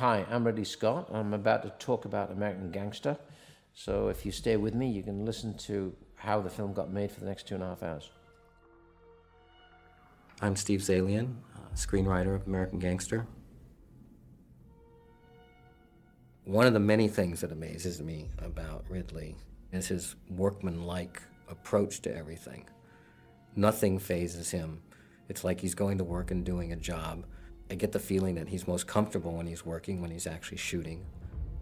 Hi, I'm Ridley Scott. I'm about to talk about American Gangster. So if you stay with me, you can listen to how the film got made for the next two and a half hours. I'm Steve Zaillian, uh, screenwriter of American Gangster. One of the many things that amazes me about Ridley is his workmanlike approach to everything. Nothing fazes him. It's like he's going to work and doing a job. I get the feeling that he's most comfortable when he's working, when he's actually shooting,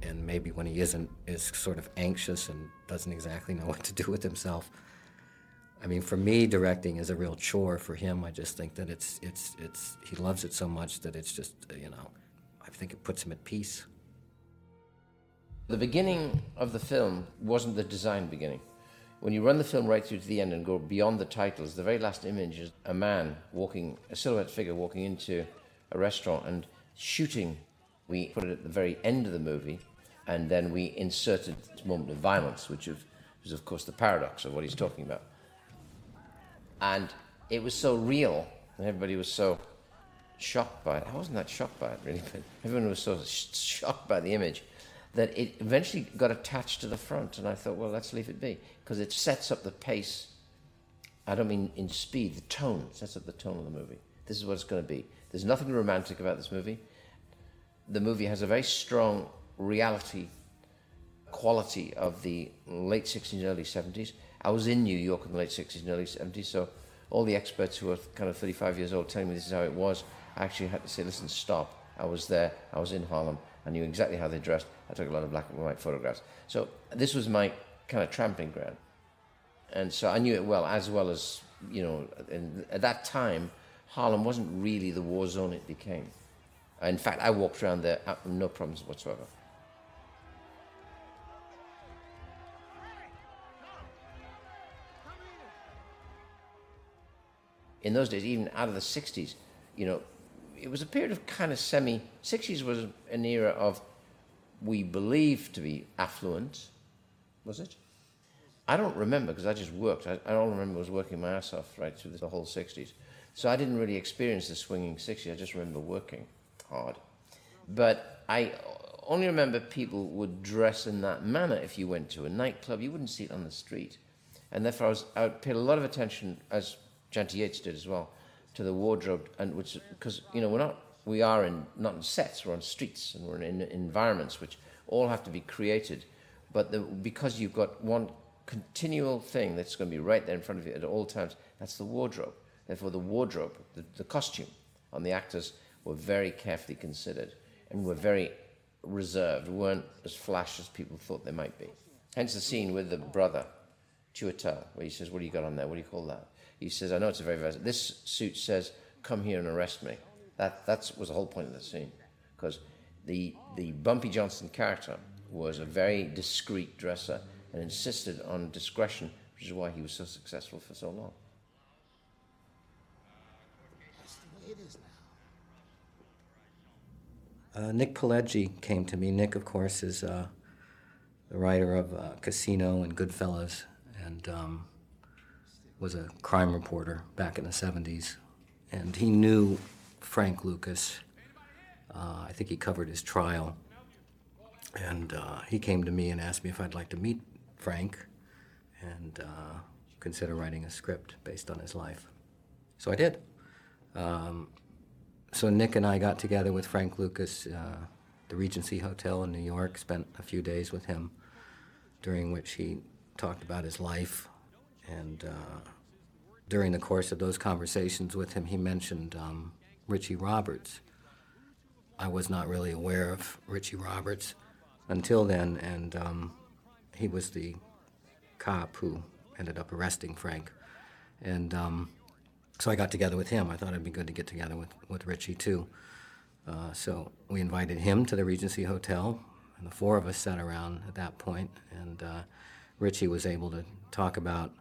and maybe when he isn't, is sort of anxious and doesn't exactly know what to do with himself. I mean, for me, directing is a real chore. For him, I just think that it's it's it's he loves it so much that it's just you know, I think it puts him at peace. The beginning of the film wasn't the design beginning. When you run the film right through to the end and go beyond the titles, the very last image is a man walking, a silhouette figure walking into a restaurant and shooting. We put it at the very end of the movie, and then we inserted this moment of violence, which is, of course, the paradox of what he's talking about. And it was so real, and everybody was so shocked by it. I wasn't that shocked by it, really, but everyone was so sh- shocked by the image that it eventually got attached to the front. And I thought, well, let's leave it be, because it sets up the pace. I don't mean in speed, the tone sets up the tone of the movie. This is what it's going to be. There's nothing romantic about this movie. The movie has a very strong reality quality of the late 60s and early 70s. I was in New York in the late 60s and early 70s, so all the experts who were kind of 35 years old telling me this is how it was, I actually had to say, listen, stop. I was there, I was in Harlem, I knew exactly how they dressed. I took a lot of black and white photographs. So this was my kind of tramping ground. And so I knew it well, as well as, you know, at that time, Harlem wasn't really the war zone it became. In fact, I walked around there, uh, no problems whatsoever. in those days, even out of the 60s, you know, it was a period of kind of semi. 60s was an era of, we believe to be affluent. Was it? I don't remember because I just worked. I, I don't remember I was working my ass off right through the whole 60s. So I didn't really experience the swinging 60s. I just remember working hard. But I only remember people would dress in that manner if you went to a nightclub. You wouldn't see it on the street. And therefore, I, was, I paid a lot of attention, as Janty Yates did as well, to the wardrobe, and which because you know we're not we are in not in sets, we're on streets and we're in, in environments which all have to be created, but the, because you've got one continual thing that's going to be right there in front of you at all times, that's the wardrobe. Therefore, the wardrobe, the, the costume on the actors were very carefully considered and were very reserved, weren't as flash as people thought they might be. Hence the scene with the brother, Chiwetel, where he says, What do you got on there? What do you call that? He says, I know it's a very, very, this suit says, come here and arrest me. That that was the whole point of the scene. Because the, the Bumpy Johnson character was a very discreet dresser and insisted on discretion, which is why he was so successful for so long. Uh, Nick Pileggi came to me. Nick, of course, is uh, the writer of uh, Casino and Goodfellas, and um, was a crime reporter back in the 70s, and he knew Frank Lucas. Uh, I think he covered his trial. And uh, he came to me and asked me if I'd like to meet Frank and uh, consider writing a script based on his life. So I did. Um, so Nick and I got together with Frank Lucas, uh, the Regency Hotel in New York, spent a few days with him, during which he talked about his life and uh, during the course of those conversations with him, he mentioned um, Richie Roberts. I was not really aware of Richie Roberts until then, and um, he was the cop who ended up arresting Frank. And um, so I got together with him. I thought it'd be good to get together with, with Richie too. Uh, so we invited him to the Regency Hotel, and the four of us sat around at that point, and uh, Richie was able to talk about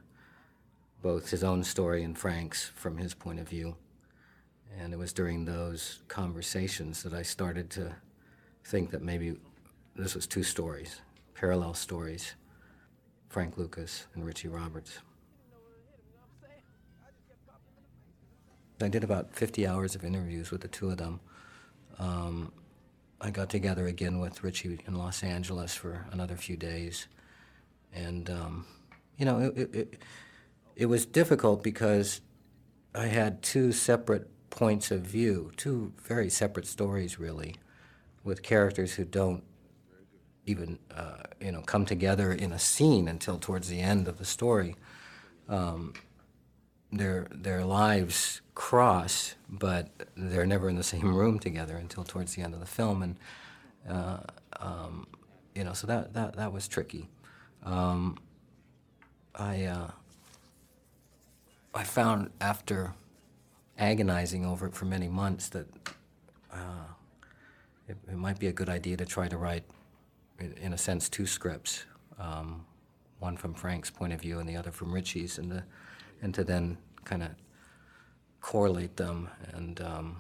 both his own story and Frank's from his point of view. And it was during those conversations that I started to think that maybe this was two stories, parallel stories Frank Lucas and Richie Roberts. I did about 50 hours of interviews with the two of them. Um, I got together again with Richie in Los Angeles for another few days, and um, you know, it, it, it, it was difficult because I had two separate points of view, two very separate stories, really, with characters who don't even, uh, you know, come together in a scene until towards the end of the story. Um, their their lives cross, but they're never in the same room together until towards the end of the film, and uh, um, you know, so that that that was tricky. Um, I uh, I found after agonizing over it for many months that uh, it, it, might be a good idea to try to write, in, in a sense, two scripts, um, one from Frank's point of view and the other from Richie's, and the and to then kind of correlate them and um,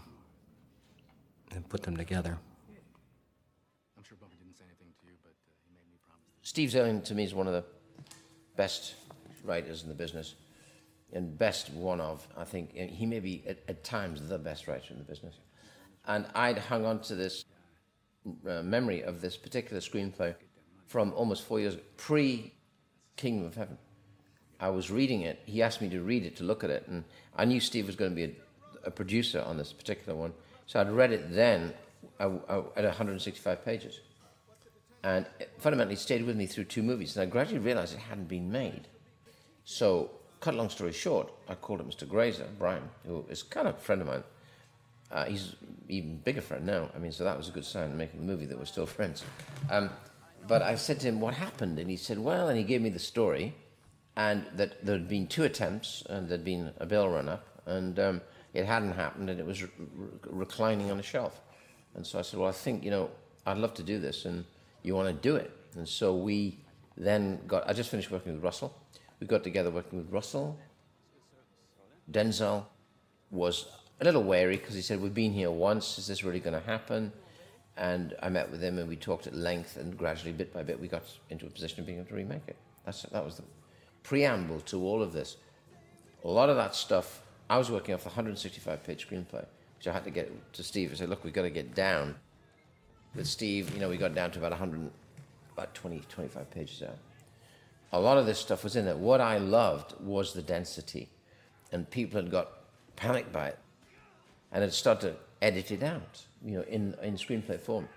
and put them together. I'm sure Bumpy didn't say anything to you, but uh, he made me promise. Steve Zaillian, to me, is one of the best writers in the business, and best one of, I think, he may be at, at times the best writer in the business. And I'd hung on to this uh, memory of this particular screenplay from almost four years pre Kingdom of Heaven. I was reading it. He asked me to read it, to look at it, and I knew Steve was going to be a, a producer on this particular one. So I'd read it then I, I, at 165 pages. And it fundamentally stayed with me through two movies. And I gradually realized it hadn't been made. So, cut long story short, I called up Mr. Grazer, Brian, who is kind of a friend of mine. Uh, he's even bigger friend now. I mean, so that was a good sign making a movie that we're still friends. Um, but I said to him, What happened? And he said, Well, and he gave me the story and that there had been two attempts, and there'd been a bill run up, and um, it hadn't happened, and it was re- re- reclining on a shelf. And so I said, well, I think you know I'd love to do this, and you want to do it. And so we then got. I just finished working with Russell. We got together working with Russell. Denzel was a little wary because he said, "We've been here once. Is this really going to happen?" And I met with him, and we talked at length, and gradually, bit by bit, we got into a position of being able to remake it. That's, that was the preamble to all of this. A lot of that stuff, I was working off the 165 page screenplay, which I had to get to Steve and say, look, we've got to get down. With Steve, you know, we got down to about 100, about 20, 25 pages out. A lot of this stuff was in there. What I loved was the density, and people had got panicked by it and had started to edit it out, you know, in, in screenplay form.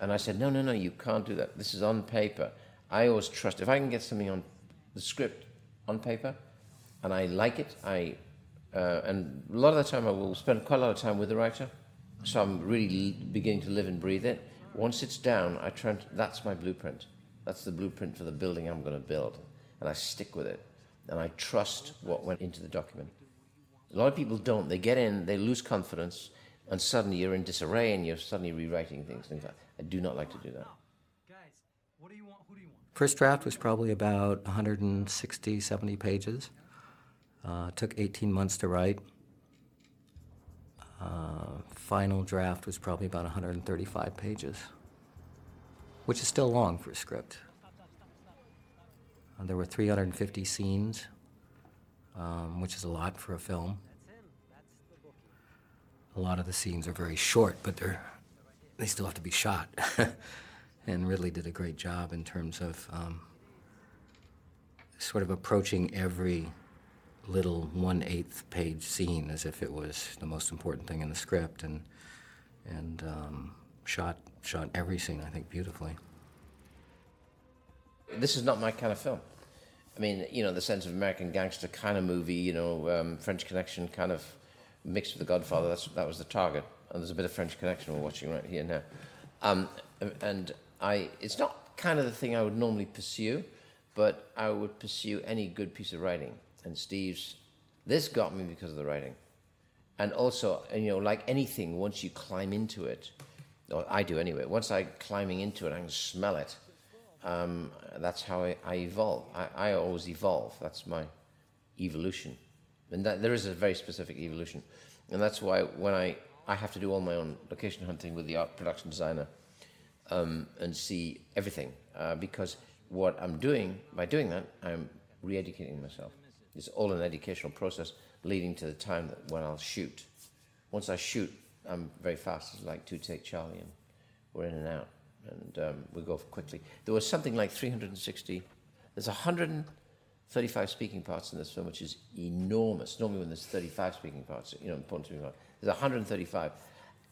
And I said, no, no, no, you can't do that. This is on paper. I always trust, if I can get something on the script on paper, and I like it. I uh, and a lot of the time I will spend quite a lot of time with the writer, so I'm really beginning to live and breathe it. Once it's down, I try. That's my blueprint. That's the blueprint for the building I'm going to build, and I stick with it, and I trust what went into the document. A lot of people don't. They get in, they lose confidence, and suddenly you're in disarray, and you're suddenly rewriting things. things like I do not like to do that. First draft was probably about 160, 70 pages. Uh, took 18 months to write. Uh, final draft was probably about 135 pages, which is still long for a script. Uh, there were 350 scenes, um, which is a lot for a film. A lot of the scenes are very short, but they're they still have to be shot. and Ridley did a great job in terms of um, sort of approaching every little one eighth page scene as if it was the most important thing in the script, and and um, shot shot every scene I think beautifully. This is not my kind of film. I mean, you know, the sense of American gangster kind of movie, you know, um, French Connection kind of mixed with The Godfather. That's that was the target, and there's a bit of French Connection we're watching right here now. Um, and I, it's not kind of the thing I would normally pursue, but I would pursue any good piece of writing. And Steve's, this got me because of the writing. And also, you know, like anything, once you climb into it, or I do anyway, once I climbing into it, I can smell it. Um, that's how I, I evolve. I, I, always evolve. That's my evolution. And that, there is a very specific evolution. And that's why when I, I have to do all my own location hunting with the art production designer, um, and see everything. Uh, because what I'm doing, by doing that, I'm re educating myself. It's all an educational process leading to the time that when I'll shoot. Once I shoot, I'm very fast. It's like to take Charlie and we're in and out, and um, we go quickly. There was something like 360. There's 135 speaking parts in this film, which is enormous. Normally, when there's 35 speaking parts, you know, important to me. There's 135,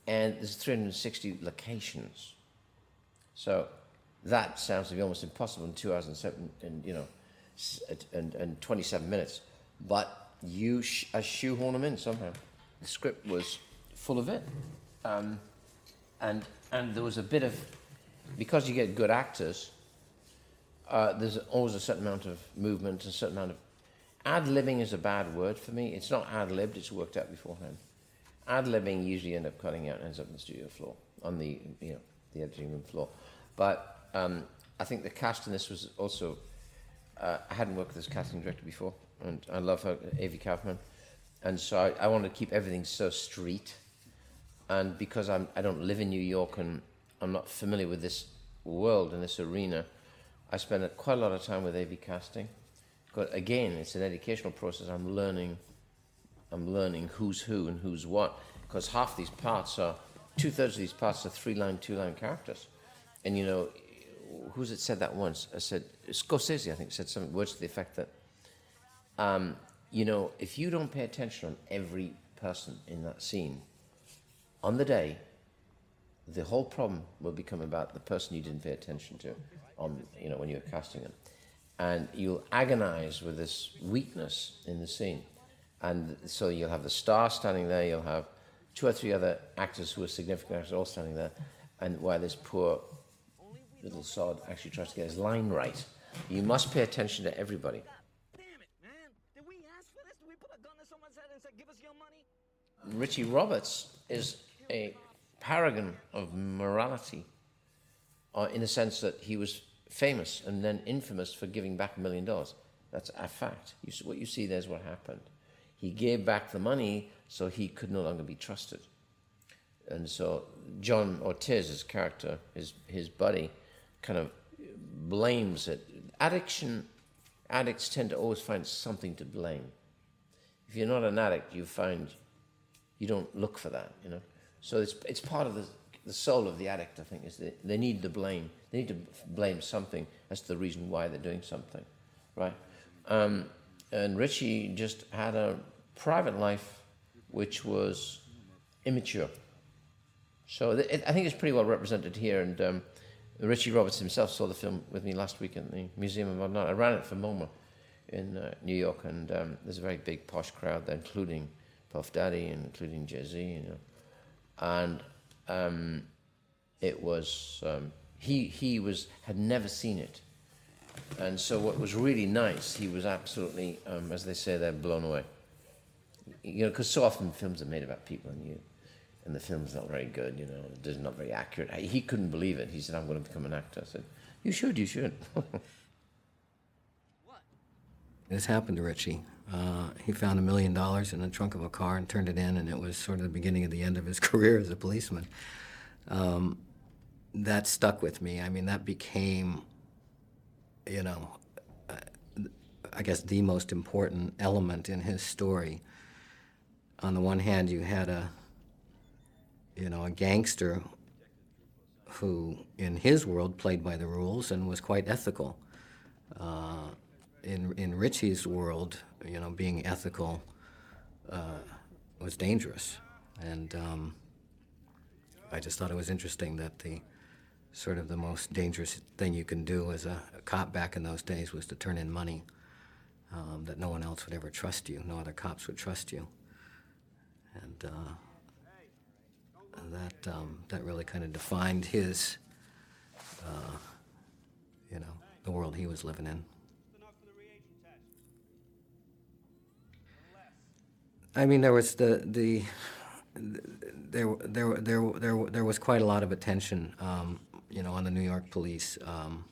and there's 360 locations. So that sounds to be almost impossible in two hours and seven, and you know, and, and 27 minutes. But you sh- uh, shoehorn them in somehow. The script was full of it, um, and and there was a bit of because you get good actors. Uh, there's always a certain amount of movement, a certain amount of ad libbing is a bad word for me. It's not ad libbed; it's worked out beforehand. Ad libbing usually end up cutting out, and ends up on the studio floor, on the you know the editing room floor. But um, I think the cast in this was also. Uh, I hadn't worked with this casting director before, and I love her, Avy Kaufman, and so I, I wanted to keep everything so street. And because I'm, I don't live in New York and I'm not familiar with this world and this arena, I spent quite a lot of time with Avy casting. But again, it's an educational process. I'm learning, I'm learning who's who and who's what, because half these parts are, two thirds of these parts are three line, two line characters, and you know, who's it said that once? I said Scorsese, I think, said some words to the effect that, um, you know, if you don't pay attention on every person in that scene, on the day, the whole problem will become about the person you didn't pay attention to, on you know when you were casting them, and you'll agonize with this weakness in the scene, and so you'll have the star standing there, you'll have two or three other actors who are significant actors all standing there, and why this poor little sod actually tries to get his line right. You must pay attention to everybody. Damn it, man. Did we ask for this? Did we put a gun to someone's head and say, give us your money? Richie Roberts is a paragon of morality uh, in the sense that he was famous and then infamous for giving back a million dollars. That's a fact. You, what you see there is what happened. He gave back the money so he could no longer be trusted. And so John Ortiz's character, his, his buddy, kind of blames it. Addiction, addicts tend to always find something to blame. If you're not an addict, you find you don't look for that, you know. So it's it's part of the the soul of the addict. I think is that they need to blame. They need to blame something as to the reason why they're doing something, right? Um, and Richie just had a private life which was immature. So it, I think it's pretty well represented here, and. Um, Richie Roberts himself saw the film with me last week in the Museum of Modern Art. I ran it for MoMA in uh, New York, and um, there's a very big posh crowd there, including Puff Daddy and including Jay Z, you know. And um, it was um, he he was had never seen it, and so what was really nice, he was absolutely, um, as they say, they're blown away. You know, because so often films are made about people, and you and the film's not very good, you know, it's not very accurate. He couldn't believe it. He said, I'm going to become an actor. I said, You should, you should. What? This happened to Richie. Uh, he found a million dollars in the trunk of a car and turned it in, and it was sort of the beginning of the end of his career as a policeman. Um, that stuck with me. I mean, that became, you know, uh, I guess the most important element in his story. On the one hand, you had a you know, a gangster who, in his world, played by the rules and was quite ethical. Uh, in in Richie's world, you know, being ethical uh, was dangerous, and um, I just thought it was interesting that the sort of the most dangerous thing you can do as a, a cop back in those days was to turn in money. Um, that no one else would ever trust you, no other cops would trust you, and. Uh, that um, that really kind of defined his, uh, you know, the world he was living in. I mean, there was the the. There, there, there, there, there was quite a lot of attention, um, you know, on the New York police um,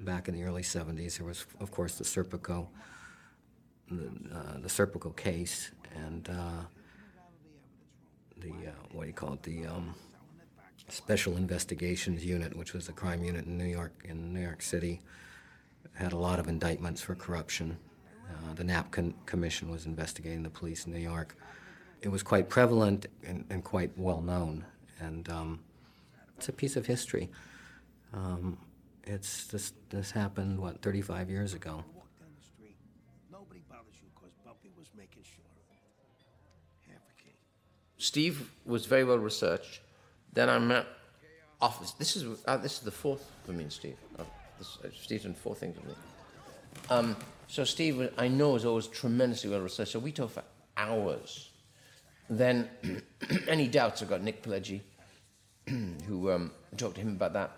back in the early '70s. There was, of course, the Serpico, the, uh, the Serpico case, and uh, the uh, what do you call it? The um, Special Investigations Unit, which was a crime unit in New York in New York City, had a lot of indictments for corruption. Uh, the Knapp Con- Commission was investigating the police in New York. It was quite prevalent and, and quite well known, and um, It's a piece of history. Um, it's this. This happened what 35 years ago. Steve was very well researched. Then I met office. This is uh, this is the fourth for me and Steve. Uh, this, uh, Steve's done four things with me. Um, so Steve, I know, is always tremendously well researched. So we talk for hours. Then any doubts, I got Nick Pileggi, who um, talked to him about that.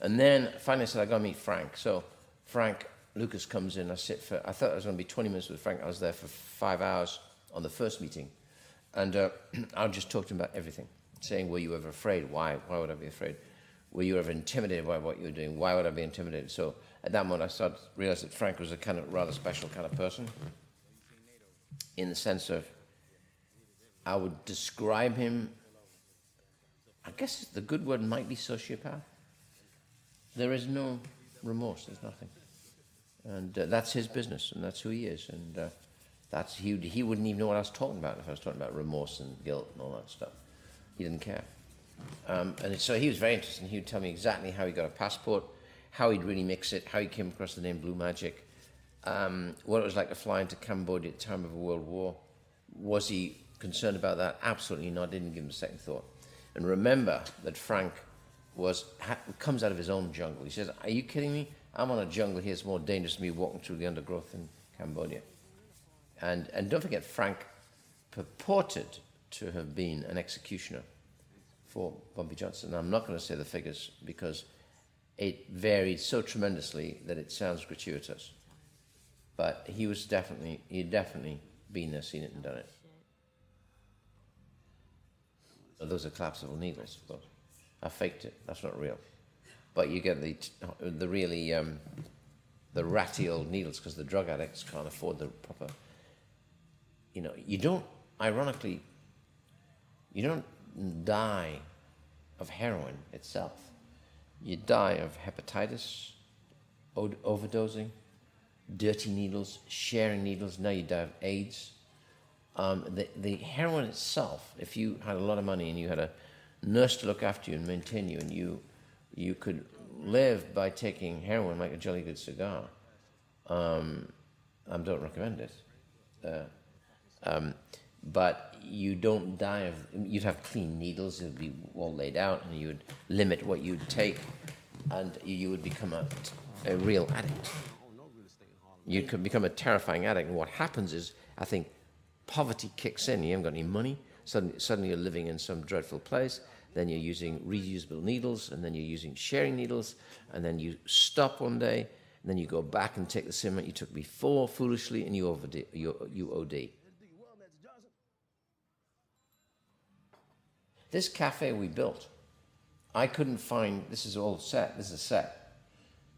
And then finally I said, I got to meet Frank. So Frank Lucas comes in. I sit for, I thought it was going to be 20 minutes with Frank. I was there for five hours on the first meeting. And uh, I'll just talk to him about everything, saying, Were you ever afraid? Why? Why would I be afraid? Were you ever intimidated by what you were doing? Why would I be intimidated? So at that moment, I started to realize that Frank was a kind of rather special kind of person in the sense of I would describe him, I guess the good word might be sociopath. There is no remorse, there's nothing. And uh, that's his business, and that's who he is. And uh, that's, he, he wouldn't even know what I was talking about if I was talking about remorse and guilt and all that stuff. He didn't care. Um, and so he was very interesting. He would tell me exactly how he got a passport, how he'd really mix it, how he came across the name Blue Magic, um, what it was like to fly into Cambodia at the time of a world war. Was he concerned about that? Absolutely not. I Didn't give him a second thought. And remember that Frank was ha, comes out of his own jungle. He says, "Are you kidding me? I'm on a jungle here. It's more dangerous than me walking through the undergrowth in Cambodia." And and don't forget, Frank purported to have been an executioner for Bumpy Johnson. I'm not going to say the figures because it varied so tremendously that it sounds gratuitous. But he was definitely, he'd definitely been there, seen it, and done it. Those are collapsible needles. I faked it. That's not real. But you get the the really um, the ratty old needles because the drug addicts can't afford the proper. You know, you don't. Ironically, you don't die of heroin itself. You die of hepatitis, overdosing, dirty needles, sharing needles. Now you die of AIDS. Um, the, the heroin itself, if you had a lot of money and you had a nurse to look after you and maintain you, and you, you could live by taking heroin like a jolly good cigar, um, I don't recommend it. Uh, um, but you don't die of, you'd have clean needles, it would be all laid out, and you would limit what you'd take, and you, would become a, a real addict. You could become a terrifying addict, and what happens is, I think, poverty kicks in. You haven't got any money. Suddenly, suddenly you're living in some dreadful place. Then you're using reusable needles, and then you're using sharing needles, and then you stop one day, and then you go back and take the same amount you took before foolishly, and you, OD, you, you OD. This cafe we built, I couldn't find, this is all set, this is a set.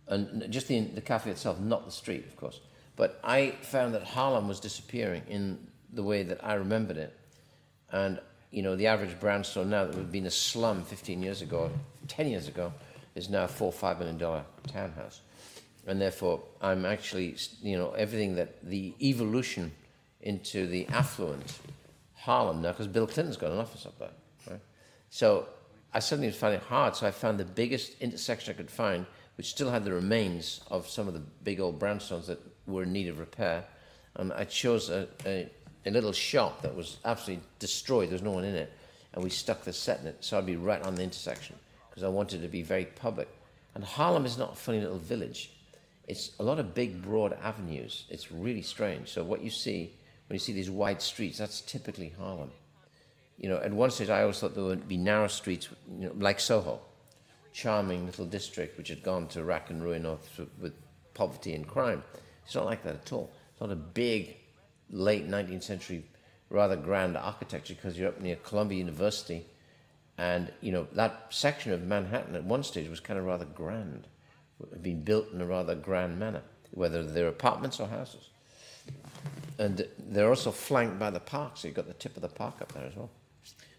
And just the, the cafe itself, not the street, of course. But I found that Harlem was disappearing in the way that I remembered it. And, you know, the average brownstone now that would have been a slum 15 years ago, 10 years ago, is now a four, five million dollar townhouse. And therefore, I'm actually, you know, everything that the evolution into the affluent Harlem now, because Bill Clinton's got an office up there? So I suddenly was finding it hard. So I found the biggest intersection I could find, which still had the remains of some of the big old brownstones that were in need of repair. And I chose a, a, a little shop that was absolutely destroyed. There was no one in it. And we stuck the set in it. So I'd be right on the intersection because I wanted it to be very public. And Harlem is not a funny little village. It's a lot of big, broad avenues. It's really strange. So what you see when you see these wide streets, that's typically Harlem. You know, at one stage I always thought there would be narrow streets, you know, like Soho, charming little district which had gone to rack and ruin with poverty and crime. It's not like that at all. It's not a big, late 19th century, rather grand architecture because you're up near Columbia University, and you know that section of Manhattan at one stage was kind of rather grand, had been built in a rather grand manner, whether they're apartments or houses. And they're also flanked by the park, so you've got the tip of the park up there as well.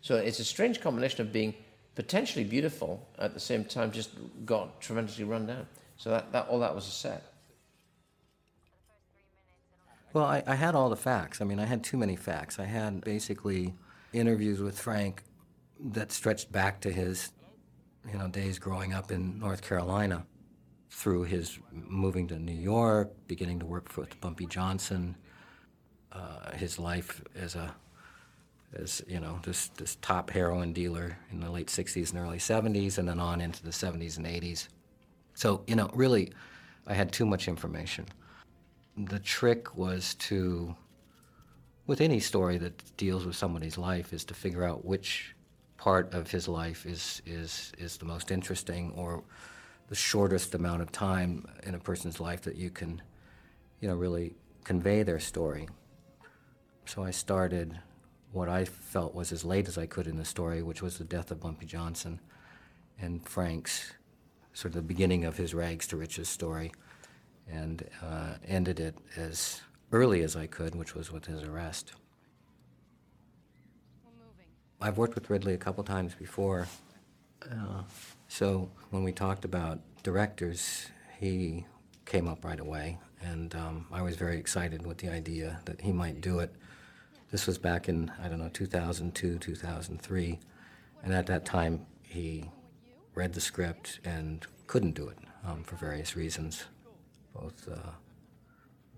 So it's a strange combination of being potentially beautiful at the same time just got tremendously run down. So that, that all that was a set. Well, I, I had all the facts. I mean, I had too many facts. I had basically interviews with Frank that stretched back to his you know days growing up in North Carolina, through his moving to New York, beginning to work for Bumpy Johnson, uh, his life as a as you know this this top heroin dealer in the late 60s and early 70s, and then on into the 70s and 80s. So you know, really, I had too much information. The trick was to, with any story that deals with somebody's life, is to figure out which part of his life is is is the most interesting or the shortest amount of time in a person's life that you can, you know, really convey their story. So I started what I felt was as late as I could in the story, which was the death of Bumpy Johnson and Frank's sort of the beginning of his rags to riches story, and uh, ended it as early as I could, which was with his arrest. I've worked with Ridley a couple times before, uh, so when we talked about directors, he came up right away, and um, I was very excited with the idea that he might do it. This was back in, I don't know, 2002, 2003, and at that time he read the script and couldn't do it um, for various reasons, both, uh,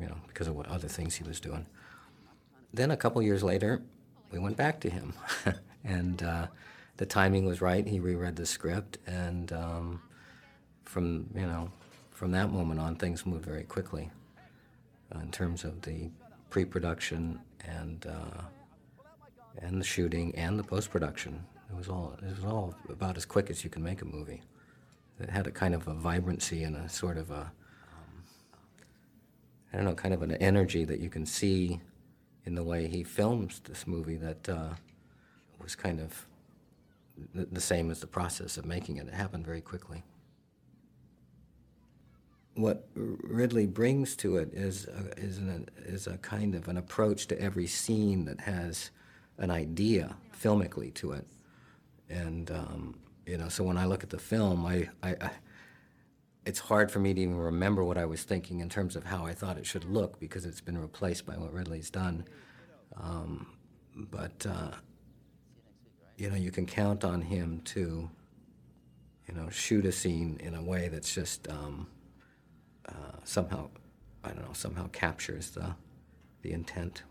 you know, because of what other things he was doing. Then a couple years later, we went back to him, and uh, the timing was right. He reread the script, and um, from you know, from that moment on, things moved very quickly uh, in terms of the pre-production and uh, and the shooting and the post-production. It was all it was all about as quick as you can make a movie. It had a kind of a vibrancy and a sort of a um, don't know, kind of an energy that you can see in the way he films this movie that uh, was kind of the same as the process of making it. It happened very quickly. What Ridley brings to it is a, is, an, is a kind of an approach to every scene that has an idea filmically to it. And, um, you know, so when I look at the film, I, I, I, it's hard for me to even remember what I was thinking in terms of how I thought it should look because it's been replaced by what Ridley's done. Um, but, uh, you know, you can count on him to, you know, shoot a scene in a way that's just um, uh, somehow, I don't know, somehow captures the, the intent.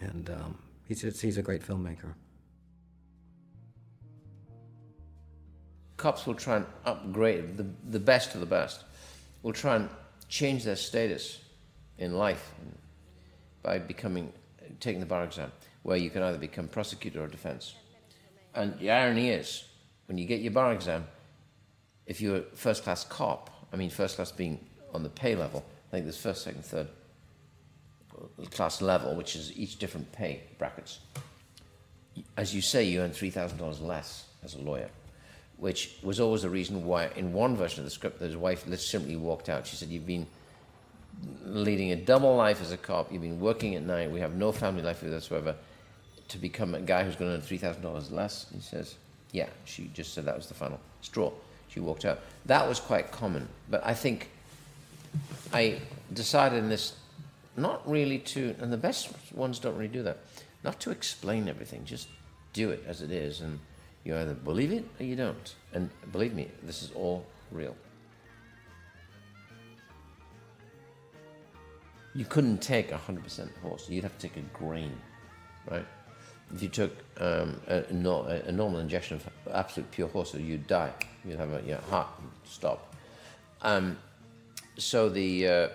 And um, he's, just, he's a great filmmaker. Cops will try and upgrade the, the best of the best, will try and change their status in life by becoming, taking the bar exam, where you can either become prosecutor or defense. And the irony is, when you get your bar exam, if you're a first class cop, I mean, first class being on the pay level, I think there's first, second, third class level, which is each different pay brackets. As you say, you earn $3,000 less as a lawyer, which was always the reason why, in one version of the script, his wife simply walked out. She said, You've been leading a double life as a cop, you've been working at night, we have no family life with whatsoever to become a guy who's going to earn three thousand dollars less? He says, "Yeah." She just said that was the final straw. She walked out. That was quite common, but I think I decided in this not really to, and the best ones don't really do that, not to explain everything. Just do it as it is, and you either believe it or you don't. And believe me, this is all real. You couldn't take a 100% horse. You'd have to take a grain, right? if you took um, a, a, normal injection of absolute pure horse, you'd die. You'd have a your heart stop. Um, so the uh,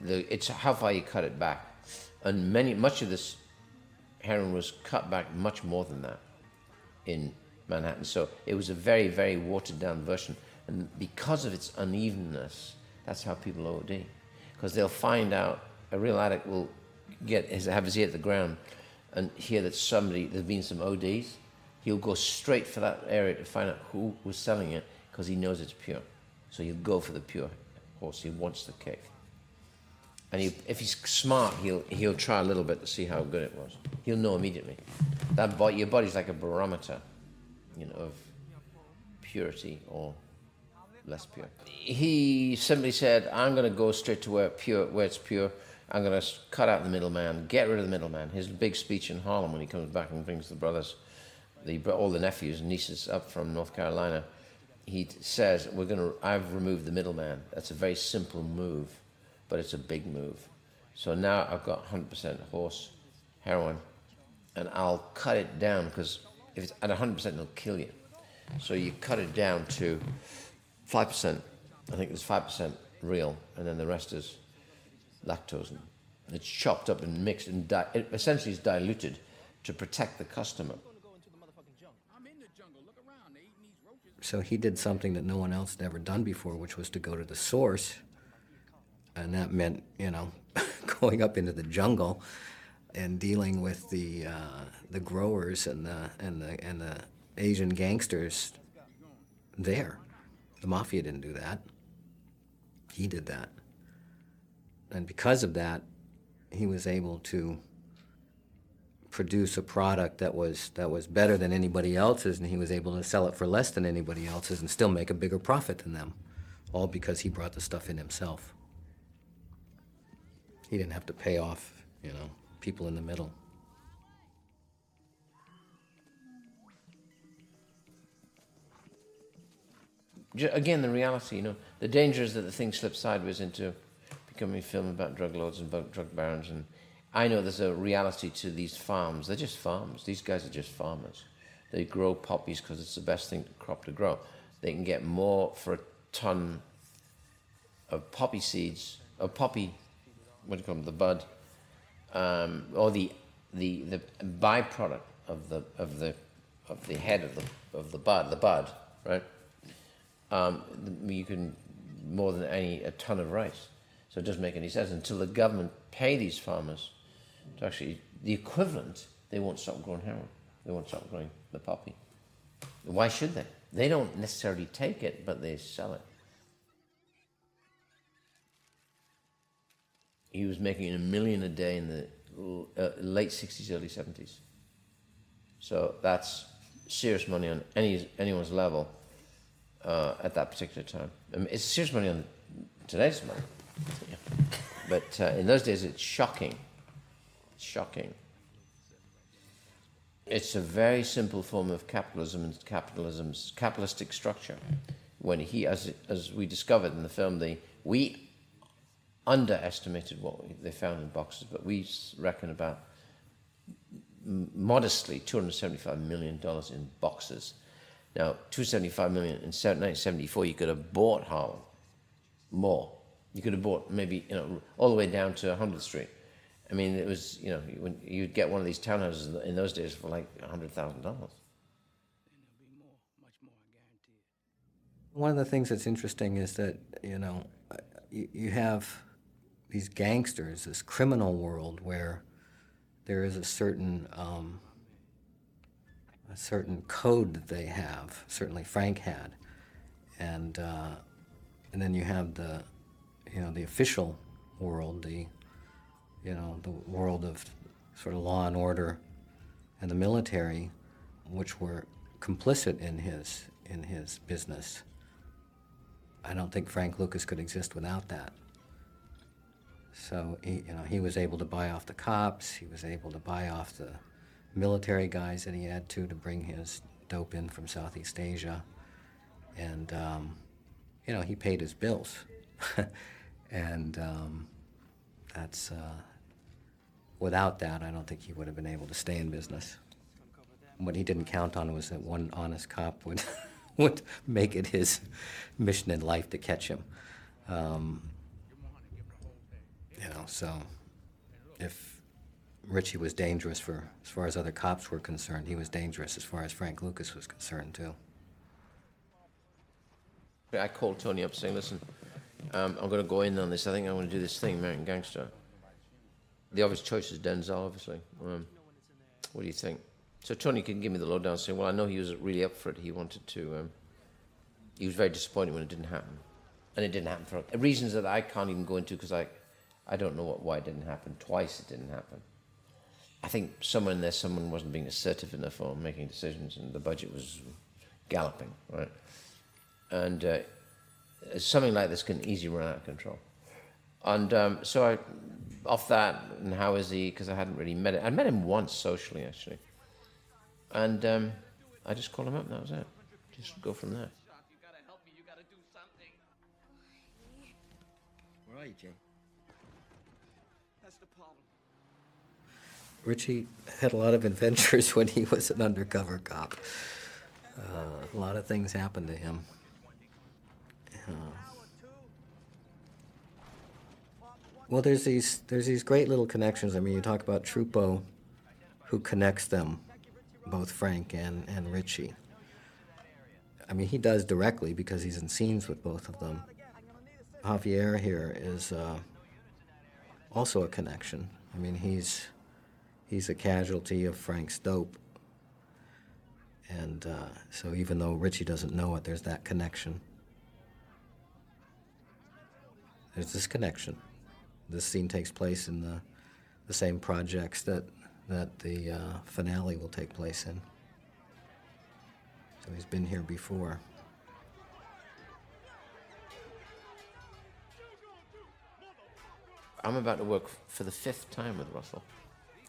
the it's how far you cut it back, and many much of this heroin was cut back much more than that in Manhattan. So it was a very very watered down version, and because of its unevenness, that's how people OD, because they'll find out a real addict will get his have his ear to the ground and hear that somebody, there's been some ODs, he'll go straight for that area to find out who was selling it because he knows it's pure. So he'll go for the pure horse. He wants the cave. And he, if he's smart, he'll, he'll try a little bit to see how good it was. He'll know immediately. That body, your body's like a barometer, you know, of purity or less pure. He simply said, I'm going to go straight to where, pure, where it's pure I'm going to cut out the middleman, get rid of the middleman. His big speech in Harlem when he comes back and brings the brothers, the, all the nephews and nieces up from North Carolina, he says, "We're going to. I've removed the middleman. That's a very simple move, but it's a big move. So now I've got 100% horse heroin, and I'll cut it down because if it's at 100%, it'll kill you. So you cut it down to 5%. I think it's 5% real, and then the rest is lactose. It's chopped up and mixed, and di- it essentially is diluted to protect the customer. So he did something that no one else had ever done before, which was to go to the source. And that meant, you know, going up into the jungle and dealing with the, uh, the growers and the, and, the, and the Asian gangsters there. The mafia didn't do that. He did that. And because of that, he was able to produce a product that was that was better than anybody else's and he was able to sell it for less than anybody else's and still make a bigger profit than them all because he brought the stuff in himself he didn't have to pay off you know people in the middle Again, the reality, you know, the danger is that the thing slips sideways into becoming a film about drug lords and drug barons. And I know there's a reality to these farms. They're just farms. These guys are just farmers. They grow poppies because it's the best thing crop to grow. They can get more for a ton of poppy seeds, of poppy, what do you call them, the bud, um, or the, the, the byproduct of the, of the, of the head of the, of the bud, the bud, right? um, you can more than any a ton of rice. So it doesn't make any sense until the government pay these farmers to actually the equivalent. They won't stop growing heroin. They won't stop growing the poppy. Why should they? They don't necessarily take it, but they sell it. He was making a million a day in the uh, late 60s, early 70s. So that's serious money on any anyone's level uh, at that particular time. I mean, it's serious money on today's money, but uh, in those days it's shocking. Shocking. It's a very simple form of capitalism and capitalism's capitalistic structure. When he, as as we discovered in the film, the we underestimated what we, they found in boxes, but we reckon about modestly $275 million in boxes. Now, 275 million in 1974, you could have bought Harlem more. You could have bought maybe, you know, all the way down to 100th Street. I mean, it was, you know, when you'd get one of these townhouses in- in those days for like $100,000. One of the things that's interesting is that you know uh, you, you have these gangsters, this criminal world where there is a certain um, a certain code that they have. Certainly, Frank had, and uh, and then you have the you know the official world, the you know the world of sort of law and order, and the military, which were complicit in his in his business. I don't think Frank Lucas could exist without that. So he, you know, he was able to buy off the cops. He was able to buy off the military guys that he had to to bring his dope in from Southeast Asia, and um, you know he paid his bills, and um, that's uh, without that I don't think he would have been able to stay in business. What he didn't count on was that one honest cop would would make it his mission in life to catch him. Um, you know, so if Richie was dangerous for as far as other cops were concerned, he was dangerous as far as Frank Lucas was concerned too. I called Tony up saying, listen, um, I'm going to go in on this. I think I'm going to do this thing, American Gangster. The obvious choice is Denzel, obviously. Um, what do you think? So Tony can give me the lowdown, saying, well, I know he was really up for it. He wanted to. Um, he was very disappointed when it didn't happen, and it didn't happen for reasons that I can't even go into because I, I don't know what, why it didn't happen. Twice it didn't happen. I think somewhere in there, someone wasn't being assertive enough or making decisions, and the budget was galloping, right? And uh, something like this can easily run out of control. And um, so I, off that, and how is he? Because I hadn't really met him. I met him once socially, actually. And um, I just called him up, and that was it. Just go from there. Where are you, Jane? That's the problem. Richie had a lot of adventures when he was an undercover cop. Uh, a lot of things happened to him. Uh, well, there's these there's these great little connections. I mean, you talk about Trupo, who connects them, both Frank and and Richie. I mean, he does directly because he's in scenes with both of them. Javier here is uh, also a connection. I mean, he's he's a casualty of Frank's dope. And uh, so even though Richie doesn't know it, there's that connection. There's this connection. This scene takes place in the, the same projects that, that the uh, finale will take place in. So he's been here before. I'm about to work for the fifth time with Russell.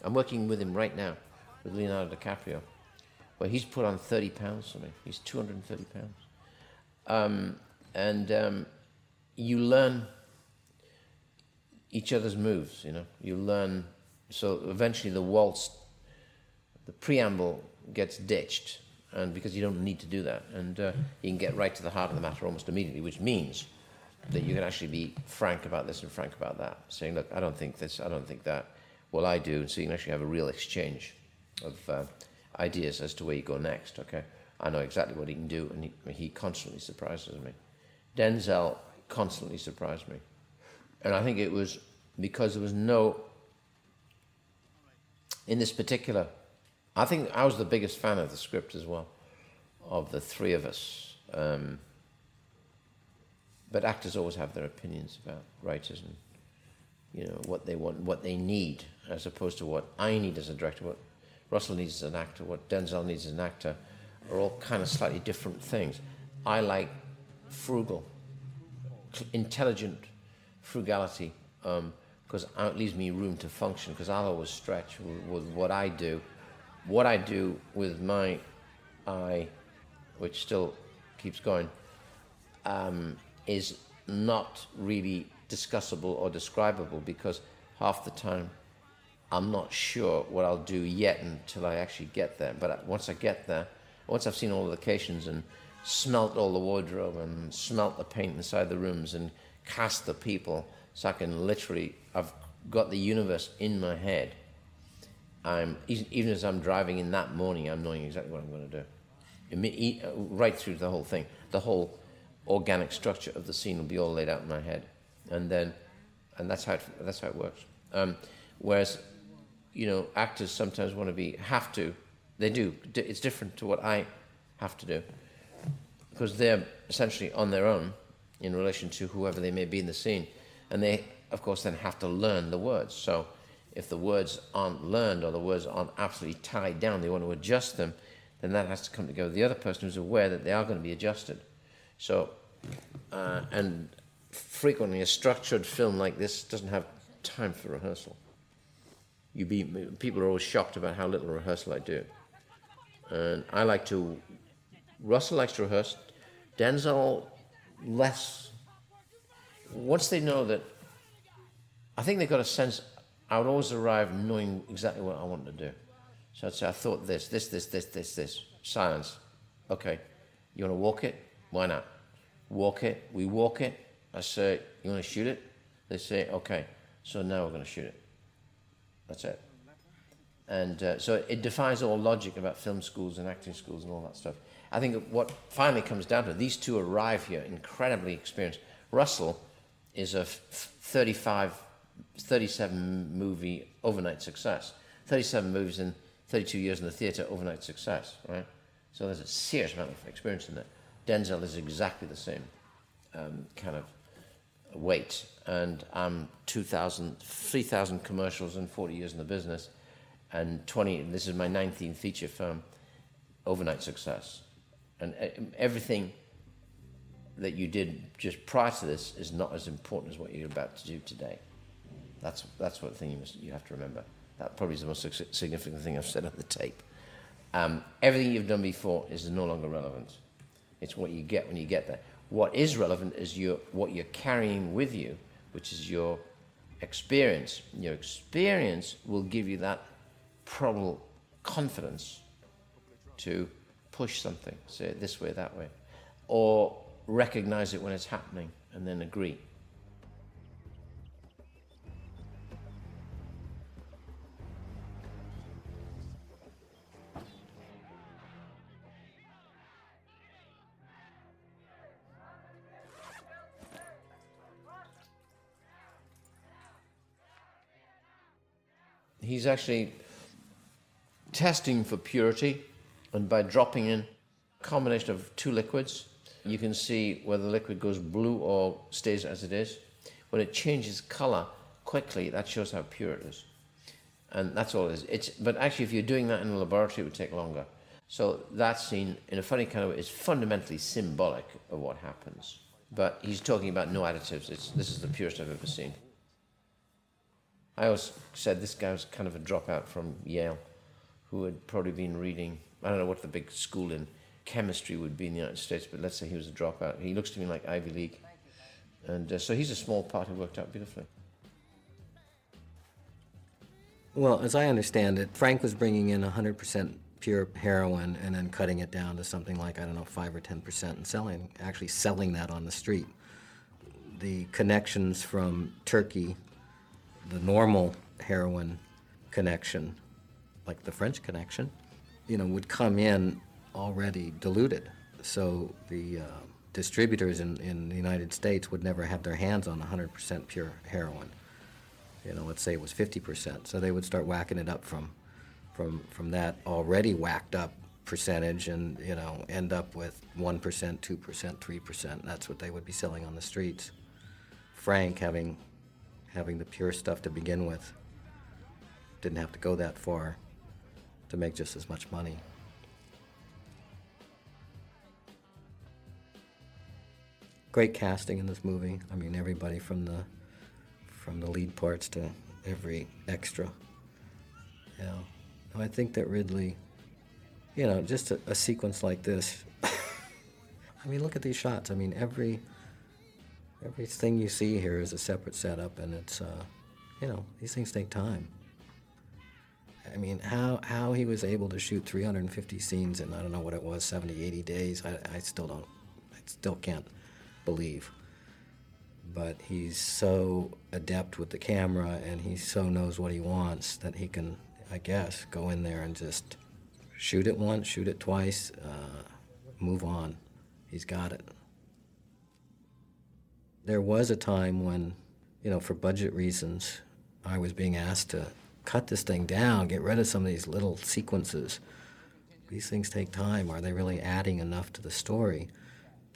I'm working with him right now, with Leonardo DiCaprio, where he's put on 30 pounds for me. He's 230 pounds. Um, and um, you learn each other's moves, you know. You learn, so eventually the waltz, the preamble gets ditched, and because you don't need to do that, and uh, you can get right to the heart of the matter almost immediately, which means that you can actually be frank about this and frank about that, saying, look, I don't think this, I don't think that. Well, I do, and so you can actually have a real exchange of uh, ideas as to where you go next, okay? I know exactly what he can do, and he, he constantly surprises me. Denzel constantly surprised me. And I think it was because there was no, in this particular, I think I was the biggest fan of the script as well, of the three of us. Um, but actors always have their opinions about writers and you know what they want, what they need, as opposed to what I need as a director, what Russell needs as an actor, what Denzel needs as an actor, are all kind of slightly different things. I like frugal, intelligent frugality because um, it leaves me room to function. Because I'll always stretch with, with what I do, what I do with my eye, which still keeps going. Um, is not really discussable or describable because half the time I'm not sure what I'll do yet until I actually get there. But once I get there, once I've seen all the locations and smelt all the wardrobe and smelt the paint inside the rooms and cast the people, so I can literally, I've got the universe in my head. I'm even as I'm driving in that morning, I'm knowing exactly what I'm going to do, uh, right through the whole thing, the whole organic structure of the scene will be all laid out in my head, and then, and that's how it, that's how it works. Um, whereas, you know, actors sometimes want to be have to, they do. It's different to what I have to do, because they're essentially on their own in relation to whoever they may be in the scene, and they, of course, then have to learn the words. So, if the words aren't learned or the words aren't absolutely tied down, they want to adjust them, then that has to come together. The other person who's aware that they are going to be adjusted. So, uh, and frequently a structured film like this doesn't have time for rehearsal. You be, people are always shocked about how little rehearsal I do. And I like to, Russell likes to rehearse, Denzel less. Once they know that, I think they've got a sense, I would always arrive knowing exactly what I want to do. So I'd say, I thought this, this, this, this, this, this. Silence. Okay. You want to walk it? Why not? Walk it. We walk it. I say, You want to shoot it? They say, Okay. So now we're going to shoot it. That's it. And uh, so it defies all logic about film schools and acting schools and all that stuff. I think what finally comes down to these two arrive here incredibly experienced. Russell is a 35, 37 movie overnight success. 37 movies in 32 years in the theatre, overnight success, right? So there's a serious amount of experience in there. Denzel is exactly the same um, kind of weight. And I'm 2,000, 3,000 commercials and 40 years in the business. And 20, this is my 19th feature film, overnight success. And uh, everything that you did just prior to this is not as important as what you're about to do today. That's, that's what thing you, must, you have to remember. That probably is the most significant thing I've said on the tape. Um, everything you've done before is no longer relevant. It's what you get when you get there. What is relevant is your, what you're carrying with you, which is your experience. Your experience will give you that probable confidence to push something, say it this way, that way, or recognize it when it's happening and then agree. He's actually testing for purity, and by dropping in a combination of two liquids, you can see whether the liquid goes blue or stays as it is. When it changes color quickly, that shows how pure it is. And that's all it is. It's, but actually, if you're doing that in a laboratory, it would take longer. So that scene, in a funny kind of way, is fundamentally symbolic of what happens. But he's talking about no additives. It's, this is the purest I've ever seen. I always said this guy was kind of a dropout from Yale who had probably been reading, I don't know what the big school in chemistry would be in the United States, but let's say he was a dropout. He looks to me like Ivy League. And uh, so he's a small part who worked out beautifully. Well, as I understand it, Frank was bringing in 100% pure heroin and then cutting it down to something like, I don't know, 5 or 10% and selling, actually selling that on the street. The connections from Turkey, the normal heroin connection, like the French connection, you know, would come in already diluted. So the uh, distributors in, in the United States would never have their hands on 100% pure heroin. You know, let's say it was 50%. So they would start whacking it up from, from, from that already whacked up percentage and, you know, end up with 1%, 2%, 3%. That's what they would be selling on the streets. Frank, having, having the pure stuff to begin with, didn't have to go that far to make just as much money. Great casting in this movie. I mean, everybody from the from the lead parts to every extra. You know, No, I think that Ridley, you know, just a, a sequence like this. I mean, look at these shots. I mean, every everything you see here is a separate setup, and it's, uh, you know, these things take time. I mean, how, how he was able to shoot 350 scenes in, I don't know what it was, 70, 80 days, I, I still don't, I still can't believe. But he's so adept with the camera and he so knows what he wants that he can, I guess, go in there and just shoot it once, shoot it twice, uh, move on. He's got it. There was a time when, you know, for budget reasons, I was being asked to cut this thing down, get rid of some of these little sequences. These things take time. Are they really adding enough to the story?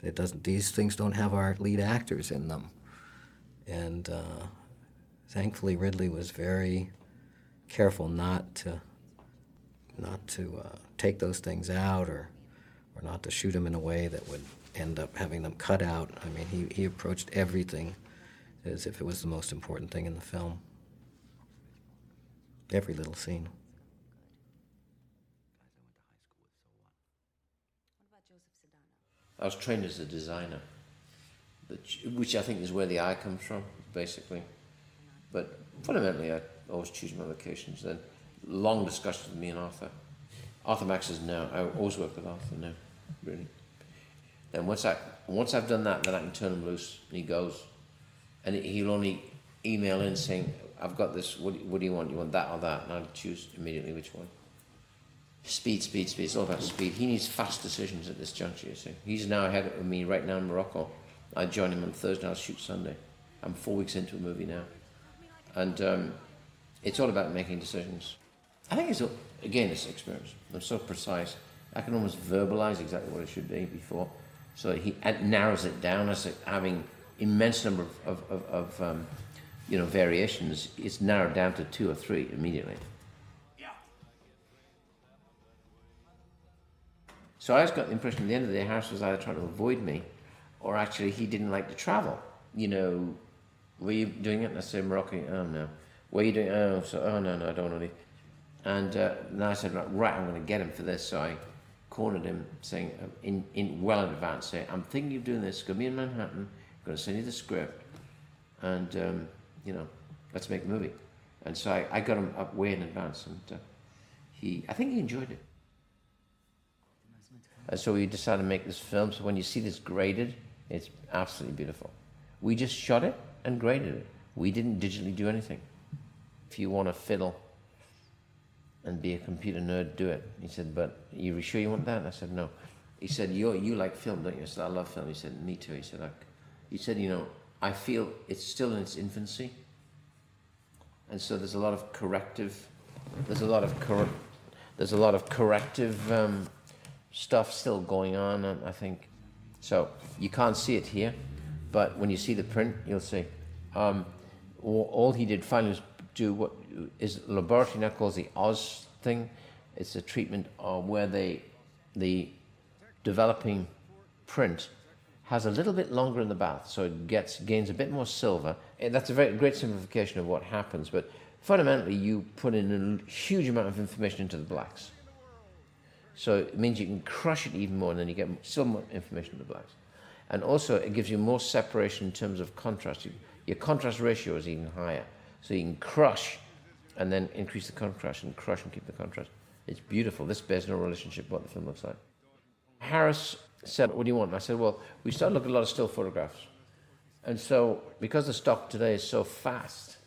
It doesn't. These things don't have our lead actors in them, and uh, thankfully Ridley was very careful not to not to uh, take those things out or or not to shoot them in a way that would end up having them cut out. I mean, he, he approached everything as if it was the most important thing in the film every little scene. I was trained as a designer, which I think is where the eye comes from, basically. But fundamentally, I always choose my locations. Then long discussions with me and Arthur. Arthur Max is no. I always work with Arthur. No, really. Then once I once I've done that, then I can turn him loose, and he goes, and he'll only email in saying, "I've got this. What, what do you want? You want that or that?" And I'll choose immediately which one. Speed, speed, speed. It's all about speed. He needs fast decisions at this juncture. You see, he's now ahead of me right now in Morocco. I join him on Thursday. I'll shoot Sunday. I'm four weeks into a movie now, and um, it's all about making decisions. I think it's again it's experience. I'm so precise. I can almost verbalize exactly what it should be before, so he narrows it down as having immense number of, of, of, of um, you know variations. It's narrowed down to two or three immediately. So I just got the impression at the end of the day, Harris was either trying to avoid me, or actually he didn't like to travel. You know, were you doing it? And I said, Morocco. Oh no. Were you doing? Oh, so oh no, no, I don't want to. And uh, then I said, right, I'm going to get him for this. So I cornered him, saying uh, in, in well in advance, saying, I'm thinking of doing this. It's going to be in Manhattan. I'm going to send you the script. and um, you know, let's make a movie. And so I, I got him up way in advance, and uh, he, I think he enjoyed it. And so we decided to make this film. So when you see this graded, it's absolutely beautiful. We just shot it and graded it. We didn't digitally do anything. If you want to fiddle and be a computer nerd, do it. He said, but are you sure you want that? And I said, no. He said, you you like film, don't you? I said, I love film. He said, me too. He said, I, he said, you know, I feel it's still in its infancy. And so there's a lot of corrective, there's a lot of cor- there's a lot of corrective um, stuff still going on, I think. So you can't see it here, but when you see the print, you'll see. Um, all, he did finally was do what is laboratory now calls the Oz thing. It's a treatment uh, where they, the developing print has a little bit longer in the bath, so it gets gains a bit more silver. And that's a very great simplification of what happens, but fundamentally you put in a huge amount of information into the blacks. So it means you can crush it even more, and then you get still more information in the blacks. And also, it gives you more separation in terms of contrast. You, your contrast ratio is even higher. So you can crush and then increase the contrast and crush and keep the contrast. It's beautiful. This bears no relationship to what the film looks like. Harris said, What do you want? And I said, Well, we started looking at a lot of still photographs. And so, because the stock today is so fast,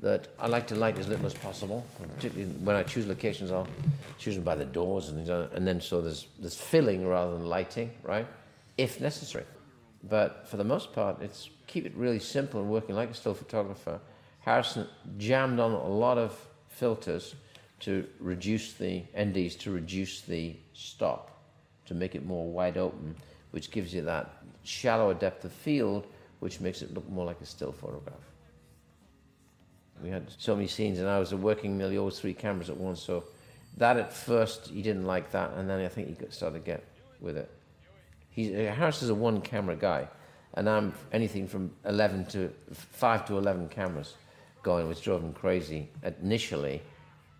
that I like to light as little as possible. Particularly when I choose locations, I'll choose them by the doors, and, and then so there's, there's filling rather than lighting, right? If necessary. But for the most part, it's keep it really simple and working like a still photographer. Harrison jammed on a lot of filters to reduce the NDs, to reduce the stop, to make it more wide open, which gives you that shallower depth of field, which makes it look more like a still photograph. We had so many scenes, and I was working nearly always three cameras at once. So that at first he didn't like that, and then I think he started to get with it. He's, Harris is a one camera guy, and I'm anything from 11 to 5 to 11 cameras going, which drove him crazy initially.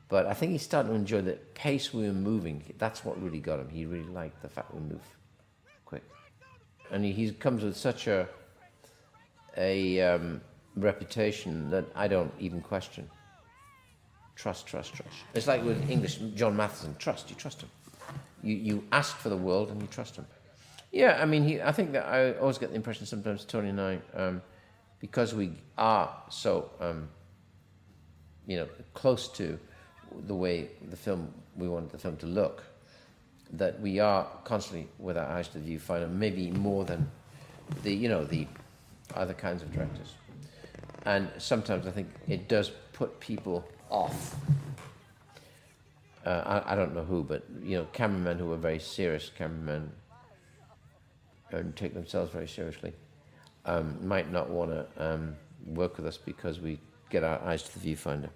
But I think he started to enjoy the pace we were moving. That's what really got him. He really liked the fact we move quick. And he, he comes with such a, a um, reputation that I don't even question. Trust, trust, trust. It's like with English, John Mathieson, trust. You trust him. You, you ask for the world and you trust him. Yeah, I mean, he, I think that I always get the impression sometimes Tony and I, um, because we are so, um, you know, close to the way the film we wanted the film to look, that we are constantly with our eyes to the viewfinder, maybe more than the, you know, the other kinds of directors. And sometimes I think it does put people off. Uh, I, I don't know who, but you know, cameramen who are very serious cameramen and take themselves very seriously um, might not want to um, work with us because we get our eyes to the viewfinder.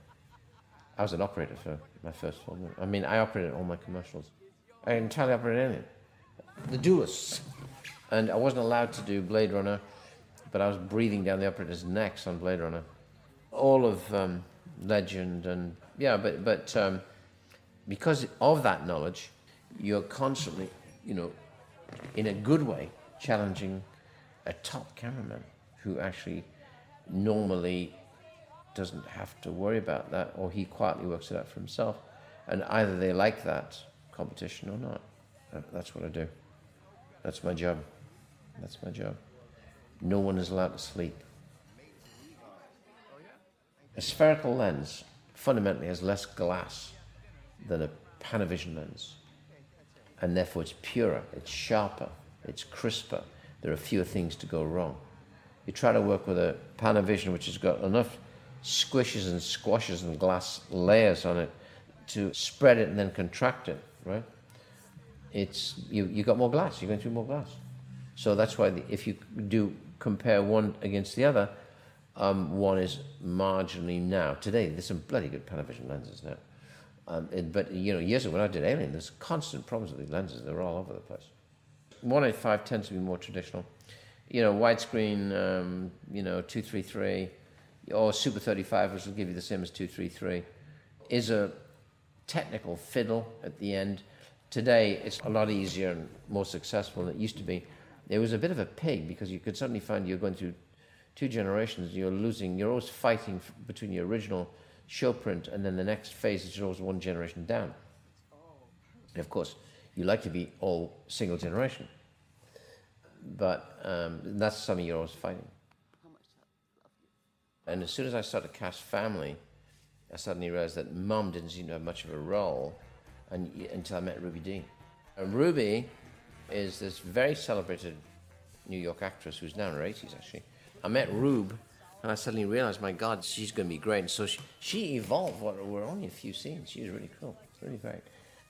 I was an operator for my first film. I mean, I operated all my commercials. I entirely operated anything. The duelists. And I wasn't allowed to do Blade Runner, but I was breathing down the operator's necks on Blade Runner. All of um, Legend and, yeah, but, but um, because of that knowledge, you're constantly, you know, in a good way, challenging a top cameraman who actually normally doesn't have to worry about that, or he quietly works it out for himself. And either they like that competition or not. Uh, That's what I do. That's my job. That's my job. No one is allowed to sleep. A spherical lens fundamentally has less glass than a Panavision lens. And therefore it's purer, it's sharper, it's crisper. There are fewer things to go wrong. You try to work with a Panavision which has got enough squishes and squashes and glass layers on it to spread it and then contract it, right? It's you you got more glass. You're going through more glass. So that's why the, if you do compare one against the other, um, one is marginally now. Today, there's some bloody good Panavision lenses now. Um, it- but you know, years ago when I did Alien, there's constant problems with these lenses. They're all over the place. 185 tends to be more traditional. You know, widescreen, um, you know, 233, or Super 35, which will give you the same as 233, is a technical fiddle at the end. Today, it's a lot easier and more successful than it used to be. It was a bit of a pig because you could suddenly find you're going through two generations, you're losing, you're always fighting between your original show print and then the next phase is always one generation down. And of course, you like to be all single generation, but um, that's something you're always fighting. And as soon as I started cast family, I suddenly realized that mum didn't seem to have much of a role and, until I met Ruby Dee. And Ruby is this very celebrated New York actress who's now in her 80s, actually. I met Rube, and I suddenly realized, my God, she's going to be great. And so she, she evolved. Were only a few scenes. She was really cool. It's really great.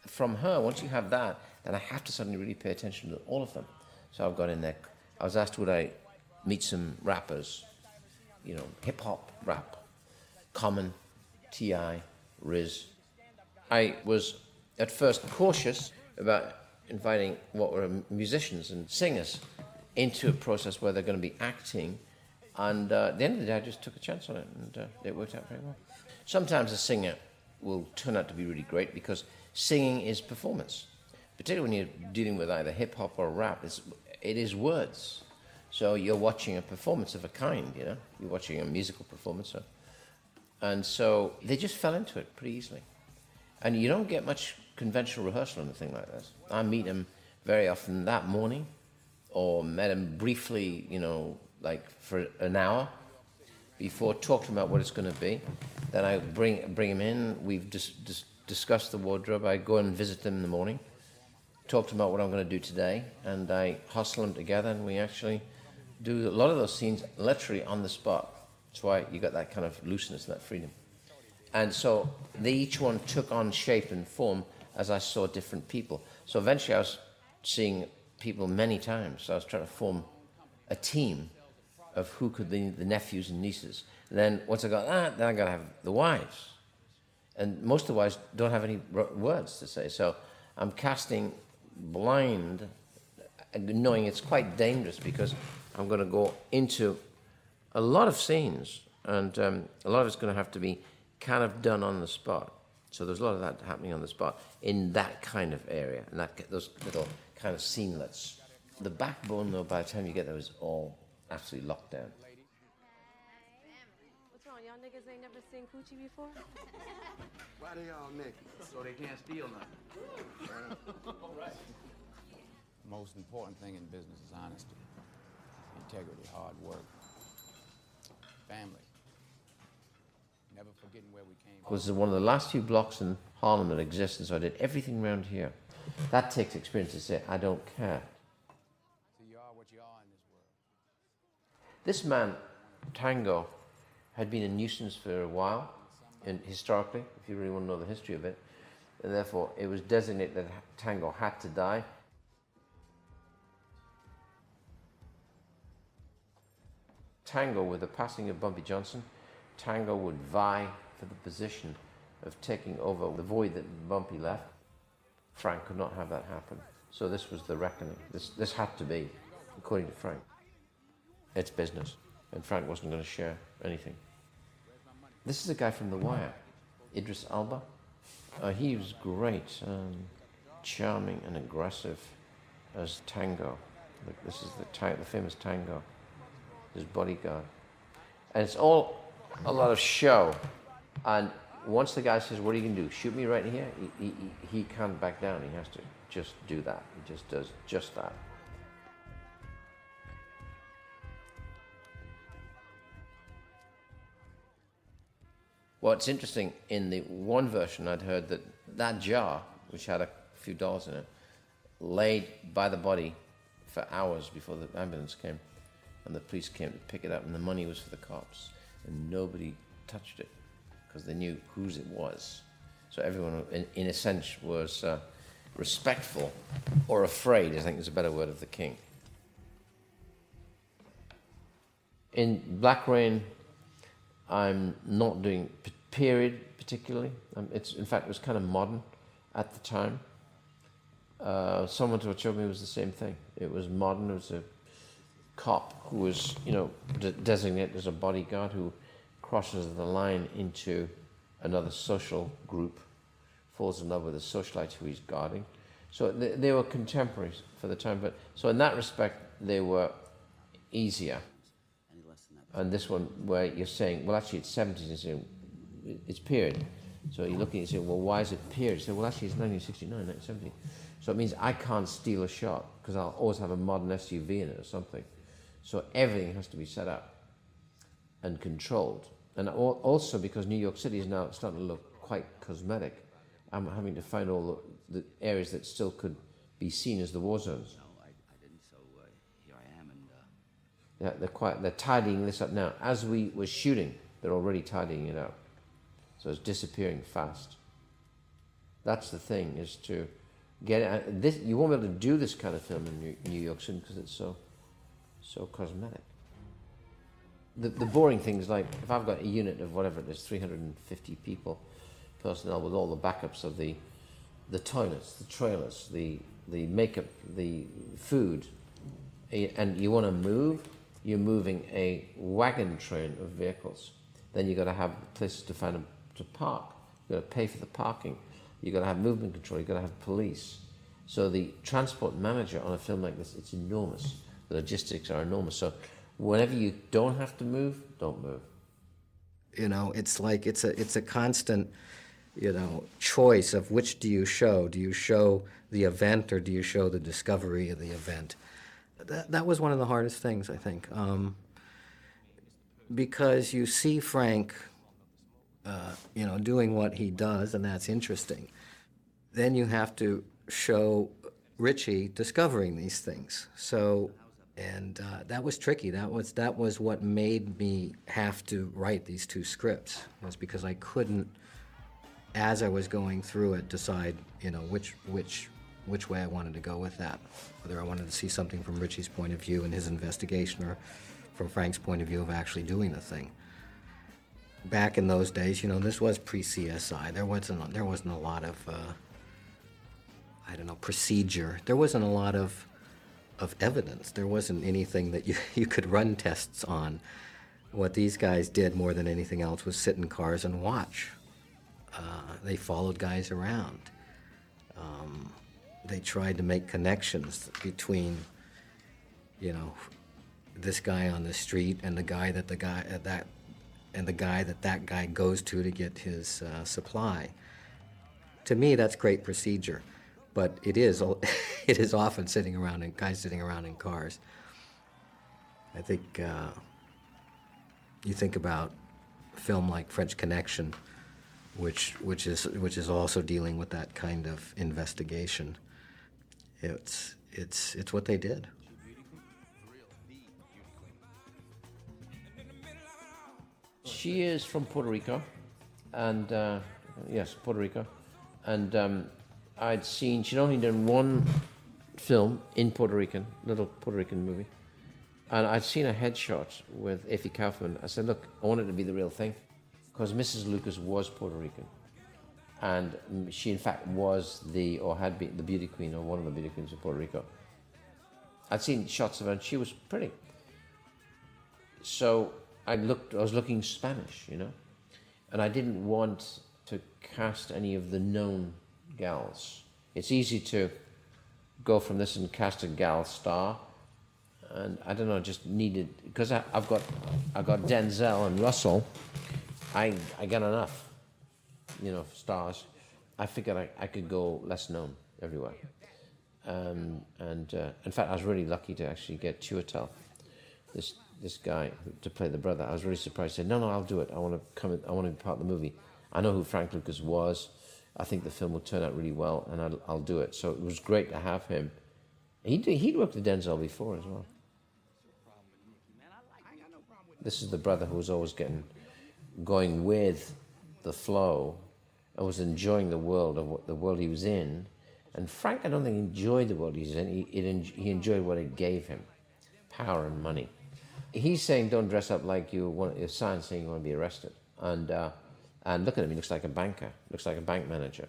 From her, once you have that, then I have to suddenly really pay attention to all of them. So I've got in there. I was asked would I meet some rappers, you know, hip hop rap, Common, T.I., RZA. I was at first cautious about inviting what were musicians and singers into a process where they're going to be acting. And uh, at the end of the day, I just took a chance on it, and uh, it worked out very well. Sometimes a singer will turn out to be really great because singing is performance, particularly when you're dealing with either hip hop or rap. It's, it is words. So you're watching a performance of a kind, you know? You're watching a musical performance. So. And so they just fell into it pretty easily. And you don't get much conventional rehearsal on a thing like this. I meet them very often that morning, or met them briefly, you know, like for an hour before, talking about what it's going to be. Then I bring, bring them in, we've dis- discussed the wardrobe. I go and visit them in the morning, talk to them about what I'm going to do today, and I hustle them together, and we actually do a lot of those scenes literally on the spot. That's why you got that kind of looseness and that freedom. And so they each one took on shape and form as I saw different people. So eventually I was seeing people many times. So I was trying to form a team of who could be the nephews and nieces. And then once I got that, then I got to have the wives. And most of the wives don't have any words to say. So I'm casting blind, knowing it's quite dangerous because I'm going to go into a lot of scenes, and um, a lot of it's going to have to be kind of done on the spot. So there's a lot of that happening on the spot in that kind of area, and that those little kind of scenelets. The backbone, though, by the time you get there, is all absolutely locked down. What's wrong? Y'all niggas ain't never seen coochie before? Why they all naked? So they can't steal nothing. Most important thing in business is honesty, integrity, hard work, family. Never forgetting where we came from. was one of the last few blocks in Harlem that existed, so I did everything around here. That takes experience to say, I don't care. So you are what you are in this world. This man, Tango, had been a nuisance for a while, and historically, if you really want to know the history of it, and therefore it was designated that Tango had to die. Tango, with the passing of Bumpy Johnson, Tango would vie for the position of taking over the void that Bumpy left. Frank could not have that happen. So this was the reckoning. This, this had to be, according to Frank. It's business. And Frank wasn't going to share anything. This is a guy from The Wire, Idris Elba. Uh, he was great, um, charming and aggressive as Tango. Look, this is the, ta- the famous Tango, his bodyguard. And it's all a lot of show. And once the guy says, What are you going to do? Shoot me right here? He, he, he can't back down. He has to just do that. He just does just that. Well, it's interesting. In the one version, I'd heard that that jar, which had a few dollars in it, laid by the body for hours before the ambulance came, and the police came to pick it up, and the money was for the cops, and nobody touched it because they knew whose it was. So everyone, in, in a sense, was uh, respectful or afraid. I think is a better word of the king. In Black Rain, I'm not doing period particularly. Um, it's in fact it was kind of modern at the time. Uh, someone showed me it was the same thing. It was modern. It was a cop who was you know de- designated as a bodyguard who crosses the line into another social group, falls in love with a socialite who he's guarding. So they, they were contemporaries for the time. But so in that respect, they were easier. And this one where you're saying, well, actually, it's 70s, and saying it's period. So you're looking and saying, well, why is it period? You say, well, actually, it's 1969, 1970. So it means I can't steal a shot because I'll always have a modern SUV in it or something. So everything has to be set up and controlled. And also because New York City is now starting to look quite cosmetic, I'm having to find all the, the areas that still could be seen as the war zones. No, I, I didn't, so uh, here I am, and uh, Yeah, they're quite they're tidying this up now. As we were shooting, they're already tidying it up. So it's disappearing fast. That's the thing is to get uh, this. You won't be able to do this kind of film in New, New York City because it's so so cosmetic. The the boring thing is like if I've got a unit of whatever it is, 350 people, personnel with all the backups of the the toilets, the trailers, the the makeup, the food, eh, and you want to move, you're moving a wagon train of vehicles. Then you've got to have places to find them to park. You've got to pay for the parking. You've got to have movement control. You've got to have police. So the transport manager on a film like this, it's enormous. Logistics are enormous. So whenever you don't have to move, don't move. you know it's like it's a it's a constant you know choice of which do you show do you show the event or do you show the discovery of the event that, that was one of the hardest things i think um, because you see frank uh, you know doing what he does and that's interesting then you have to show richie discovering these things so and uh, that was tricky. That was that was what made me have to write these two scripts. Was because I couldn't, as I was going through it, decide you know which which which way I wanted to go with that. Whether I wanted to see something from Richie's point of view in his investigation, or from Frank's point of view of actually doing the thing. Back in those days, you know, this was pre-CSI. There wasn't there wasn't a lot of uh, I don't know procedure. There wasn't a lot of of evidence. There wasn't anything that you, you could run tests on. What these guys did more than anything else was sit in cars and watch. Uh, they followed guys around. Um, they tried to make connections between, you know, this guy on the street and the guy that the guy uh, that and the guy that that guy goes to to get his uh, supply. To me, that's great procedure but it is it is often sitting around in guys sitting around in cars. I think uh, you think about film like French Connection, which which is which is also dealing with that kind of investigation. It's it's it's what they did. She is from Puerto Rico, and uh, yes, Puerto Rico, and um, I'd seen she'd only done one film in Puerto Rican, little Puerto Rican movie, and I'd seen a headshot with Avy Kaufman. I said, "Look, I wanted to be the real thing," because Mrs. Lucas was Puerto Rican, and she in fact was the or had been the beauty queen or one of the beauty queens of Puerto Rico. I'd seen shots of her, and she was pretty. So I looked. I was looking Spanish, you know, and I didn't want to cast any of the known gals. It's easy to go from this and cast a gal star, and I don't know, just needed because I've got I've got Denzel and Russell. I I got enough, you know, stars. I figured I, I could go less known everywhere. Um, and uh, in fact, I was really lucky to actually get Chiwetel, this this guy to play the brother. I was really surprised. He said, "No, no, I'll do it. I want to come. In, I want to be part of the movie. I know who Frank Lucas was. I think the film will turn out really well, and I'll, I'll do it." So it was great to have him. He he'd worked with Denzel before as well. This is the brother who was always getting going with the flow and was enjoying the world of what the world he was in. And Frank, I don't think enjoyed the world he's in. He, it, he enjoyed what it gave him, power and money. He's saying, "Don't dress up like you want." Your sign saying you want to be arrested, and uh, and look at him. He looks like a banker. Looks like a bank manager.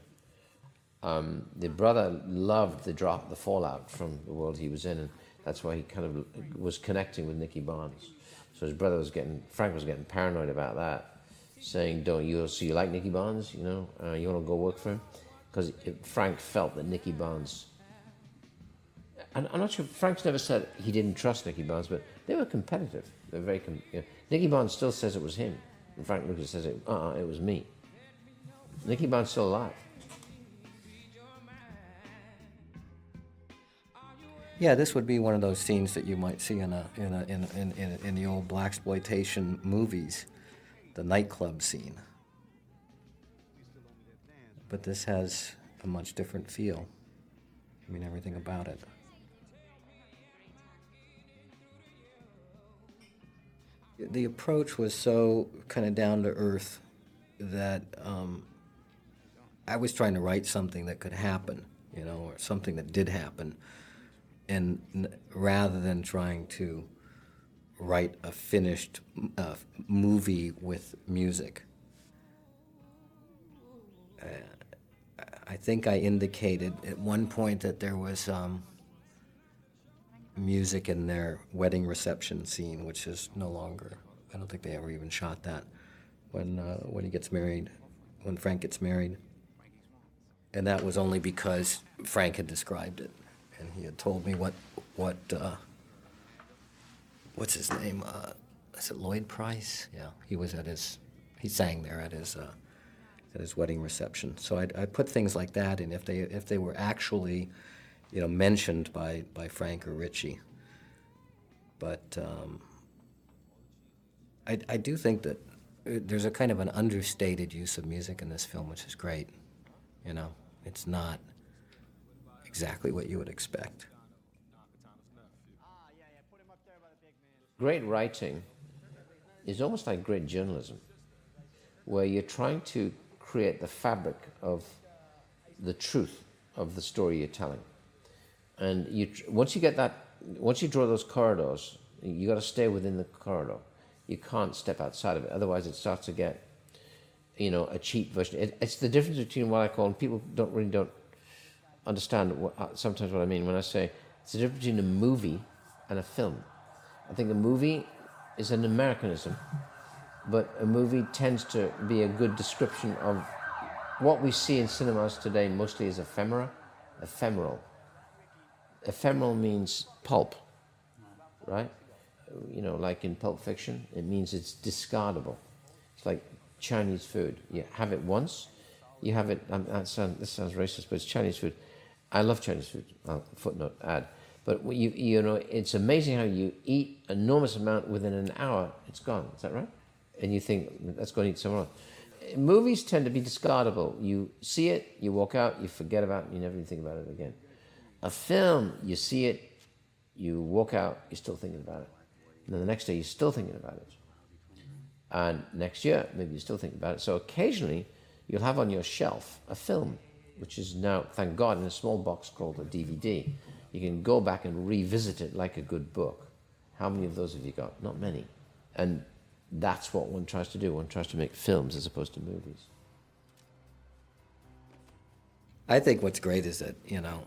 Um, the brother loved the drop, the fallout from the world he was in, and that's why he kind of was connecting with Nicky Barnes. So his brother was getting, Frank was getting paranoid about that, saying, "Don't you? So you like Nicky Barnes? You know, uh, you want to go work for him?" Because Frank felt that Nicky Barnes And I'm not sure, Frank's never said he didn't trust Nicky Barnes, but they were competitive. They were very, com- you know, Nicky Barnes still says it was him. And Frank Lucas says it, uh-uh, it was me. Nicky Barnes still alive. Yeah, this would be one of those scenes that you might see in a in a, in in, in, in the old black exploitation movies, the nightclub scene. But this has a much different feel. I mean, everything about it. The approach was so kind of down to earth that um, I was trying to write something that could happen, you know, or something that did happen and n- rather than trying to write a finished uh, movie with music. Uh, I think I indicated at one point that there was um, music in their wedding reception scene, which is no longer. I don't think they ever even shot that when uh, when he gets married, when Frank gets married, and that was only because Frank had described it and he had told me what what uh, what's his name? Uh, is it Lloyd Price? Yeah, he was at his he sang there at his uh, at his wedding reception. So I put things like that in if they if they were actually you know mentioned by by Frank or Richie. But um, I I do think that uh, there's a kind of an understated use of music in this film, which is great. You know, it's not exactly what you would expect. Great writing is almost like great journalism, where you're trying to create the fabric of the truth of the story you're telling. And you, once you get that, once you draw those corridors, you got to stay within the corridor. You can't step outside of it, otherwise it starts to get, you know, a cheap version. It, it's the difference between what I call, and people don't really don't understand what, uh, sometimes what I mean when I say it's the difference between a movie and a film. I think a movie is an Americanism, but a movie tends to be a good description of what we see in cinemas today mostly is ephemera, ephemeral. Ephemeral means pulp, right? You know, like in Pulp Fiction, it means it's discardable. It's like Chinese food. You have it once, you have it. Um, sound, this sounds racist, but it's Chinese food. I love Chinese food. Footnote add. But you you know, it's amazing how you eat enormous amount within an hour. It's gone. Is that right? And you think let's go and eat somewhere else. Movies tend to be discardable. You see it, you walk out, you forget about it, you never even think about it again. A film, you see it, you walk out, you're still thinking about it. And then the next day, you're still thinking about it. And next year, maybe you're still thinking about it. So occasionally, you'll have on your shelf a film, which is now, thank God, in a small box called a DVD. You can go back and revisit it like a good book. How many of those have you got? Not many. And that's what one tries to do. One tries to make films as opposed to movies. I think what's great is that, you know,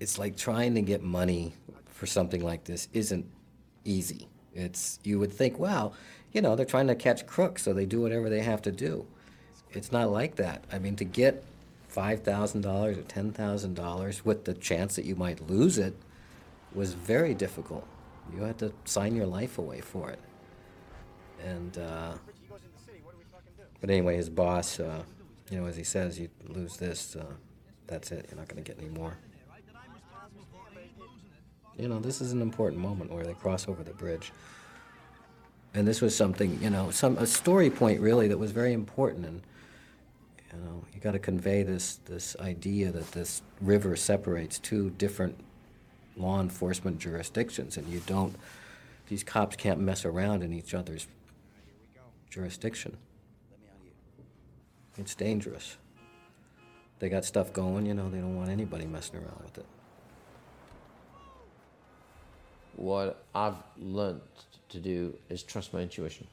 it's like trying to get money for something like this isn't easy. It's you would think, well, you know, they're trying to catch crooks, so they do whatever they have to do. It's not like that. I mean, to get five thousand dollars or ten thousand dollars with the chance that you might lose it was very difficult. You had to sign your life away for it. And uh, but anyway, his boss, uh, you know, as he says, you lose this, uh, that's it. You're not going to get any more. You know, this is an important moment where they cross over the bridge. And this was something, you know, some a story point really that was very important. And you know, you got to convey this this idea that this river separates two different law enforcement jurisdictions, and you don't. These cops can't mess around in each other's jurisdiction. It's dangerous. They got stuff going, you know, they don't want anybody messing around with it. What I've learned to do is trust my intuition.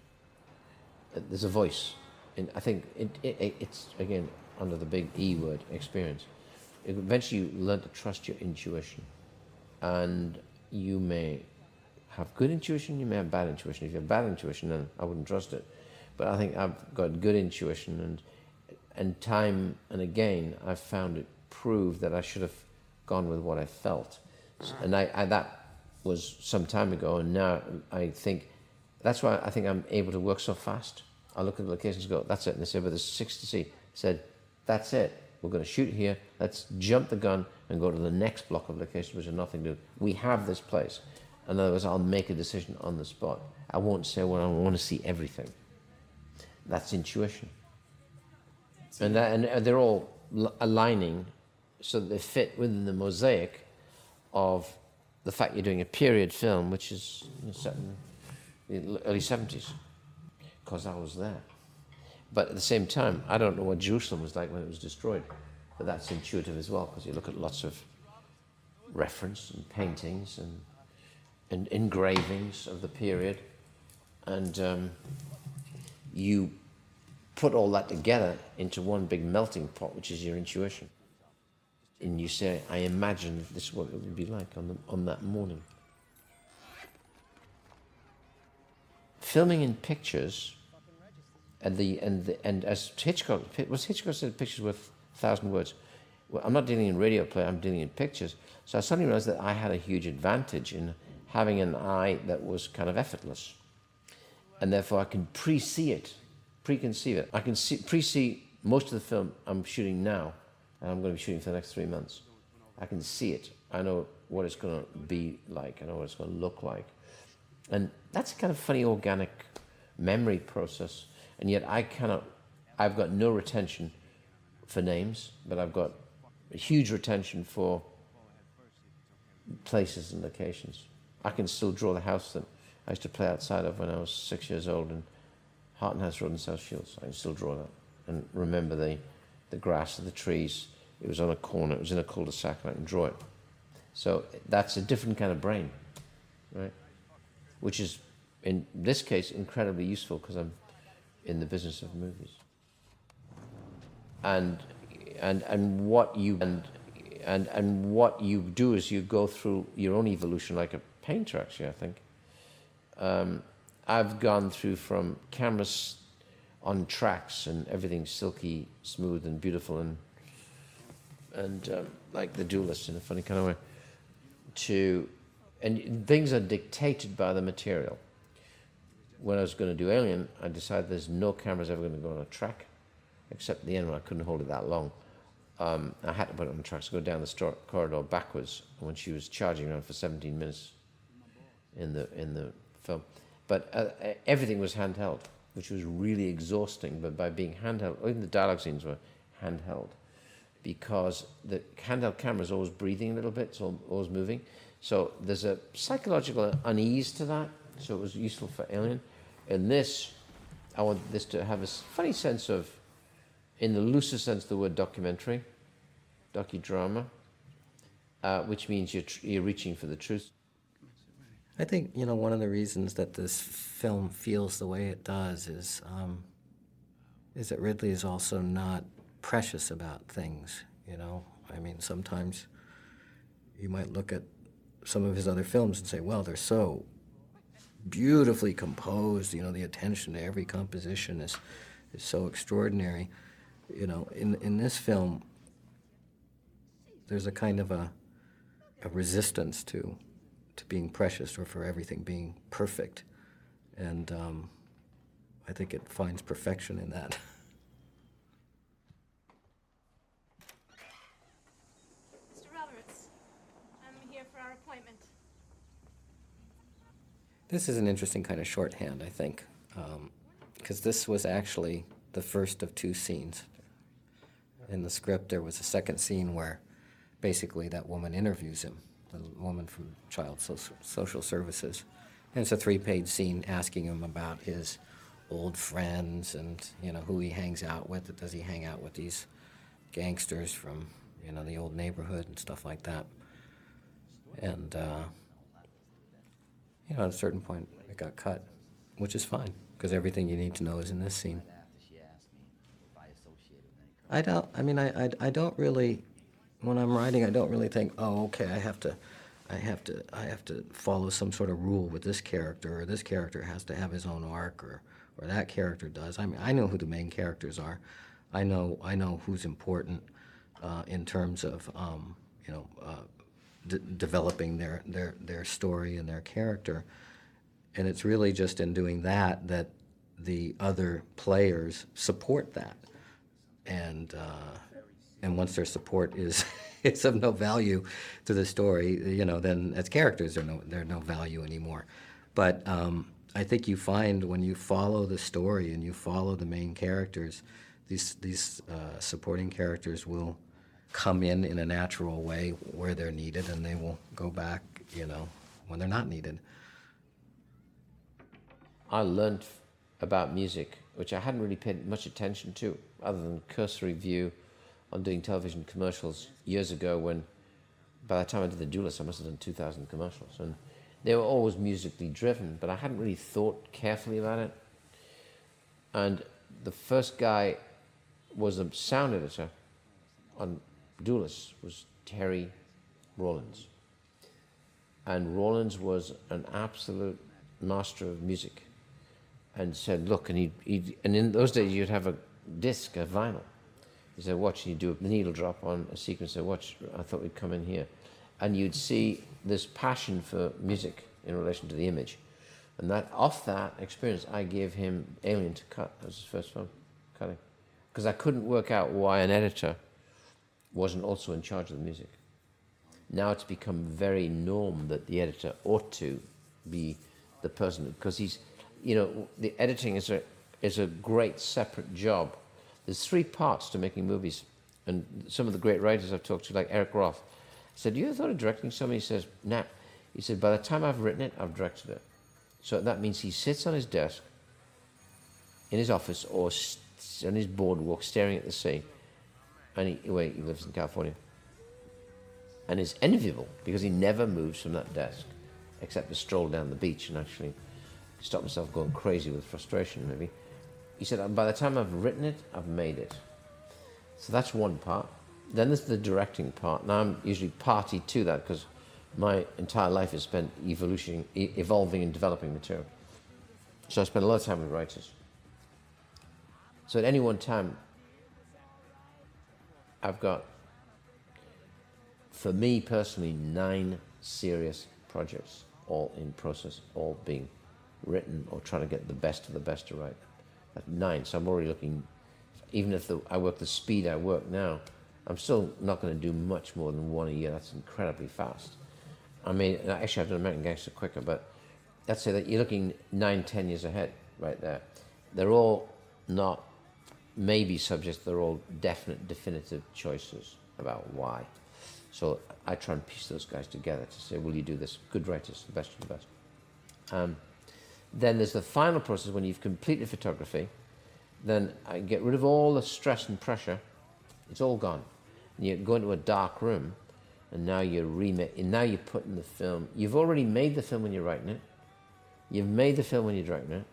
Uh, There's a voice, and I think it, it, it- it's again under the big E word, experience. Eventually, you learn to trust your intuition, and you may have good intuition, you may have bad intuition. If you have bad intuition, then I wouldn't trust it. But I think I've got good intuition, and and time and again, I've found it prove that I should have gone with what I felt. And I, I, that was some time ago, and now I think that's why I think I'm able to work so fast. I look at the locations and go, that's it. And they say, but there's six to see. I said, that's it. We're going to shoot here. Let's jump the gun and go to the next block of locations, which are nothing to do. We have this place. In other words, I'll make a decision on the spot. I won't say, well, I want to see everything. That's intuition. And, that, and they're all aligning so that they fit within the mosaic of the fact you're doing a period film, which is in the early 70s, because I was there. But at the same time, I don't know what Jerusalem was like when it was destroyed, but that's intuitive as well, because you look at lots of reference and paintings and, and engravings of the period, and um, you put all that together into one big melting pot, which is your intuition. And you say, I imagine this is what it would be like on, the, on that morning. Filming in pictures, and, the, and, the, and as Hitchcock, was Hitchcock said, pictures worth a thousand words. Well, I'm not dealing in radio play, I'm dealing in pictures. So I suddenly realized that I had a huge advantage in having an eye that was kind of effortless. And therefore I can pre see it preconceive it. I can see, pre-see most of the film I'm shooting now, and I'm going to be shooting for the next three months. I can see it. I know what it's going to be like. I know what it's going to look like. And that's a kind of funny organic memory process. And yet I cannot, I've got no retention for names, but I've got a huge retention for places and locations. I can still draw the house that I used to play outside of when I was six years old and Hartenhouse Road in South Shields. I can still draw that and remember the, the grass and the trees. It was on a corner, it was in a cul de sac, and I can draw it. So that's a different kind of brain, right? Which is, in this case, incredibly useful because I'm in the business of movies. And, and, and what you and, and, and what you do is you go through your own evolution like a painter, actually, I think. Um, I've gone through from cameras on tracks and everything silky, smooth, and beautiful, and and um, like the duelist in a funny kind of way, to and things are dictated by the material. When I was going to do Alien, I decided there's no cameras ever going to go on a track, except the end when I couldn't hold it that long. Um, I had to put it on the track to go down the store, corridor backwards when she was charging around for 17 minutes in the in the film. But uh, everything was handheld, which was really exhausting. But by being handheld, even the dialogue scenes were handheld, because the handheld camera is always breathing a little bit, it's always moving. So there's a psychological unease to that. So it was useful for Alien. In this, I want this to have a funny sense of, in the looser sense, of the word documentary, docudrama, uh, which means you're, tr- you're reaching for the truth. I think you know one of the reasons that this film feels the way it does is um, is that Ridley is also not precious about things. You know, I mean, sometimes you might look at some of his other films and say, "Well, they're so beautifully composed. You know, the attention to every composition is is so extraordinary." You know, in in this film, there's a kind of a a resistance to to being precious or for everything being perfect. And um, I think it finds perfection in that. Mr. Roberts, I'm here for our appointment. This is an interesting kind of shorthand, I think, because um, this was actually the first of two scenes. In the script, there was a second scene where basically that woman interviews him, the woman from Child Social Services. And it's a three page scene asking him about his old friends and, you know, who he hangs out with. Does he hang out with these gangsters from, you know, the old neighborhood and stuff like that? And, uh, you know, at a certain point, it got cut, which is fine because everything you need to know is in this scene. I don't. I mean, I, I, I don't really. When I'm writing, I don't really think, oh, okay, I have to, I have to, I have to follow some sort of rule with this character, or this character has to have his own arc, or, or that character does. I mean, I know who the main characters are. I know, I know who's important uh, in terms of, um, you know, uh, d- developing their, their, their story and their character. And it's really just in doing that that the other players support that. And, uh, and once their support is, is of no value to the story, you know, then as characters, they're no, they're no value anymore. But um, I think you find when you follow the story and you follow the main characters, these, these uh, supporting characters will come in in a natural way where they're needed and they will go back, you know, when they're not needed. I learned about music, which I hadn't really paid much attention to, other than cursory view on doing television commercials years ago. When by the time I did the Duelist, I must have done two thousand commercials, and they were always musically driven, but I hadn't really thought carefully about it. And the first guy was a sound editor on Duelist was Terry Rawlings. And Rawlings was an absolute master of music and said, look, and he and in those days you'd have a disc, a vinyl. He said, watch, and you do a needle drop on a sequence, said, watch, I thought we'd come in here. And you'd see this passion for music in relation to the image. And that off that experience, I gave him Alien to cut. That was his first film, cutting. Because I couldn't work out why an editor wasn't also in charge of the music. Now it's become very norm that the editor ought to be the person because he's, you know, the editing is a is a great separate job. There's three parts to making movies, and some of the great writers I've talked to, like Eric Roth, said, "You ever thought of directing something? He says, "Nah." He said, "By the time I've written it, I've directed it." So that means he sits on his desk in his office or on his boardwalk, staring at the sea, and he, he lives in California. And is enviable because he never moves from that desk except to stroll down the beach and actually stop himself going crazy with frustration, maybe. He said, by the time I've written it, I've made it. So that's one part. Then there's the directing part. Now I'm usually party to that because my entire life is spent evolution, evolving and developing material. So I spend a lot of time with writers. So at any one time, I've got, for me personally, nine serious projects, all in process, all being written or trying to get the best of the best to write. That's nine. So I'm already looking, even if the, I work the speed I work now, I'm still not going to do much more than one a year. That's incredibly fast. I mean, actually, I've done American Gangster quicker, but let's say that you're looking nine, ten years ahead right there. They're all not maybe subjects, they're all definite, definitive choices about why. So I try and piece those guys together to say, will you do this? Good writers, the best of the best. Um, then there's the final process when you've completed photography. Then I get rid of all the stress and pressure. It's all gone. And you go into a dark room, and now you're remake. And now you're putting the film. You've already made the film when you're writing it. You've made the film when you're directing it.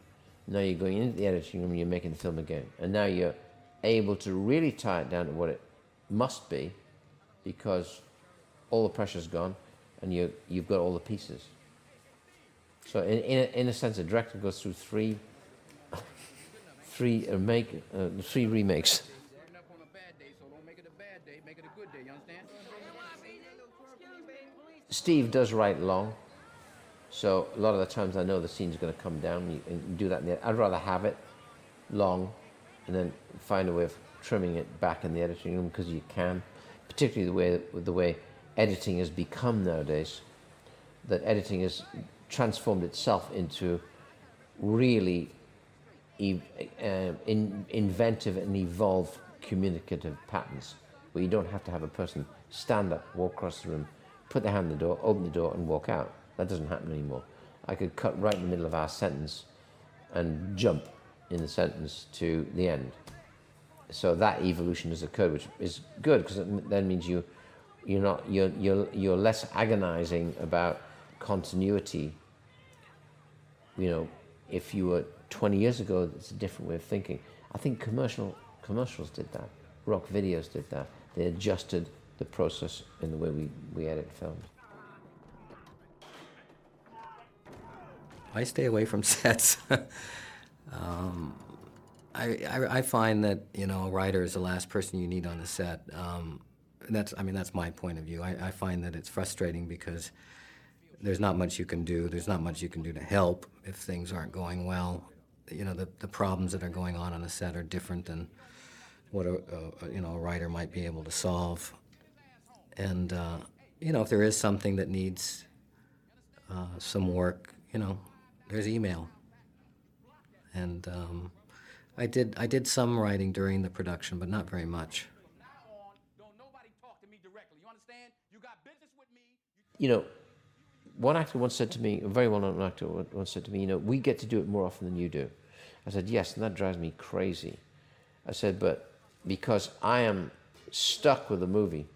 Now you're going into the editing room and you're making the film again. And now you're able to really tie it down to what it must be because all the pressure's gone and you, you've got all the pieces. So in, in, a, in a sense, a director goes through three, three, uh, make, uh, three remakes. Steve does write long, so a lot of the times I know the scene's going to come down and do that. I'd rather have it long, and then find a way of trimming it back in the editing room because you can, particularly the way the way editing has become nowadays. That editing has transformed itself into really ev- uh, in, inventive and evolved communicative patterns where you don't have to have a person stand up, walk across the room, put their hand in the door, open the door, and walk out. That doesn't happen anymore. I could cut right in the middle of our sentence and jump in the sentence to the end. So that evolution has occurred, which is good because it then means you, you're not you're, you're, you're less agonizing about continuity. You know, if you were 20 years ago, it's a different way of thinking. I think commercial commercials did that. Rock videos did that. They adjusted the process in the way we, we edit films. I stay away from sets. um, I, I, I find that you know a writer is the last person you need on the set. Um, that's I mean that's my point of view. I, I find that it's frustrating because there's not much you can do. There's not much you can do to help if things aren't going well. You know, the, the problems that are going on on a set are different than what a, a you know a writer might be able to solve. And uh, you know, if there is something that needs uh, some work, you know, there's email. And um, I did I did some writing during the production, but not very much. Don't nobody talk to me directly. You understand? You got business with me. You know, one actor once said to me, a very well-known actor once said to me, you know, we get to do it more often than you do. I said, yes, and that drives me crazy. I said, but because I am stuck with a movie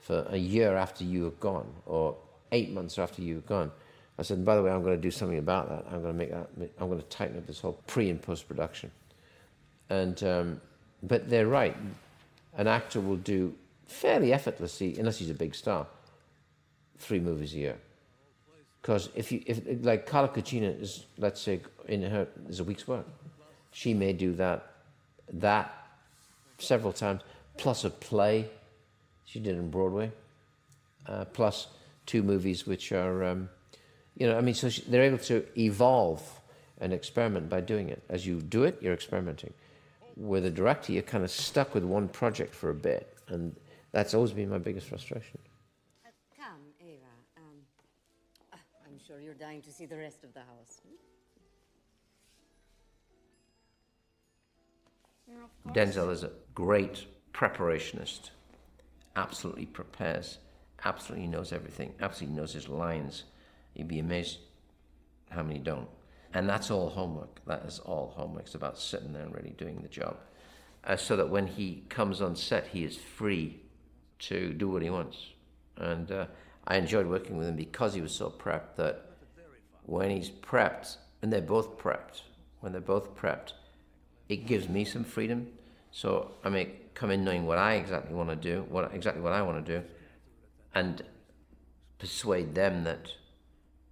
for a year after you have gone, or eight months after you have gone. I said, by the way, I'm going to do something about that. I'm going to make that. I'm going to tighten up this whole pre and post production. And um, but they're right. An actor will do fairly effortlessly, unless he's a big star, three movies a year. Because if you if like Carla Gugino is, let's say, in her is a week's work, she may do that that several times, plus a play she did in Broadway, uh, plus two movies which are, um, you know, I mean, so she, they're able to evolve and experiment by doing it. As you do it, you're experimenting. With a director, you're kind of stuck with one project for a bit, and that's always been my biggest frustration. You're dying to see the rest of the house. hmm? Denzel is a great preparationist. Absolutely prepares. Absolutely knows everything. Absolutely knows his lines. You'd be amazed how many don't. And that's all homework. That is all homework. It's about sitting there and really doing the job. Uh, so that when he comes on set, he is free to do what he wants. And uh, I enjoyed working with him because he was so prepped that when he's prepped, and they're both prepped, when they're both prepped, it gives me some freedom. So I may come in knowing what I exactly want to do, what exactly what I want to do, and persuade them that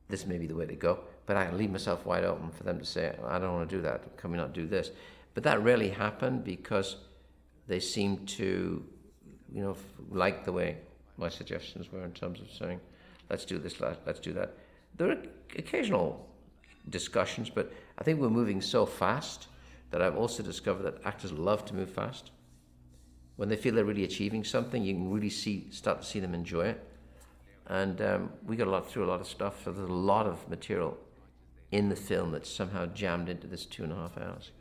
this may be the way to go. But I leave myself wide open for them to say, I don't want to do that. Can we not do this? But that rarely happened because they seemed to, you know, like the way my suggestions were in terms of saying, let's do this, let's do that. There are occasional discussions, but I think we're moving so fast that I've also discovered that actors love to move fast. When they feel they're really achieving something, you can really see start to see them enjoy it. And um, we got a lot through a lot of stuff. So there's a lot of material in the film that's somehow jammed into this two and a half hours,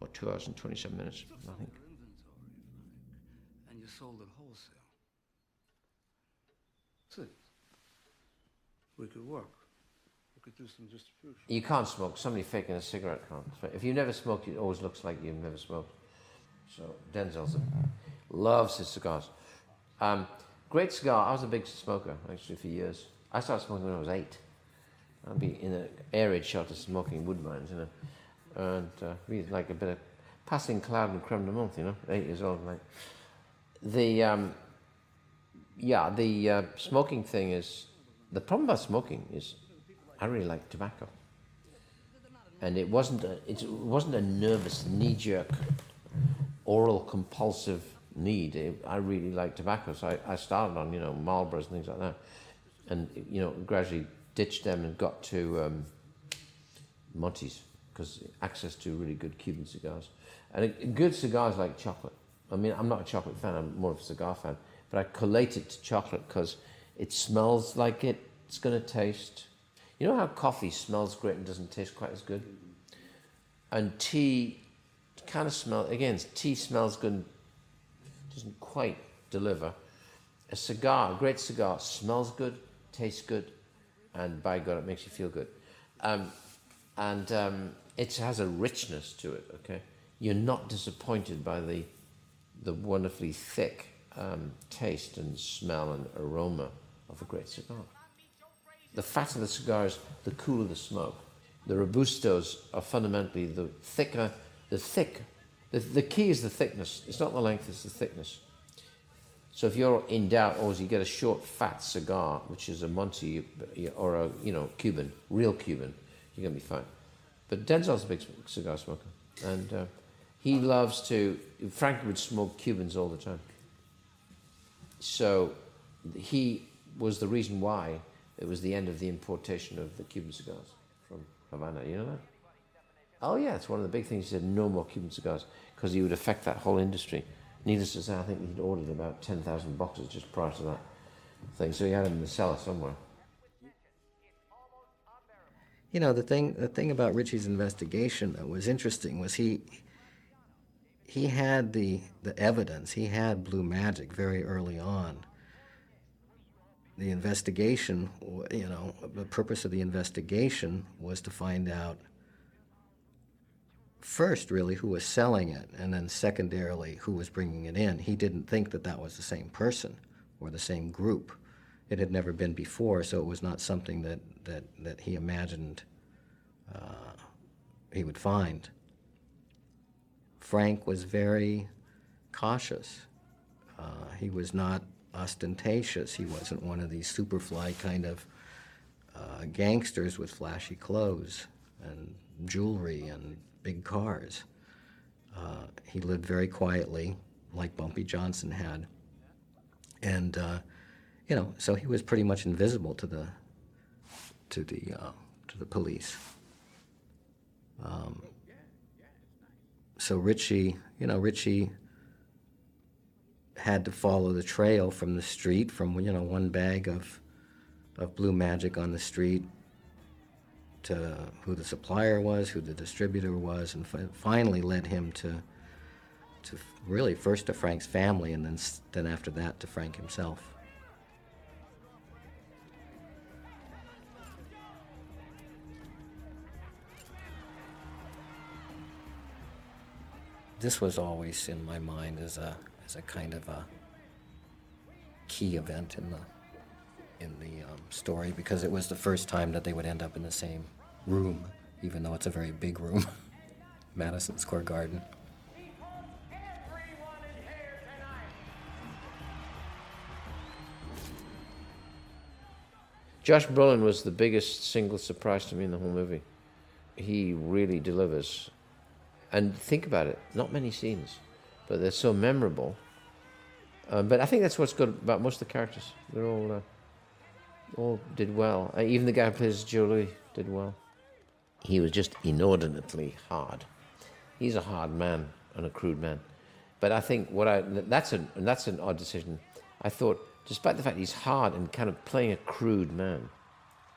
or two hours and twenty-seven minutes, I think. And you sold it wholesale. See, we could work. We could do some distribution. You can't smoke. Somebody faking a cigarette can't. If you never smoked, it always looks like you've never smoked. So Denzel's a, loves his cigars. Um, great cigar. I was a big smoker actually for years. I started smoking when I was eight. I'd be in an air raid shelter smoking Woodbines, you know, and uh, be like a bit of passing cloud and creme de menthe, you know, eight years old. Like the um, yeah, the uh, smoking thing is the problem about smoking is I really like tobacco, and it wasn't a, it wasn't a nervous knee jerk oral compulsive need. It, I really like tobacco, so I, I started on you know Marlboros and things like that, and you know gradually ditched them and got to um, Monty's because access to really good Cuban cigars and a, a good cigars like chocolate. I mean, I'm not a chocolate fan. I'm more of a cigar fan, but I collate it to chocolate because it smells like it, it's going to taste. You know how coffee smells great and doesn't taste quite as good, and tea kind of smells, again. Tea smells good, doesn't quite deliver. A cigar, a great cigar, smells good, tastes good, and by God, it makes you feel good. Um, and um, it has a richness to it. Okay, you're not disappointed by the the wonderfully thick um, taste and smell and aroma of a great cigar. The fatter the cigars, the cooler the smoke. The robustos are fundamentally the thicker, the thick. The, the key is the thickness. It's not the length; it's the thickness. So if you're in doubt, always you get a short, fat cigar, which is a Monty or a you know Cuban, real Cuban, you're gonna be fine. But Denzel's a big cigar smoker, and uh, he loves to. Frank would smoke Cubans all the time. So he was the reason why it was the end of the importation of the Cuban cigars from Havana. You know that? Oh, yeah, it's one of the big things. He said no more Cuban cigars because he would affect that whole industry. Needless to say, I think he'd ordered about 10,000 boxes just prior to that thing. So he had them in the cellar somewhere. You know, the thing the thing about Richie's investigation that was interesting was he he had the the evidence. He had blue magic very early on. The investigation, you know, the purpose of the investigation was to find out first really who was selling it and then secondarily who was bringing it in. He didn't think that that was the same person or the same group. It had never been before, so it was not something that, that, that he imagined uh, he would find. Frank was very cautious. Uh, he was not ostentatious. He wasn't one of these superfly kind of uh, gangsters with flashy clothes and jewelry and big cars. Uh, he lived very quietly, like Bumpy Johnson had. And, uh, you know, so he was pretty much invisible to the, to the, uh, to the police. Um, so Richie, you know, Richie had to follow the trail from the street, from you know one bag of of blue magic on the street to who the supplier was, who the distributor was, and fi- finally led him to to really first to Frank's family, and then then after that to Frank himself. This was always in my mind as a a kind of a key event in the in the um, story because it was the first time that they would end up in the same room, even though it's a very big room, Madison Square Garden. Josh Brolin was the biggest single surprise to me in the whole movie. He really delivers. And think about it, not many scenes, but they're so memorable. Uh, but I think that's what's good about most of the characters. They're all uh, all did well. Uh, even the guy who plays Joe Louis did well. He was just inordinately hard. He's a hard man and a crude man. But I think what I that's an that's an odd decision. I thought, despite the fact he's hard and kind of playing a crude man,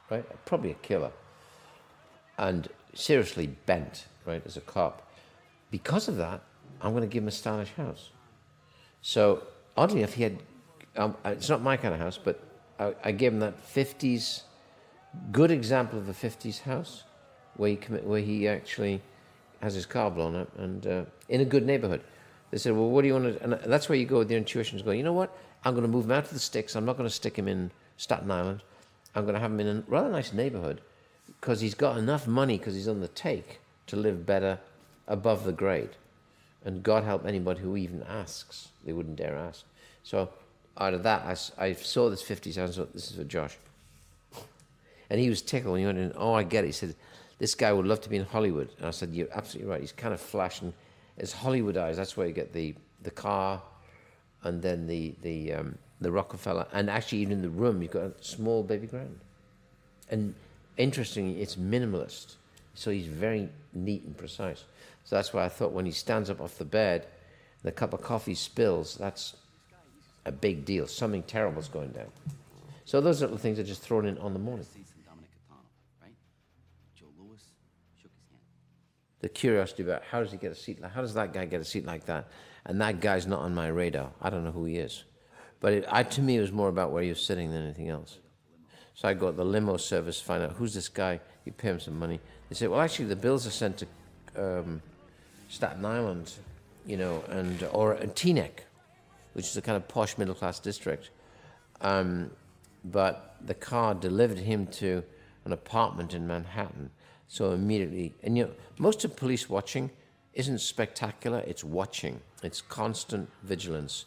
right? Probably a killer, and seriously bent, right, as a cop. Because of that, I'm going to give him a stylish house. So oddly enough, he had. Um, it's not my kind of house, but I, I gave him that '50s, good example of a '50s house, where he commi- where he actually has his car blown up and uh, in a good neighborhood. They said, "Well, what do you want to?" And that's where you go with your intuitions. Go, you know what? I'm going to move him out to the sticks. I'm not going to stick him in Staten Island. I'm going to have him in a rather nice neighborhood because he's got enough money because he's on the take to live better above the grade. And God help anybody who even asks. They wouldn't dare ask. So out of that, I saw this 50s. I thought, this is for Josh. And he was tickled. And he went in, oh, I get it. He said, this guy would love to be in Hollywood. And I said, you're absolutely right. He's kind of flashing. It's Hollywood eyes. That's where you get the, the car and then the, the, um, the Rockefeller. And actually, even in the room, you've got a small baby grand. And interestingly, it's minimalist. So he's very neat and precise. So that's why I thought when he stands up off the bed, the cup of coffee spills, that's a big deal. Something terrible's going down. So those little things are just thrown in on the morning. The curiosity about how does he get a seat how does that guy get a seat like that? And that guy's not on my radar. I don't know who he is. But it, I, to me, it was more about where he was sitting than anything else. So I go to the limo service, find out who's this guy. You pay him some money. They say, well, actually, the bills are sent to um, Staten Island, you know, and or uh, Teaneck, which is a kind of posh middle class district. Um, but the car delivered him to an apartment in Manhattan. So immediately, and you know, most of police watching isn't spectacular. It's watching. It's constant vigilance,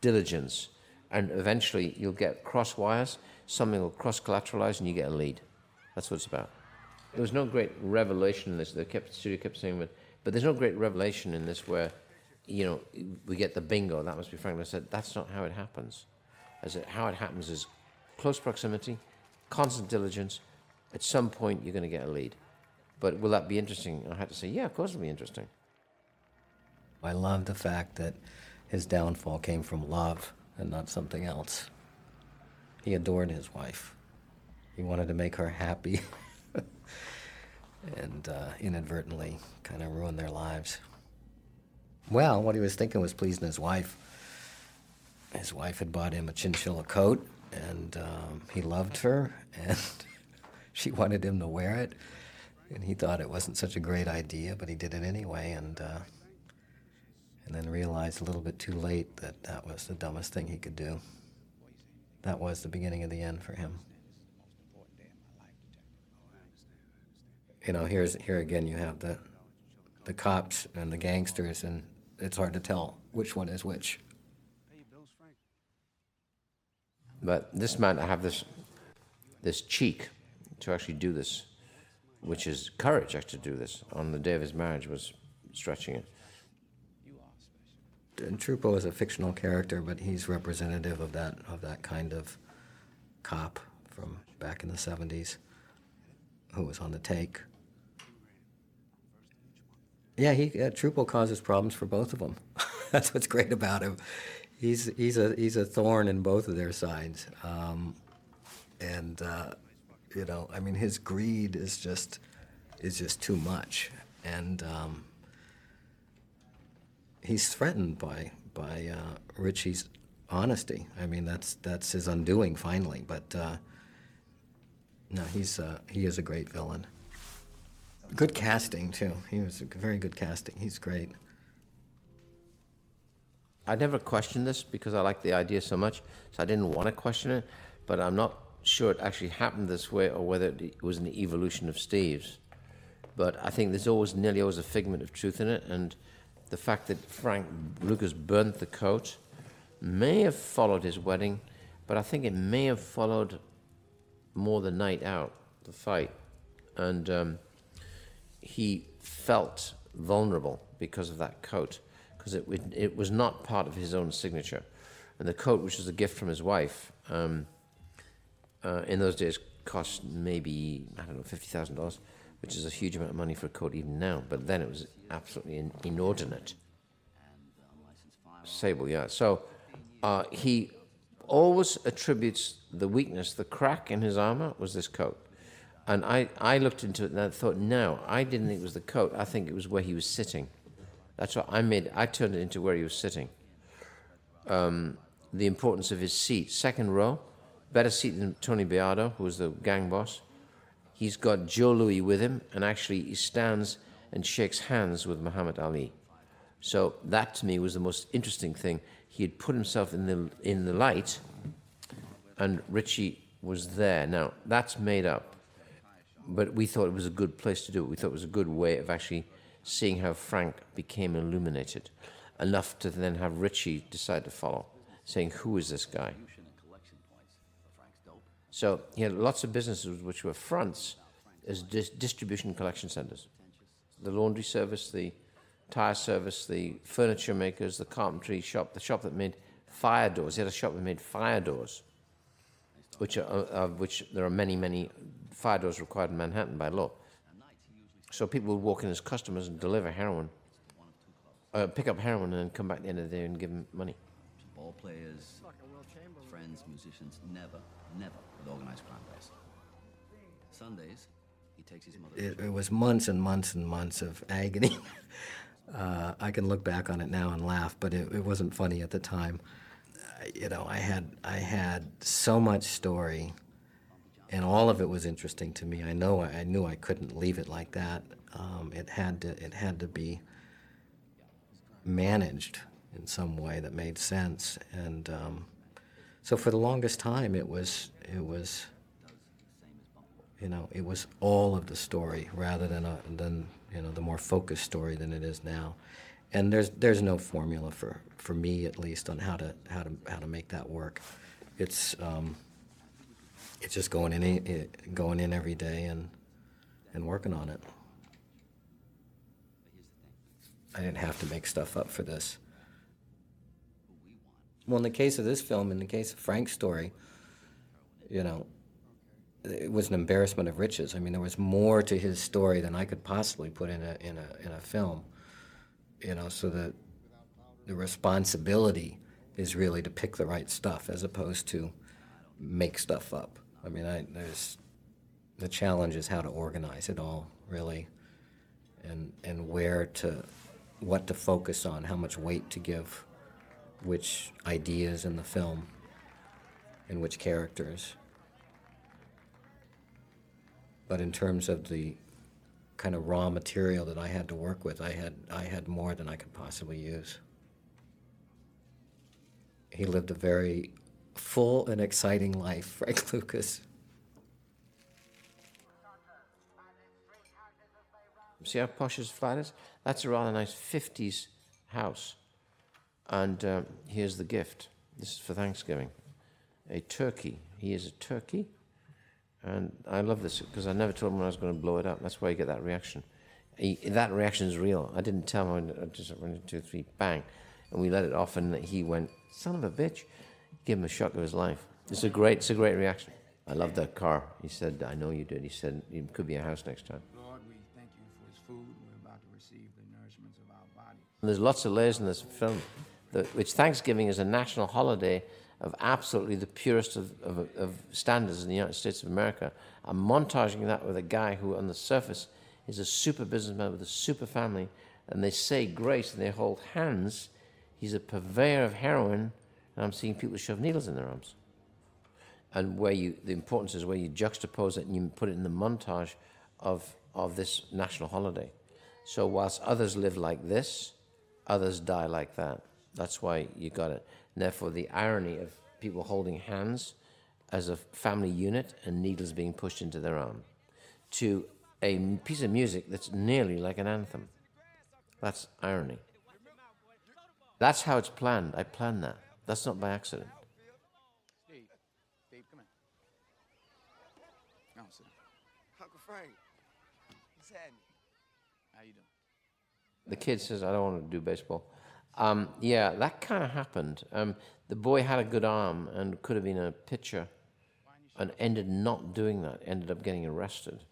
diligence, and eventually you'll get cross wires. Something will cross collateralize, and you get a lead. That's what it's about. There was no great revelation in this. The studio kept saying, but, but there's no great revelation in this where, you know, we get the bingo. That must be Frank. I said, that's not how it happens. as it, how it happens is close proximity, constant diligence. At some point, you're going to get a lead. But will that be interesting? I had to say, yeah, of course it'll be interesting. I love the fact that his downfall came from love and not something else. He adored his wife. He wanted to make her happy and uh, inadvertently kind of ruin their lives. Well, what he was thinking was pleasing his wife. His wife had bought him a chinchilla coat, and um, he loved her, and she wanted him to wear it. And he thought it wasn't such a great idea, but he did it anyway, and, uh, and then realized a little bit too late that that was the dumbest thing he could do. That was the beginning of the end for him. You know, here's here again. You have the the cops and the gangsters, and it's hard to tell which one is which. But this man, I have this, this cheek to actually do this, which is courage actually to do this. On the day of his marriage, was stretching it. And Trupo is a fictional character, but he's representative of that of that kind of cop from back in the '70s, who was on the take. Yeah, he uh, causes problems for both of them. That's what's great about him. He's he's a he's a thorn in both of their sides, um, and uh, you know, I mean, his greed is just is just too much, and um, he's threatened by by uh, Richie's honesty. I mean, that's that's his undoing finally. But uh, no, he's uh, he is a great villain. Good casting too. He was very good casting. He's great. I never questioned this because I like the idea so much, so I didn't want to question it. But I'm not sure it actually happened this way or whether it was an evolution of Steve's. But I think there's always nearly always a figment of truth in it, and the fact that Frank Lucas burnt the coat may have followed his wedding, but I think it may have followed more the night out, the fight, and um, he felt vulnerable because of that coat, because it, it, it was not part of his own signature, and the coat, which was a gift from his wife, um, uh, in those days cost maybe I don't know fifty thousand dollars, which is a huge amount of money for a coat even now. But then it was absolutely in, inordinate. Sable, yeah. So uh, he always attributes the weakness, the crack in his armor was this coat. And I, I looked into it and I thought, no, I didn't think it was the coat. I think it was where he was sitting. That's what I made. I turned it into where he was sitting. Um, the importance of his seat, second row, better seat than Tony Beardo, who was the gang boss. He's got Joe Louis with him, and actually he stands and shakes hands with Muhammad Ali. So that to me was the most interesting thing. He had put himself in the in the light, and Richie was there. Now that's made up, but we thought it was a good place to do it. We thought it was a good way of actually seeing how Frank became illuminated, enough to then have Richie decide to follow, saying, "Who is this guy?" So he had lots of businesses which were fronts as dis- distribution collection centers. The laundry service, the tire service, the furniture makers, the carpentry shop, the shop that made fire doors. He had a shop that made fire doors, which are, uh, which there are many, many fire doors required in Manhattan by law. So people would walk in as customers and deliver heroin, uh, pick up heroin, and then come back at the end of the day and give them money. Ball players, friends, musicians, never, never with organized crime guys. Sundays, he takes his mother. It, it was months and months and months of agony. uh, I can look back on it now and laugh, but it, it wasn't funny at the time. Uh, you know, I had I had so much story, and all of it was interesting to me. I know I, knew I couldn't leave it like that. Um, it had to it had to be managed in some way that made sense, and um, so for the longest time, it was it was you know it was all of the story rather than a, than you know the more focused story than it is now. And there's there's no formula for for me at least on how to how to how to make that work. It's um, it's just going in eh, eh, going in every day and and working on it. I didn't have to make stuff up for this. Well, in the case of this film, in the case of Frank's story, you know, it was an embarrassment of riches. I mean, there was more to his story than I could possibly put in a in a in a film. You know, so that the responsibility is really to pick the right stuff as opposed to make stuff up. I mean, I, there's the challenge is how to organize it all, really, and and where to, what to focus on, how much weight to give, which ideas in the film, and which characters. But in terms of the kind of raw material that I had to work with, I had I had more than I could possibly use. He lived a very full and exciting life, Frank Lucas. See how posh his flat is? That's a rather nice 50s house. And um, here's the gift. This is for Thanksgiving. A turkey. He is a turkey. And I love this because I never told him I was going to blow it up. That's why you get that reaction. He, that reaction is real. I didn't tell him. I just went two, three, bang. And we let it off, and he went, son of a bitch. Give him a shock of his life. It's a great, it's a great reaction. I love that car. He said, I know you did. He said, it could be a house next time. Lord, we thank you for his food. We're about to receive the nourishments of our body. And there's lots of layers in this film, that, which Thanksgiving is a national holiday of absolutely the purest of, of, of standards in the United States of America. I'm montaging that with a guy who, on the surface, is a super businessman with a super family, and they say grace and they hold hands. He's a purveyor of heroin, and I'm seeing people shove needles in their arms. And where you, the importance is where you juxtapose it and you put it in the montage of, of this national holiday. So whilst others live like this, others die like that. That's why you got it. And therefore, the irony of people holding hands as a family unit and needles being pushed into their arm to a piece of music that's nearly like an anthem. That's irony. That's how it's planned. I planned that. That's not by accident. Steve, Steve, come in. Come on, sit down. Uncle Frank, what's happening? How you doing? The kid says, I don't want to do baseball. Um, yeah, that kind of happened. Um, the boy had a good arm and could have been a pitcher and ended not doing that, ended up getting arrested.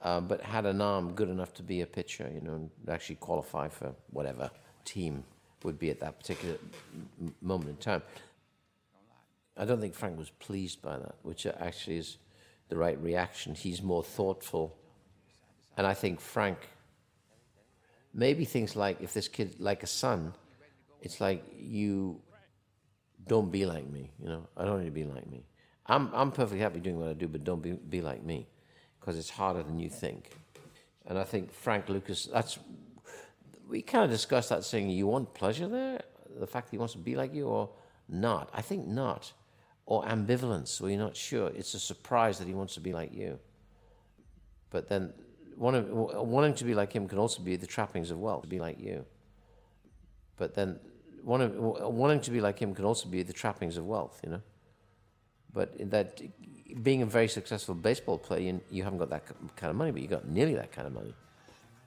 Uh, but had an arm good enough to be a pitcher, you know, and actually qualify for whatever team would be at that particular m- moment in time. I don't think Frank was pleased by that, which actually is the right reaction. He's more thoughtful. And I think Frank maybe things like if this kid like a son it's like you don't be like me you know i don't need to be like me i'm, I'm perfectly happy doing what i do but don't be, be like me because it's harder than you think and i think frank lucas that's we kind of discussed that saying you want pleasure there the fact that he wants to be like you or not i think not or ambivalence where you're not sure it's a surprise that he wants to be like you but then wanting, wanting to be like him can also be the trappings of wealth, to be like you. But then wanting, wanting to be like him can also be the trappings of wealth, you know. But that being a very successful baseball player, you, you haven't got that kind of money, but you got nearly that kind of money.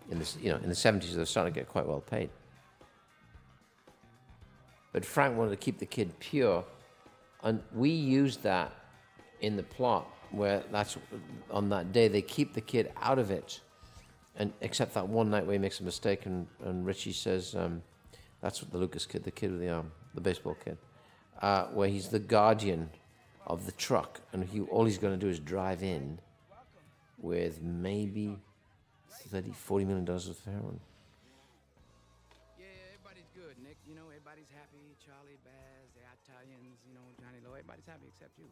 In this, you know, in the seventies, they were starting to get quite well paid. But Frank wanted to keep the kid pure, and we used that in the plot where that's on that day they keep the kid out of it, and except that one night where he makes a mistake and, and Richie says, um, "That's what the Lucas kid, the kid with the arm, the baseball kid, uh, where he's the guardian of the truck, and he all he's going to do is drive in with maybe 30, 40 million dollars of heroin." Yeah, everybody's good, Nick. You know, everybody's happy. Charlie, Baz, the Italians, you know, Johnny Lowe, everybody's happy except you.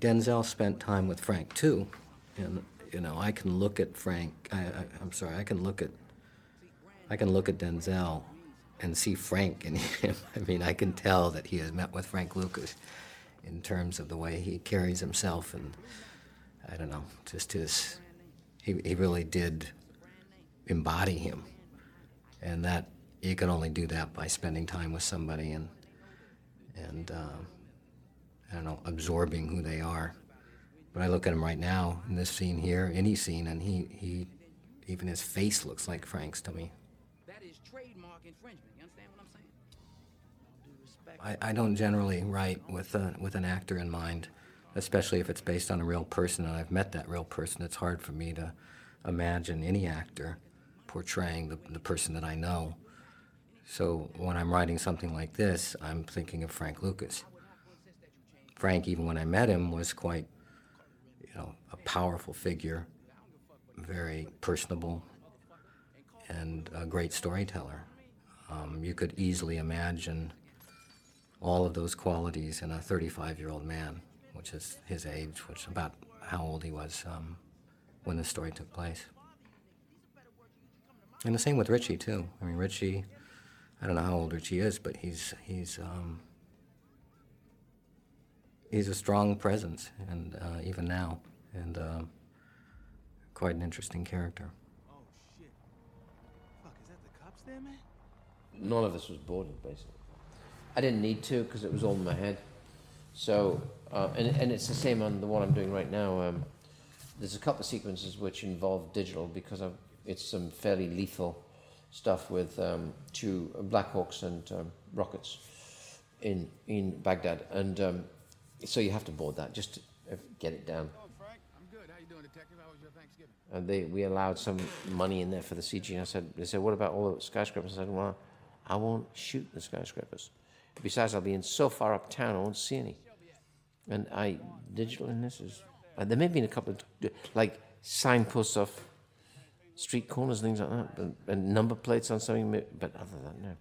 Denzel spent time with Frank too, and you know I can look at Frank. I, I, I'm sorry, I can look at I can look at Denzel and see Frank in him. I mean, I can tell that he has met with Frank Lucas in terms of the way he carries himself, and I don't know, just his. He he really did embody him, and that you can only do that by spending time with somebody and and. Uh, I don't know, absorbing who they are. But I look at him right now in this scene here, any scene, and he, he even his face looks like Frank's to me. That is trademark infringement. You understand what I'm saying? I, I don't generally write with, a, with an actor in mind, especially if it's based on a real person and I've met that real person. It's hard for me to imagine any actor portraying the, the person that I know. So when I'm writing something like this, I'm thinking of Frank Lucas. Frank, even when I met him, was quite, you know, a powerful figure, very personable, and a great storyteller. Um, you could easily imagine all of those qualities in a 35 year old man, which is his age, which is about how old he was um, when the story took place. And the same with Richie, too. I mean, Richie, I don't know how old Richie is, but he's, he's, um, he's a strong presence, and uh, even now, and uh, quite an interesting character. Oh, shit. Fuck, is that the cops there, man? None of this was boarded, basically. I didn't need to because it was all in my head. So, uh, and, and it's the same on the one I'm doing right now. Um, there's a couple of sequences which involve digital because I've, it's some fairly lethal stuff with um, two Blackhawks and um, rockets in in Baghdad, and um, so you have to board that just to uh, get it down. Oh, Frank, I'm good. How you doing, detective? How was your Thanksgiving? And they we allowed some money in there for the CG. And I said, they said, what about all the skyscrapers? I said, well, I won't shoot the skyscrapers. Besides, I'll be in so far uptown, I won't see any. And I digital in this is. Uh, there may be a couple of like signposts off street corners, things like that, and, and number plates on something. But other than that, no.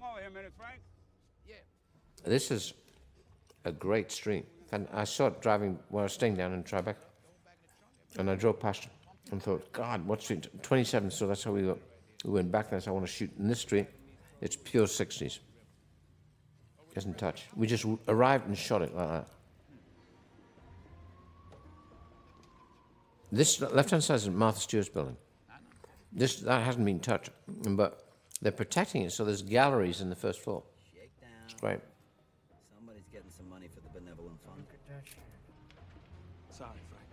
Come over here a minute, Frank. Yeah. This is a great street. And I saw it driving when I was staying down in Tribeca. And I drove past it and thought, God, what street? 27, so that's how we, got, we went back there. So I want to shoot in this street. It's pure 60s. Doesn't touch. We just arrived and shot it like that. This left hand side is Martha Stewart's building. This that hasn't been touched, but they're protecting it, so there's galleries in the first floor. Shake down. It's great. Somebody's getting some money for the benevolent fund. Sorry, Frank.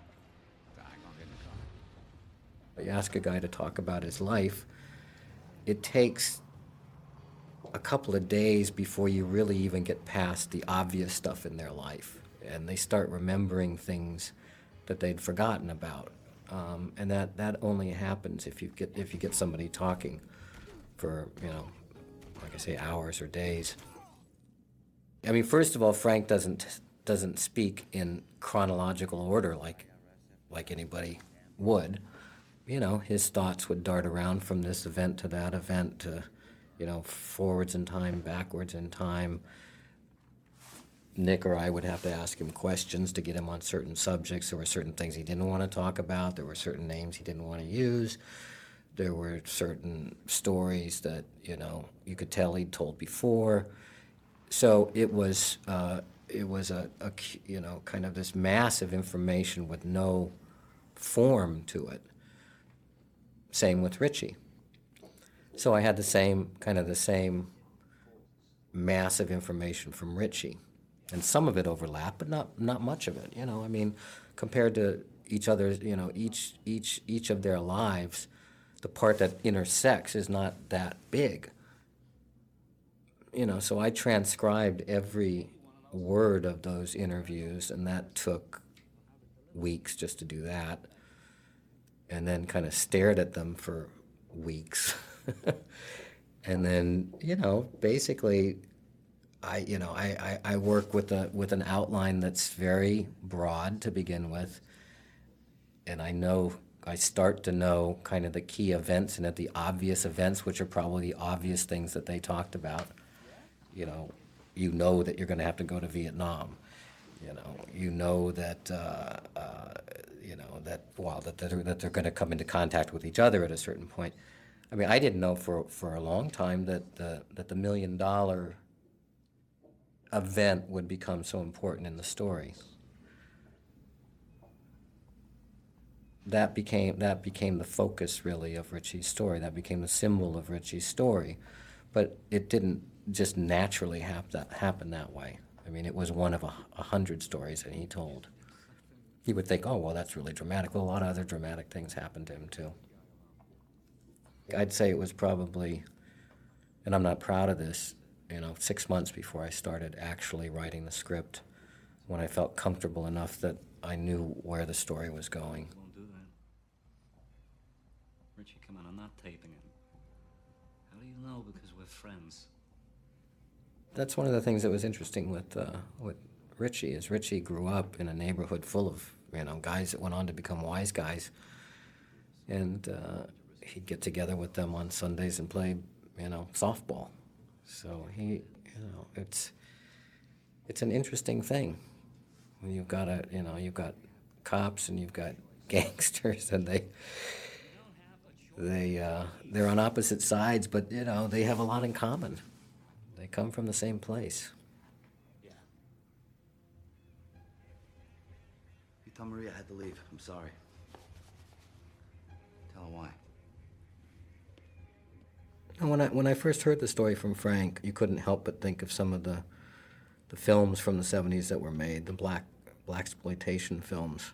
I ain't gonna get in the car. you ask a guy to talk about his life, it takes a couple of days before you really even get past the obvious stuff in their life. And they start remembering things that they'd forgotten about. Um, and that, that only happens if you get if you get somebody talking for, you know, like I say, hours or days. I mean, first of all, Frank doesn't doesn't speak in chronological order like like anybody would. You know, his thoughts would dart around from this event to that event to, you know, forwards in time, backwards in time. Nick or I would have to ask him questions to get him on certain subjects. There were certain things he didn't want to talk about. There were certain names he didn't want to use. There were certain stories that, you know, you could tell he'd told before. So it was, uh, it was a, a, you know, kind of this massive information with no form to it. Same with Richie. So I had the same, kind of the same mass of information from Richie. And some of it overlapped, but not, not much of it, you know, I mean, compared to each other's, you know, each, each, each of their lives, the part that intersects is not that big. You know, so I transcribed every word of those interviews, and that took weeks just to do that and then kind of stared at them for weeks. and then, you know, basically, I, you know, I, I, I work with a with an outline that's very broad to begin with, and I know I start to know kind of the key events and at the obvious events, which are probably the obvious things that they talked about. You know, you know that you're going to have to go to Vietnam. You know, you know that uh, uh, you know that well that they're, that they're going to come into contact with each other at a certain point. I mean, I didn't know for for a long time that the that the million dollar event would become so important in the story. That became that became the focus really of Richie's story. That became the symbol of Richie's story, but it didn't just naturally hap- that, happen that way. I mean, it was one of a, a hundred stories that he told. You would think, oh well, that's really dramatic. Well, a lot of other dramatic things happened to him too. I'd say it was probably, and I'm not proud of this, you know, six months before I started actually writing the script, when I felt comfortable enough that I knew where the story was going. Won't do that. Richie, come on, I'm not taping it. How do you know? Because we're friends. That's one of the things that was interesting with uh, with Richie is Richie grew up in a neighborhood full of you know guys that went on to become wise guys, and uh, he'd get together with them on Sundays and play you know softball. So he you know it's it's an interesting thing when you've got a you know you've got cops and you've got gangsters and they they uh, they're on opposite sides, but you know they have a lot in common. They come from the same place. Yeah. You tell Maria I had to leave. I'm sorry. Tell her why. And when I when I first heard the story from Frank, you couldn't help but think of some of the the films from the '70s that were made, the black black exploitation films.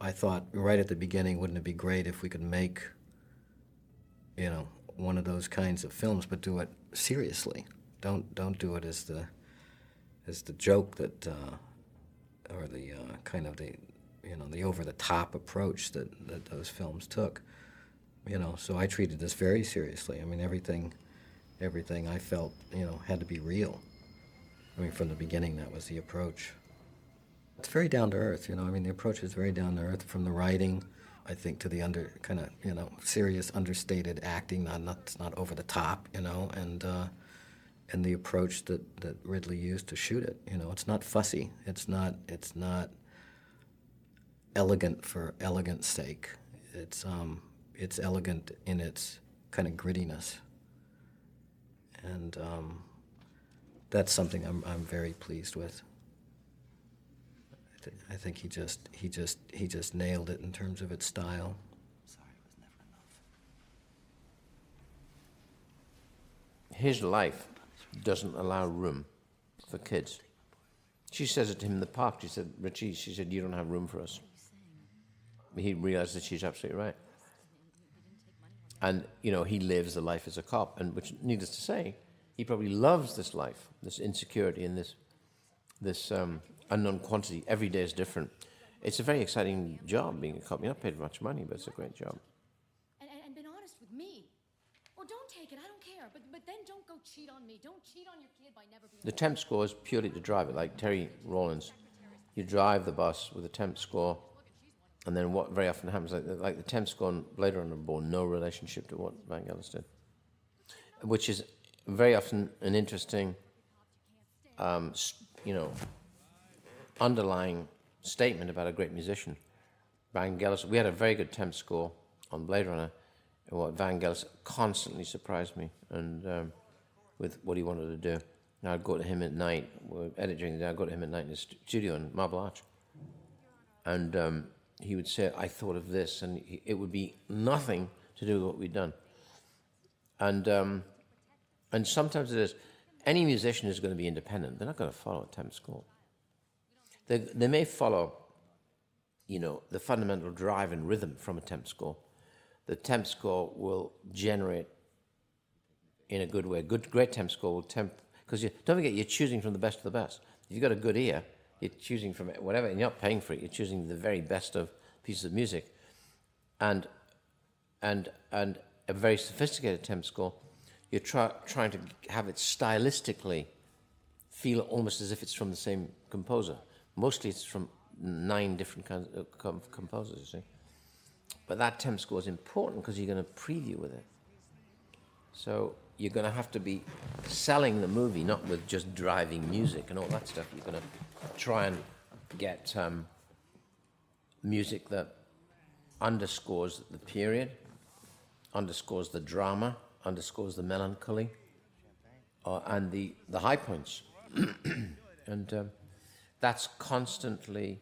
I thought right at the beginning, wouldn't it be great if we could make, you know, one of those kinds of films, but do it seriously. Don't don't do it as the as the joke that uh, or the uh, kind of the you know the over the top approach that, that those films took. You know, so I treated this very seriously. I mean, everything everything I felt you know had to be real. I mean, from the beginning, that was the approach. It's very down to earth, you know. I mean, the approach is very down to earth from the writing, I think, to the under kind of you know serious, understated acting. Not not not over the top, you know, and uh, and the approach that that Ridley used to shoot it. You know, it's not fussy. It's not it's not elegant for elegance sake. It's um it's elegant in its kind of grittiness, and um, that's something I'm I'm very pleased with. I, th- I think he just he just he just nailed it in terms of its style. Sorry, it was never enough. His life doesn't allow room for kids. She says it to him in the park. She said, Richie, she said, you don't have room for us. He realized that she's absolutely right. And, you know, he lives the life as a cop, and which, needless to say, he probably loves this life, this insecurity and this, this um, unknown quantity. Every day is different. It's a very exciting job being a cop. You're not paid much money, but it's a great job. And, and, and been honest with me. Or don't take it, I don't care. But, but then don't go cheat on me. Don't cheat on your kid by never being. The temp score is purely to drive it, like Terry Rawlings. You drive the bus with a temp score, and then what very often happens, like, like the temp score on Blade Runner bore no relationship to what Van Vangelis did, which is very often an interesting, um, you know, underlying statement about a great musician. Van Vangelis, we had a very good temp score on Blade Runner, and what Van Vangelis constantly surprised me, and um, with what he wanted to do. And I'd go to him at night, we'd edit during the I'd go to him at night in his studio in Marble Arch. And um, he would say, I thought of this, and it would be nothing to do with what we'd done. And, um, and sometimes it is, any musician is going to be independent. They're not going to follow a temp score. They, they may follow, you know, the fundamental drive and rhythm from a temp score. The temp score will generate in a good way. Good, great temp score will temp because don't forget you're choosing from the best of the best. If you've got a good ear, you're choosing from whatever, you're not paying for it. You're choosing the very best of pieces of music, and and and a very sophisticated temp score. You're try, trying to have it stylistically feel almost as if it's from the same composer. Mostly, it's from nine different kinds of com- composers. You see, but that temp score is important because you're going to preview with it. So you're going to have to be selling the movie, not with just driving music and all that stuff. You're going to try and get um, music that underscores the period, underscores the drama, underscores the melancholy, uh, and the, the high points. and um, that's constantly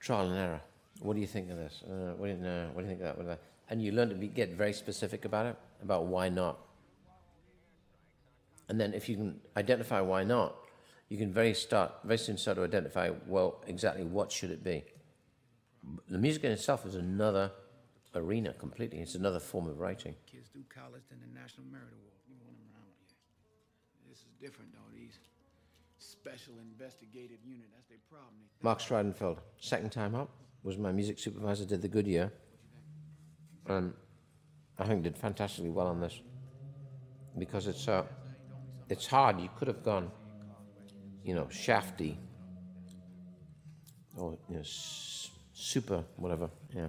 trial and error. What do you think of this? Uh, what, do you, what do you think of that? What And you learn to be, get very specific about it, about why not. And then if you can identify why not, you can very start very soon start to identify well exactly what should it be. The music in itself is another arena completely. It's another form of writing. Kids do college and the National Merit Award. You want them around here. This is different, though. These special investigative unit, that's their problem. Marc Streitenfeld, second time up, was my music supervisor, did the good year. And I think did fantastically well on this. Because it's uh, it's hard. You could have gone, you know, shafty. Or you know, super whatever. Yeah.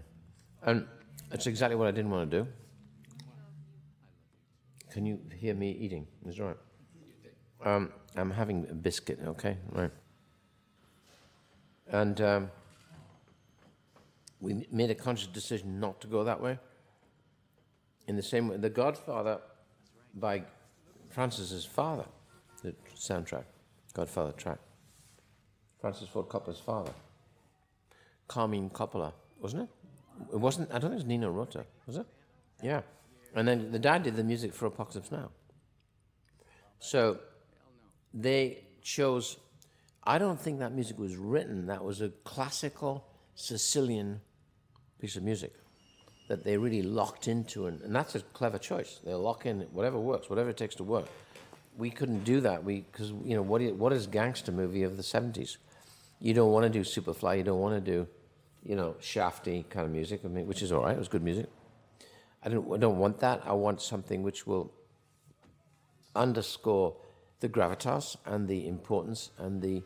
And that's exactly what I didn't want to do. Can you hear me eating? Is right? Um, I'm having a biscuit, okay? Right. And um, we made a conscious decision not to go that way. In the same way, The Godfather by Francis's father, the soundtrack, Godfather track. Francis Ford Coppola's father. Carmine Coppola, wasn't it? It wasn't, I don't think it was Nino Rota, was it? Yeah. And then the dad did the music for Apocalypse Now. So they chose, I don't think that music was written, that was a classical Sicilian piece of music that they really locked into, and, and that's a clever choice. They lock in whatever works, whatever it takes to work. We couldn't do that We because, you know, what, you- what is gangster movie of the 70s? You don't want to do Superfly, you don't want to do, you know, shafty kind of music, I mean, which is all right, it was good music. I don't, I don't want that. I want something which will underscore the gravitas and the importance and the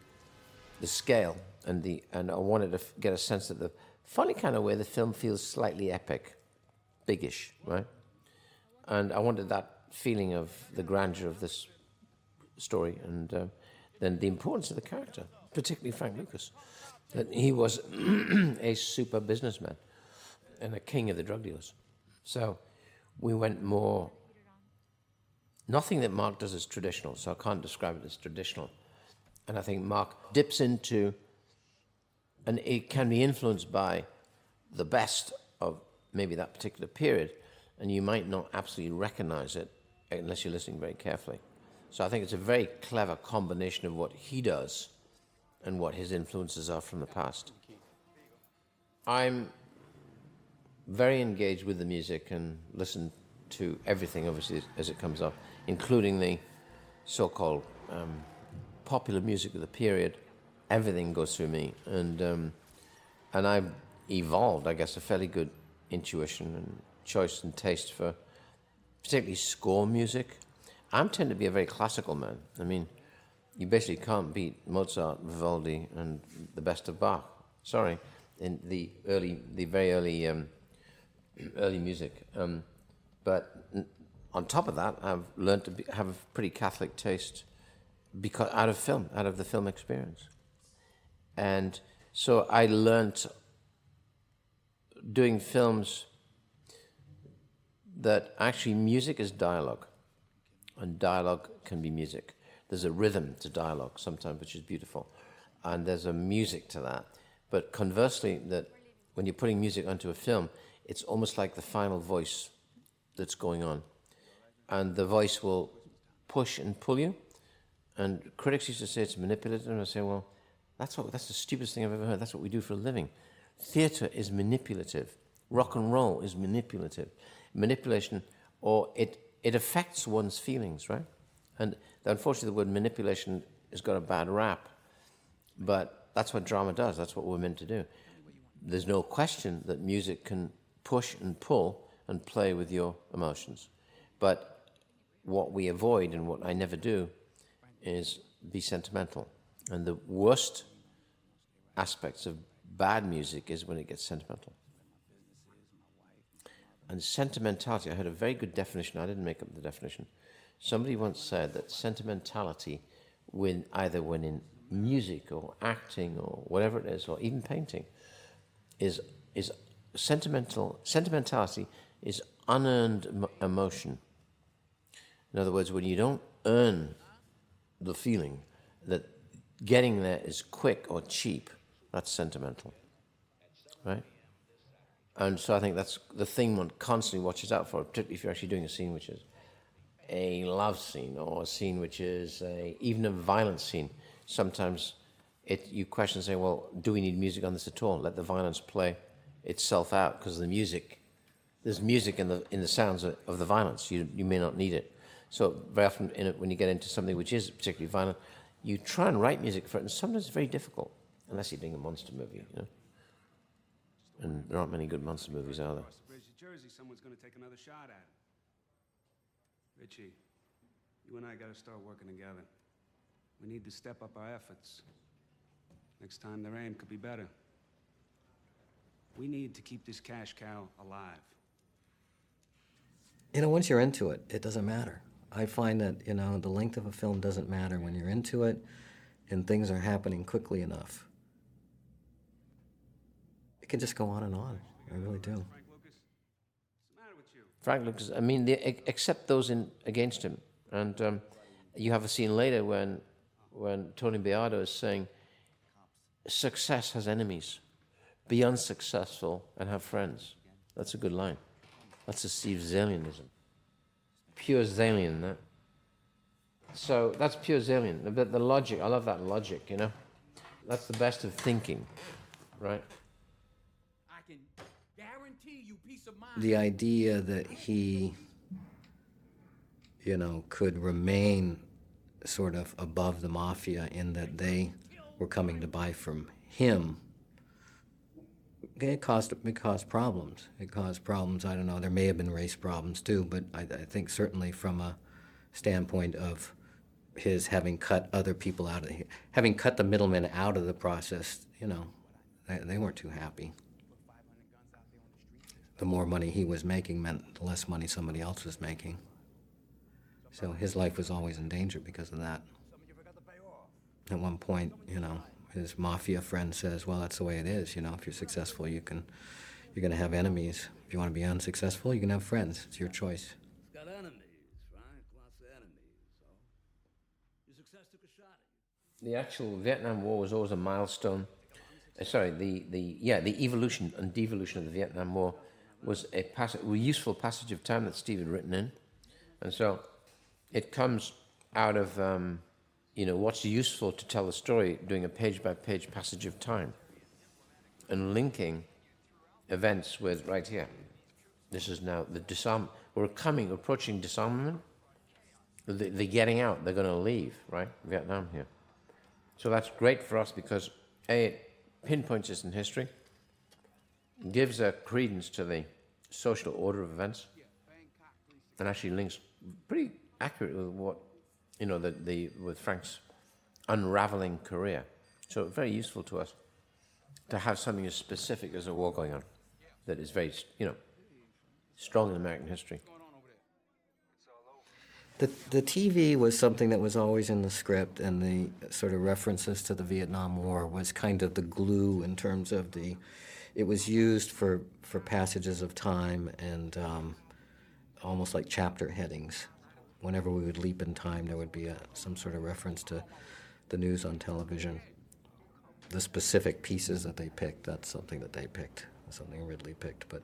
the scale and the and I wanted to get a sense that the funny kind of way the film feels slightly epic, biggish, right? And I wanted that feeling of the grandeur of this story and uh, then the importance of the character, particularly Frank Lucas, that he was a super businessman and a king of the drug dealers. So we went more. Nothing that Marc does is traditional, so I can't describe it as traditional. And I think Marc dips into, and it can be influenced by the best of maybe that particular period, and you might not absolutely recognize it unless you're listening very carefully. So I think it's a very clever combination of what he does and what his influences are from the past. I'm very engaged with the music and listen to everything, obviously, as it comes up, including the so-called um, popular music of the period. Everything goes through me, and um, and I've evolved, I guess, a fairly good intuition and choice and taste for particularly score music. I tend to be a very classical man. I mean, you basically can't beat Mozart, Vivaldi, and the best of Bach. Sorry, in the early, the very early, um, early music. Um, but on top of that, I've learned to be, have a pretty Catholic taste because out of film, out of the film experience, and so I learned doing films that actually music is dialogue, and dialogue can be music. There's a rhythm to dialogue sometimes, which is beautiful, and there's a music to that. But conversely, that when you're putting music onto a film, it's almost like the final voice that's going on, and the voice will push and pull you. And critics used to say it's manipulative, and I say, well, that's what that's the stupidest thing I've ever heard. That's what we do for a living. Theatre is manipulative. Rock and roll is manipulative. Manipulation, or it it affects one's feelings, right? And unfortunately, the word manipulation has got a bad rap, but that's what drama does. That's what we're meant to do. There's no question that music can push and pull and play with your emotions, but what we avoid and what I never do is be sentimental. And the worst aspects of bad music is when it gets sentimental. And sentimentality, I heard a very good definition, I didn't make up the definition. Somebody once said that sentimentality, when either when in music or acting or whatever it is, or even painting, is is sentimental. Sentimentality is unearned emo- emotion. In other words, when you don't earn the feeling that getting there is quick or cheap, that's sentimental, right? And so I think that's the thing one constantly watches out for, particularly if you're actually doing a scene which is a love scene or a scene which is a, even a violent scene. Sometimes it, you question, say, well, do we need music on this at all? Let the violence play itself out because the music there's music in the in the sounds of, of the violence. You you may not need it. So very often, it, when you get into something which is particularly violent, you try and write music for it, and sometimes it's very difficult, unless you're doing a monster movie, you know. And there aren't many good monster movies, are there? Across the bridge to Jersey, someone's gonna take another shot at it. Richie, you and I gotta start working together. We need to step up our efforts. Next time their aim could be better. We need to keep this cash cow alive. You know, once you're into it, it doesn't matter. I find that, you know, the length of a film doesn't matter when you're into it and things are happening quickly enough. It can just go on and on. I really do. Frank Lucas, I mean, they, ex- except those in against him. And um, you have a scene later when, when Tony Beato is saying, success has enemies. Be unsuccessful and have friends. That's a good line. That's a Steve Zaillianism. Pure Zaillian, that. So that's pure Zaillian. But the logic, I love that logic, you know? That's the best of thinking, right? I can guarantee you peace of mind. The idea that he, you know, could remain sort of above the mafia in that they were coming to buy from him it caused it caused problems. It caused problems. I don't know. There may have been race problems too, but I, I think certainly from a standpoint of his having cut other people out of the, having cut the middlemen out of the process, you know, they, they weren't too happy. The more money he was making meant the less money somebody else was making. So his life was always in danger because of that. At one point, you know, his mafia friend says, "Well, that's the way it is. You know, if you're successful, you can, you're going to have enemies. If you want to be unsuccessful, you can have friends. It's your choice." The actual Vietnam War was always a milestone. Uh, sorry, the, the yeah the evolution and devolution of the Vietnam War was a, a useful passage of time that Steve had written in, and so it comes out of um, you know what's useful to tell the story, doing a page by page passage of time, and linking events with right here. This is now the disarm. We're coming, approaching disarmament. The, the getting out. They're going to leave, right? Vietnam here. So that's great for us because A, it pinpoints us in history, gives a credence to the social order of events, and actually links pretty accurately with what, you know, the, the, with Frank's unraveling career. So very useful to us to have something as specific as a war going on that is very, you know, strong in American history. The, the TV was something that was always in the script, and the sort of references to the Vietnam War was kind of the glue in terms of the. It was used for, for passages of time and um, almost like chapter headings. Whenever we would leap in time, there would be a, some sort of reference to the news on television. The specific pieces that they picked, that's something that they picked, something Ridley picked. But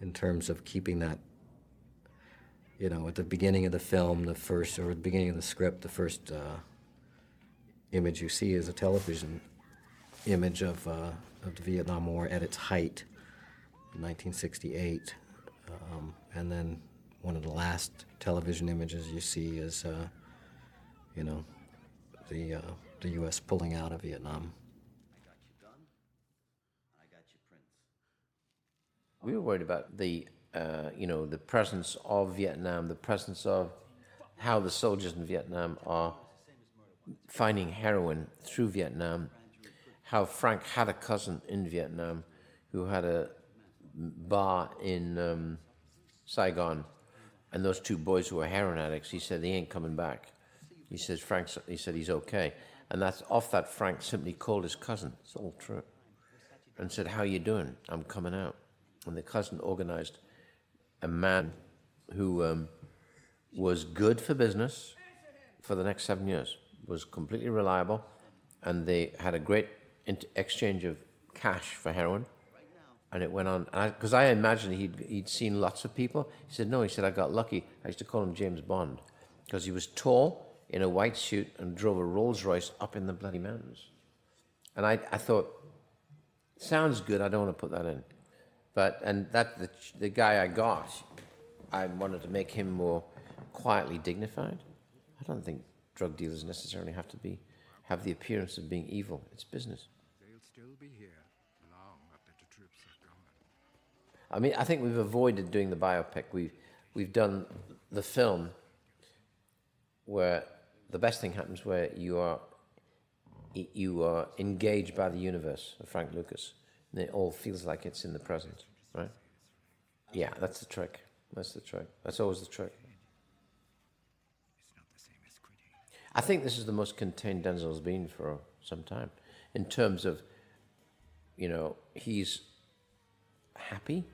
in terms of keeping that you know, at the beginning of the film, the first, or the beginning of the script, the first uh, image you see is a television image of, uh, of the Vietnam War at its height in 1968. Um, and then one of the last television images you see is, uh, you know, the, uh, the U.S. pulling out of Vietnam. We were worried about the, uh, you know, the presence of Vietnam, the presence of how the soldiers in Vietnam are finding heroin through Vietnam, how Frank had a cousin in Vietnam who had a bar in um, Saigon, and those two boys who were heroin addicts, he said, they ain't coming back. He says, Frank, he said, he's okay. And that's off that Frank simply called his cousin. It's all true. And said, how you doing? I'm coming out. And the cousin organized a man who um, was good for business for the next seven years, was completely reliable, and they had a great exchange of cash for heroin. And it went on, because I, I imagined he'd, he'd seen lots of people. He said, No, he said, I got lucky. I used to call him James Bond, because he was tall, in a white suit, and drove a Rolls Royce up in the bloody mountains. And I, I thought, sounds good, I don't want to put that in. But and that the the guy I got, I wanted to make him more quietly dignified. I don't think drug dealers necessarily have to be have the appearance of being evil. It's business. They'll still be here long after the troops are gone. I mean, I think we've avoided doing the biopic. We've we've done the film where the best thing happens where you are you are engaged by the universe of Frank Lucas, and it all feels like it's in the present, right? Yeah, that's the trick. That's the trick. That's always the trick. I think this is the most contained Denzel's been for some time, in terms of, you know, he's happy,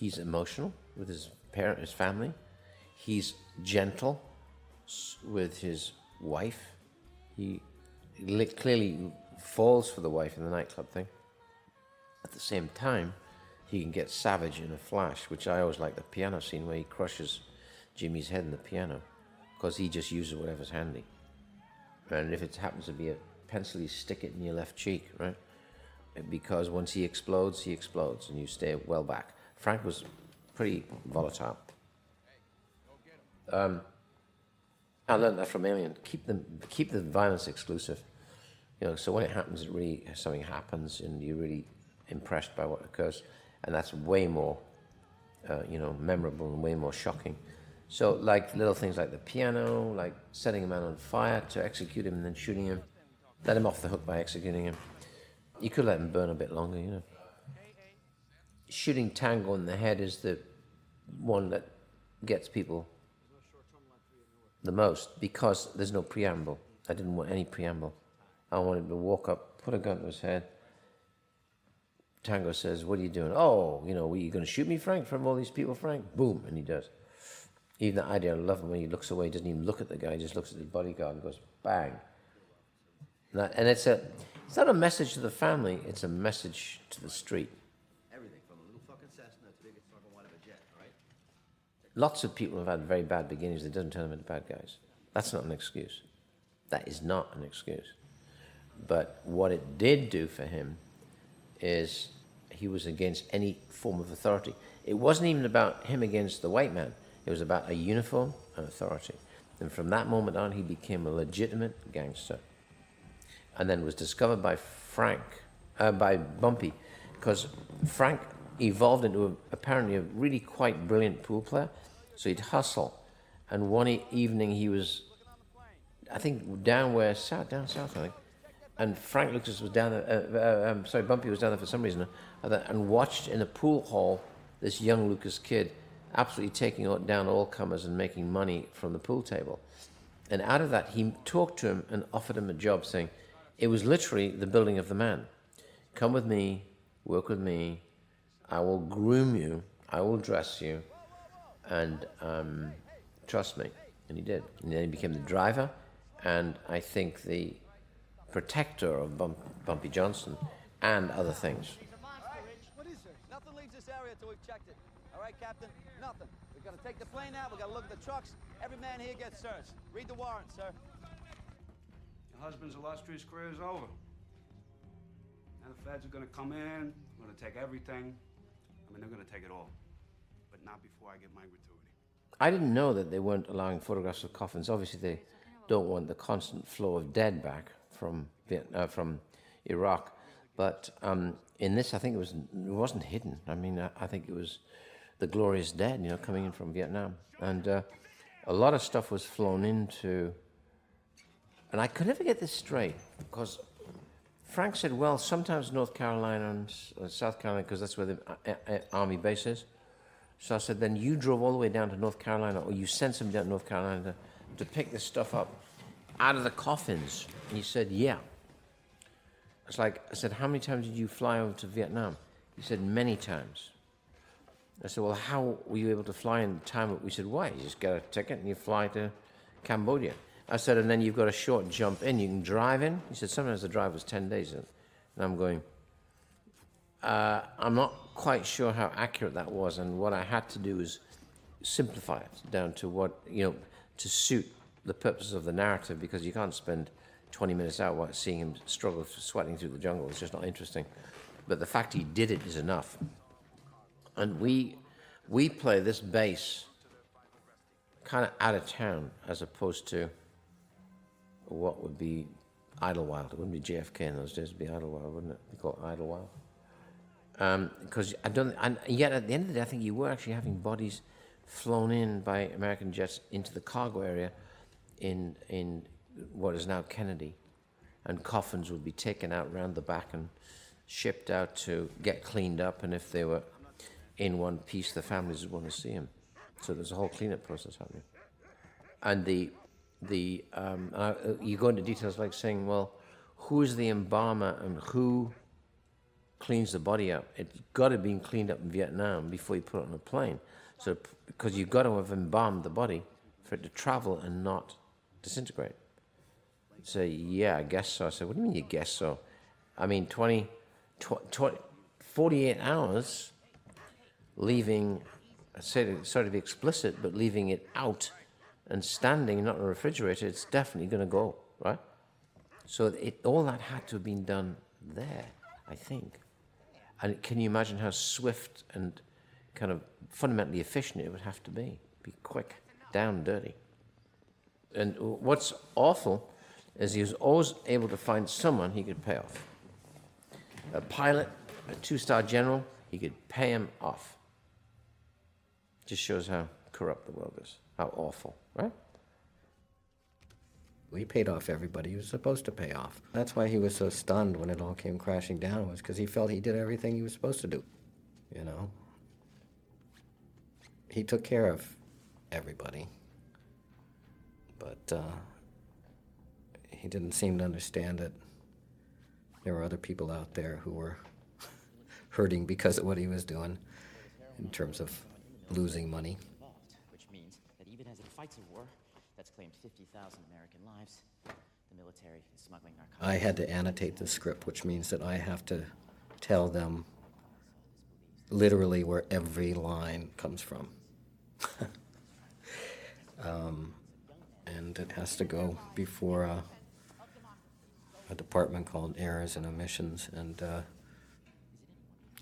he's emotional with his parent, his family, he's gentle with his wife. He clearly falls for the wife in the nightclub thing. At the same time, he can get savage in a flash, which I always like the piano scene where he crushes Jimmy's head in the piano because he just uses whatever's handy. And if it happens to be a pencil, you stick it in your left cheek, right? Because once he explodes, he explodes, and you stay well back. Frank was pretty volatile. Um, I learned that from Alien. Keep the keep the violence exclusive. You know, so when it happens, it really something happens, and you're really impressed by what occurs, and that's way more, uh, you know, memorable and way more shocking. So, like little things like the piano, like setting a man on fire to execute him and then shooting him, let him off the hook by executing him. You could let him burn a bit longer, you know. Shooting Tango in the head is the one that gets people the most because there's no preamble. I didn't want any preamble. I wanted to walk up, put a gun to his head. Tango says, What are you doing? Oh, you know, were you going to shoot me, Frank, from all these people, Frank? Boom, and he does. Even that idea, I love him when he looks away, he doesn't even look at the guy, he just looks at his bodyguard and goes, bang. And, that, and it's, a, it's not a message to the family, it's a message to the street. Lots of people have had very bad beginnings, it doesn't turn them into bad guys. That's not an excuse. That is not an excuse. But what it did do for him is he was against any form of authority. It wasn't even about him against the white man, it was about a uniform and authority. And from that moment on, he became a legitimate gangster. And then was discovered by Frank, uh, by Bumpy, because Frank evolved into a, apparently a really quite brilliant pool player. So he'd hustle. And one evening he was, I think, down where, south, down south, I think. And Frank Lucas was down there, uh, uh, um, sorry, Bumpy was down there for some reason, uh, and watched in a pool hall this young Lucas kid absolutely taking down all comers and making money from the pool table. And out of that, he talked to him and offered him a job, saying, It was literally the building of the man. Come with me, work with me, I will groom you, I will dress you, and um, trust me. And he did. And then he became the driver, and I think the protector of Bump, Bumpy Johnson and other things. What is it? Nothing leaves this area until we've checked it. All right, Captain? Nothing. We're gonna take the plane out. We gotta look at the trucks. Every man here gets searched. Read the warrant, sir. Your husband's illustrious career is over. Now the feds are gonna come in, gonna take everything. I mean, they're gonna take it all. But not before I get my gratuity. I didn't know that they weren't allowing photographs of coffins. Obviously, they don't want the constant flow of dead back from Viet, uh, from Iraq. But um, in this, I think it was it wasn't hidden. I mean, I, I think it was the glorious dead, you know, coming in from Vietnam, and uh, a lot of stuff was flown into. And I could never get this straight because Frank said, "Well, sometimes North Carolina and uh, South Carolina, because that's where the uh, uh, army base is." So I said, then you drove all the way down to North Carolina, or you sent somebody down to North Carolina to, to pick this stuff up out of the coffins. And he said, yeah. It's like, I said, how many times did you fly over to Vietnam? He said, many times. I said, well, how were you able to fly in the time? We said, why? You just get a ticket and you fly to Cambodia. I said, and then you've got a short jump in. You can drive in. He said, sometimes the drive was 10 days. And I'm going, uh, I'm not quite sure how accurate that was, and what I had to do was simplify it down to what, you know, to suit the purposes of the narrative, because you can't spend 20 minutes out while seeing him struggle, sweating through the jungle. It's just not interesting. But the fact he did it is enough. And we, we play this bass kind of out of town as opposed to what would be Idlewild. It wouldn't be JFK in those days, it'd be Idlewild, wouldn't it? Be called Idlewild. Because um, I don't, and yet at the end of the day, I think you were actually having bodies flown in by American jets into the cargo area in in what is now Kennedy, and coffins would be taken out round the back and shipped out to get cleaned up, and if they were in one piece, the families would want to see them. So there's a whole cleanup process happening, and the the um, uh, you go into details like saying, well, who is the embalmer and who cleans the body up? It's got to be cleaned up in Vietnam before you put it on a plane. So because you've got to have embalmed the body for it to travel and not disintegrate. So yeah, I guess so. I said, what do you mean you guess so? I mean 20, tw- tw- 48 hours leaving, sorry to be explicit, but leaving it out and standing, not in a refrigerator, it's definitely going to go, right? So it, all that had to have been done there, I think. And can you imagine how swift and kind of fundamentally efficient it would have to be? Be quick, down, dirty. And what's awful is he was always able to find someone he could pay off. A pilot, a two star general, he could pay him off. Just shows how corrupt the world is, how awful, right? We paid off everybody he was supposed to pay off. That's why he was so stunned when it all came crashing down, was because he felt he did everything he was supposed to do. You know? He took care of everybody. But uh, he didn't seem to understand that there were other people out there who were hurting because of what he was doing in terms of losing money. Which means that even as it fights a war that's claimed 50,000 American lives, the military is smuggling narcotics. I had to annotate the script, which means that I have to tell them literally where every line comes from. um, and it has to go before a, a department called Errors and Omissions, and uh,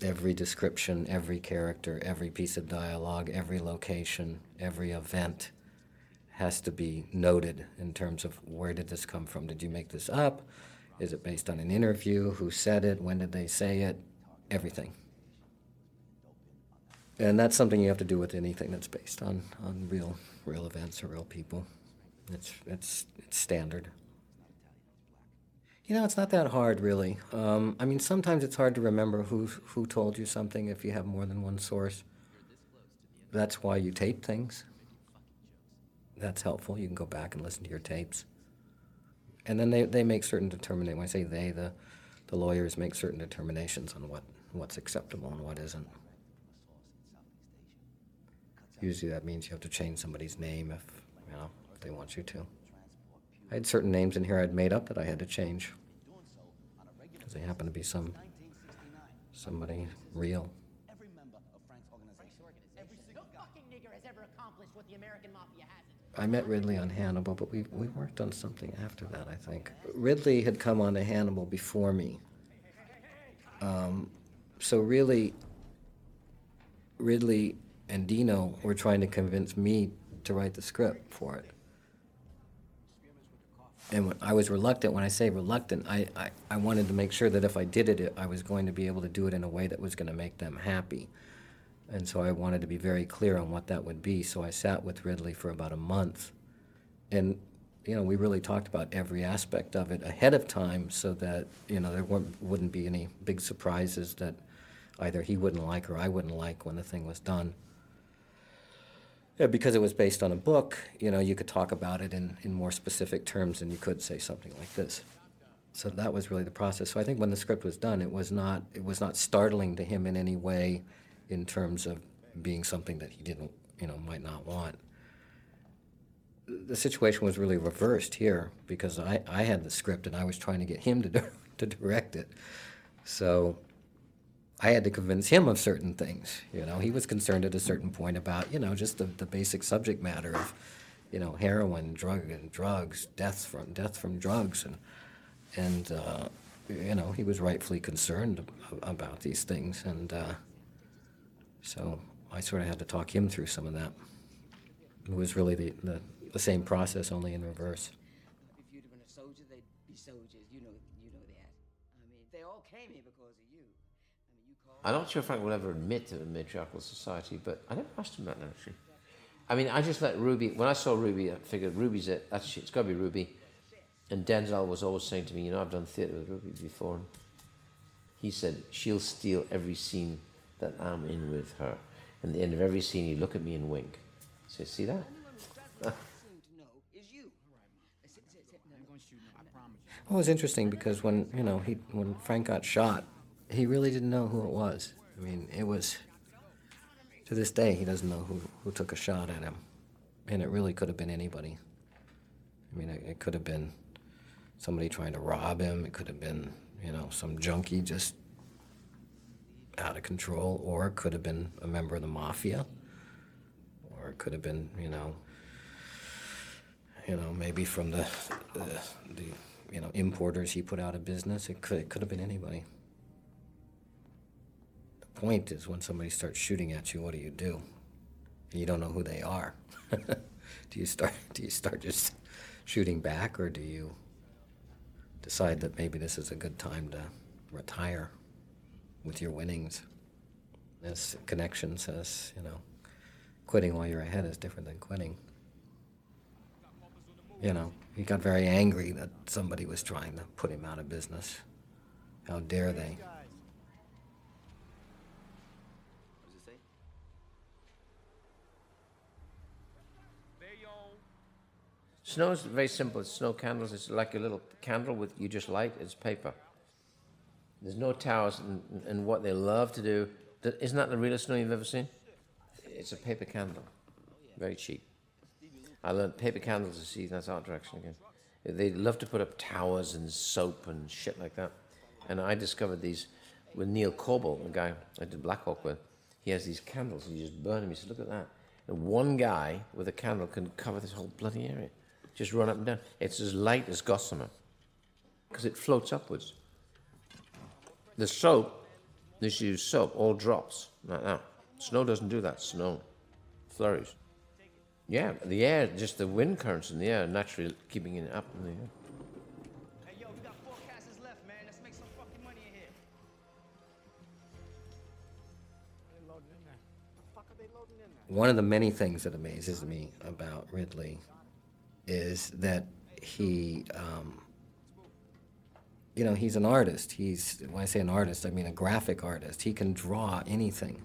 every description, every character, every piece of dialogue, every location, every event has to be noted in terms of where did this come from? Did you make this up? Is it based on an interview? Who said it? When did they say it? Everything. And that's something you have to do with anything that's based on, on real real events or real people. It's it's it's standard. You know, it's not that hard, really. Um, I mean, sometimes it's hard to remember who who told you something if you have more than one source. That's why you tape things. That's helpful. You can go back and listen to your tapes. And then they, they make certain determinations. When I say they, the, the lawyers make certain determinations on what, what's acceptable and what isn't. Usually that means you have to change somebody's name if, you know, if they want you to. I had certain names in here I'd made up that I had to change because they happen to be some somebody real. Every member of Frank's organization, every No fucking nigger has ever accomplished what the American mafia hasn't. I met Ridley on Hannibal, but we, we worked on something after that, I think. Ridley had come on to Hannibal before me. Um, so really, Ridley and Dino were trying to convince me to write the script for it. And I was reluctant. When I say reluctant, I, I, I wanted to make sure that if I did it, I was going to be able to do it in a way that was going to make them happy. And so I wanted to be very clear on what that would be. So I sat with Ridley for about a month. And, you know, we really talked about every aspect of it ahead of time so that, you know, there wouldn't be any big surprises that either he wouldn't like or I wouldn't like when the thing was done. Yeah, because it was based on a book, you know, you could talk about it in, in more specific terms than you could say something like this. So that was really the process. So I think when the script was done, it was not it was not startling to him in any way in terms of being something that he didn't, you know, might not want. The situation was really reversed here because I, I had the script and I was trying to get him to, to direct it. So I had to convince him of certain things. You know, he was concerned at a certain point about, you know, just the, the basic subject matter of, you know, heroin, drug and drugs, deaths from death from drugs, and and uh, you know he was rightfully concerned about these things, and uh, So I sort of had to talk him through some of that. It was really the, the, the same process, only in reverse. If you'd have been a soldier, they'd be soldiers. You know, you know that. I mean, they all came here because of you. I mean, you called. I'm not sure Frank will ever admit to a matriarchal society, but I never asked him that actually. I mean, I just let Ruby. When I saw Ruby, I figured Ruby's it. That's it's got to be Ruby. And Denzel was always saying to me, you know, I've done theatre with Ruby before. And he said she'll steal every scene that I'm in with her. And the end of every scene, you look at me and wink. So see that? Well, it was interesting because when you know he when Frank got shot, he really didn't know who it was. I mean, it was to this day he doesn't know who, who took a shot at him, and it really could have been anybody. I mean, it, it could have been somebody trying to rob him. It could have been you know some junkie just out of control, or it could have been a member of the mafia, or it could have been you know you know maybe from the the, the you know, importers he put out of business. It could, it could have been anybody. The point is when somebody starts shooting at you, what do you do? You don't know who they are. do you start do you start just shooting back or do you decide that maybe this is a good time to retire with your winnings? As connection says, you know, quitting while you're ahead is different than quitting. You know, he got very angry that somebody was trying to put him out of business. How dare they? Snow is very simple. Snow candles. It's like a little candle with you just light. It's paper. There's no towers, and, and what they love to do. Isn't that the realest snow you've ever seen? It's a paper candle, very cheap. I learned paper candles to see that's art direction again. They love to put up towers and soap and shit like that. And I discovered these with Neil Corbould, the guy I did Black Hawk with. He has these candles and you just burn them. He says, Look at that. And one guy with a candle can cover this whole bloody area. Just run up and down. It's as light as gossamer because it floats upwards. The soap, this use soap, all drops like that. Snow doesn't do that. Snow flurries. Yeah, the air, just the wind currents in the air, naturally keeping it up in the air. Hey, yo, we got four casters left, man. Let's make some fucking money in here. They loading in there. The fuck are they loading in there? One of the many things that amazes me about Ridley is that he, um, you know, he's an artist. He's, when I say an artist, I mean a graphic artist. He can draw anything.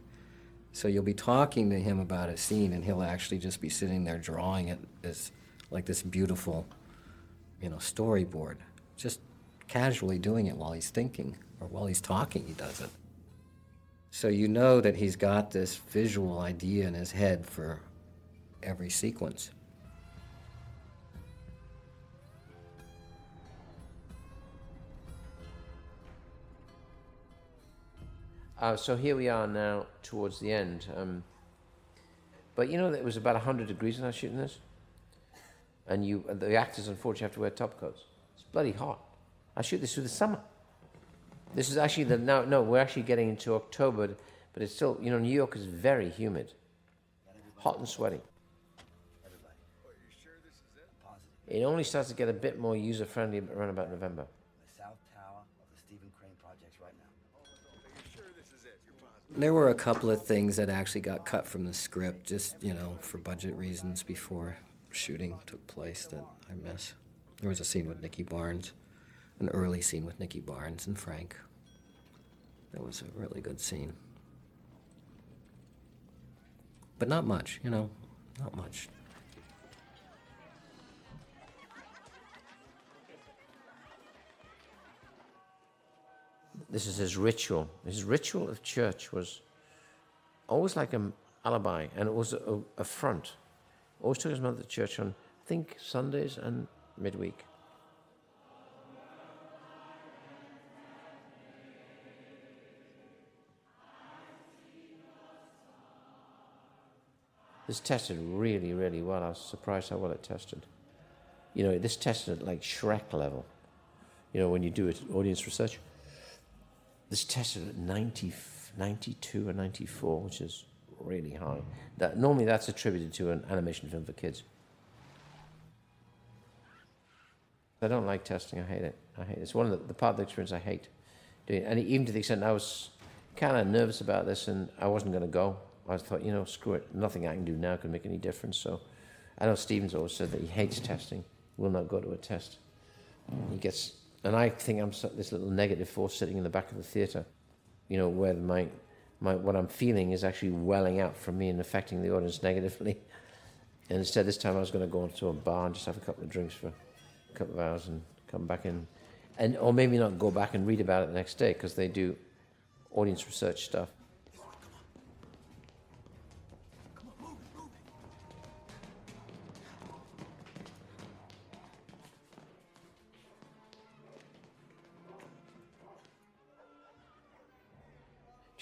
So you'll be talking to him about a scene, and he'll actually just be sitting there drawing it as like this beautiful, you know, storyboard. Just casually doing it while he's thinking or while he's talking, he does it. So you know that he's got this visual idea in his head for every sequence. Uh, so here we are now towards the end. Um, but you know that it was about 100 degrees when I was shooting this? And you, the actors unfortunately have to wear top coats. It's bloody hot. I shoot this through the summer. This is actually the, no, no, we're actually getting into October, but it's still, you know, New York is very humid. Hot and sweaty. It only starts to get a bit more user friendly around about November. There were a couple of things that actually got cut from the script, just, you know, for budget reasons before shooting took place that I miss. There was a scene with Nicky Barnes, an early scene with Nicky Barnes and Frank. That was a really good scene. But not much, you know, not much. This is his ritual. His ritual of church was always like an alibi, and it was a, a front. Always took his mother to church on, I think, Sundays and midweek. This tested really, really well. I was surprised how well it tested. You know, this tested at like Shrek level. You know, when you do it, audience research. This tested at 90, 92 or 94, which is really high. That, normally that's attributed to an animation film for kids. I don't like testing. I hate it. I hate it. It's one of the, the part of the experience I hate doing. And even to the extent I was kind of nervous about this and I wasn't going to go. I thought, you know, screw it. Nothing I can do now can make any difference. So I know Stevens always said that he hates testing, will not go to a test. He gets, and I think I'm this little negative force sitting in the back of the theatre, you know, where my, my, what I'm feeling is actually welling out from me and affecting the audience negatively. And instead, this time I was going to go into a bar and just have a couple of drinks for a couple of hours and come back in. And, or maybe not go back and read about it the next day because they do audience research stuff.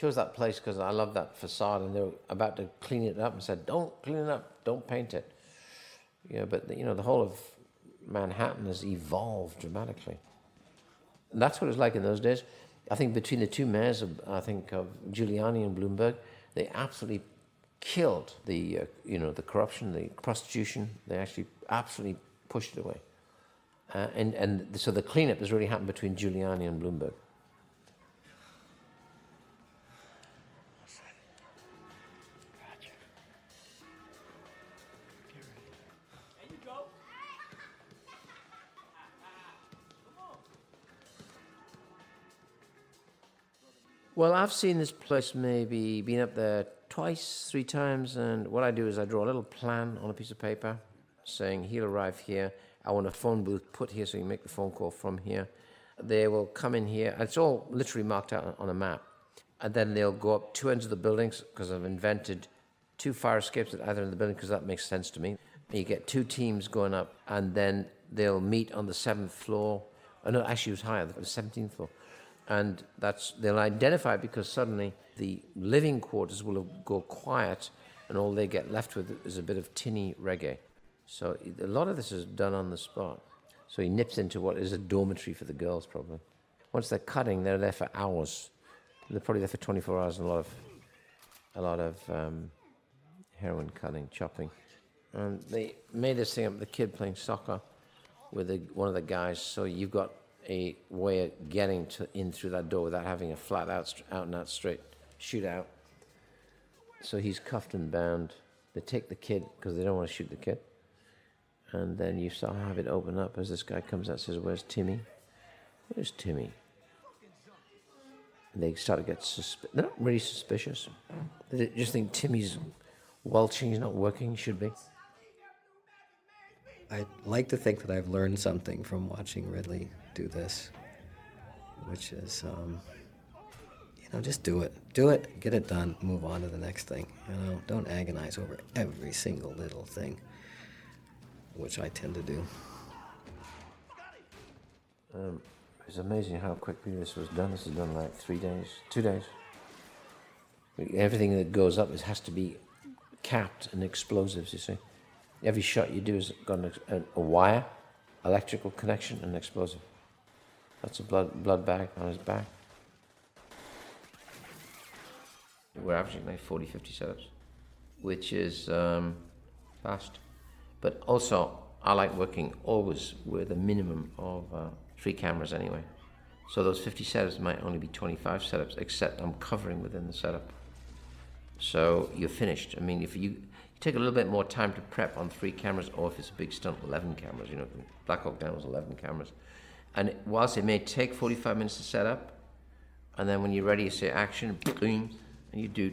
Chose that place because I love that facade, and they were about to clean it up and said, "Don't clean it up, don't paint it." Yeah, but you know the whole of Manhattan has evolved dramatically. And that's what it was like in those days. I think between the two mayors, of, I think of Giuliani and Bloomberg, they absolutely killed the uh, you know the corruption, the prostitution. They actually absolutely pushed it away. Uh, and and so the cleanup has really happened between Giuliani and Bloomberg. Well, I've seen this place maybe been up there twice, three times, and what I do is I draw a little plan on a piece of paper saying he'll arrive here. I want a phone booth put here so you make the phone call from here. They will come in here. It's all literally marked out on a map. And then they'll go up two ends of the buildings because I've invented two fire escapes at either end of the building because that makes sense to me. You get two teams going up, and then they'll meet on the seventh floor. Oh, no, actually, it was higher, the 17th floor and that's they'll identify because suddenly the living quarters will go quiet and all they get left with is a bit of tinny reggae. So a lot of this is done on the spot. So he nips into what is a dormitory for the girls, probably. Once they're cutting, they're there for hours. They're probably there for 24 hours and a lot of, a lot of um, heroin cutting, chopping. And they made this thing up, the kid playing soccer with one of the guys. So you've got a way of getting to, in through that door without having a flat out, out and out straight shootout. So he's cuffed and bound. They take the kid because they don't want to shoot the kid. And then you saw have it open up as this guy comes out and says, Where's Timmy? Where's Timmy? And they start to get suspicious. They're not really suspicious. They just think Timmy's welching, he's not working, should be. I like to think that I've learned something from watching Ridley do this, which is, um, you know, just do it. Do it, get it done, move on to the next thing. You know, don't agonize over every single little thing, which I tend to do. Um, it's amazing how quickly this was done. This is done in like three days, two days. Everything that goes up has to be capped and explosives, you see. Every shot you do has got an, a, a wire, electrical connection, and explosive. That's a blood, blood bag on his back. We're averaging like 40, 50 setups, which is um, fast. But also, I like working always with a minimum of uh, three cameras anyway. So those 50 setups might only be 25 setups, except I'm covering within the setup. So you're finished. I mean, if you, you take a little bit more time to prep on three cameras, or if it's a big stunt, 11 cameras. You know, Black Hawk Down was 11 cameras. And whilst it may take 45 minutes to set up, and then when you're ready, you say action, boom, and you do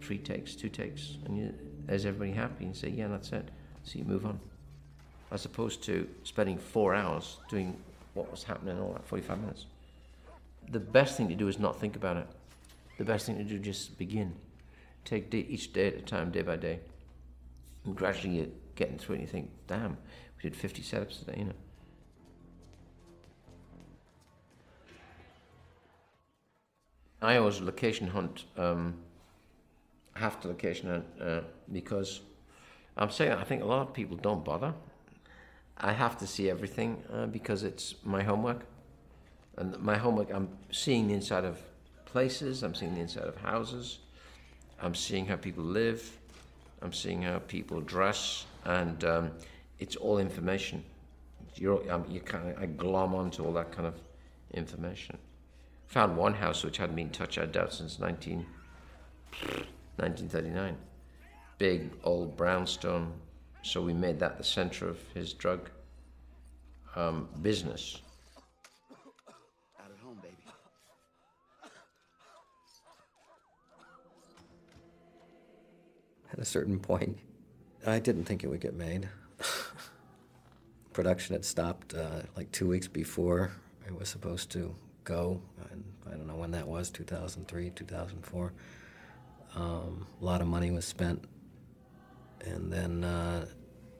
three takes, two takes, and you, is everybody happy? And say, yeah, that's it. So you move on. As opposed to spending four hours doing what was happening in all that 45 minutes. The best thing to do is not think about it. The best thing to do is just begin. Take day, each day at a time, day by day. And gradually you're getting through it and you think, damn, we did 50 setups today, you know. I always location hunt, um, have to location hunt uh, because I'm saying I think a lot of people don't bother. I have to see everything uh, because it's my homework. And my homework, I'm seeing the inside of places, I'm seeing the inside of houses, I'm seeing how people live, I'm seeing how people dress, and um, it's all information. You're, um, you kind of I glom onto all that kind of information. Found one house which hadn't been touched, I doubt, since 19, 1939. Big old brownstone. So we made that the center of his drug um, business. Out at home, baby. At a certain point, I didn't think it would get made. Production had stopped uh, like two weeks before it was supposed to go. And I don't know when that was 2003, 2004. Um, a lot of money was spent. And then, uh,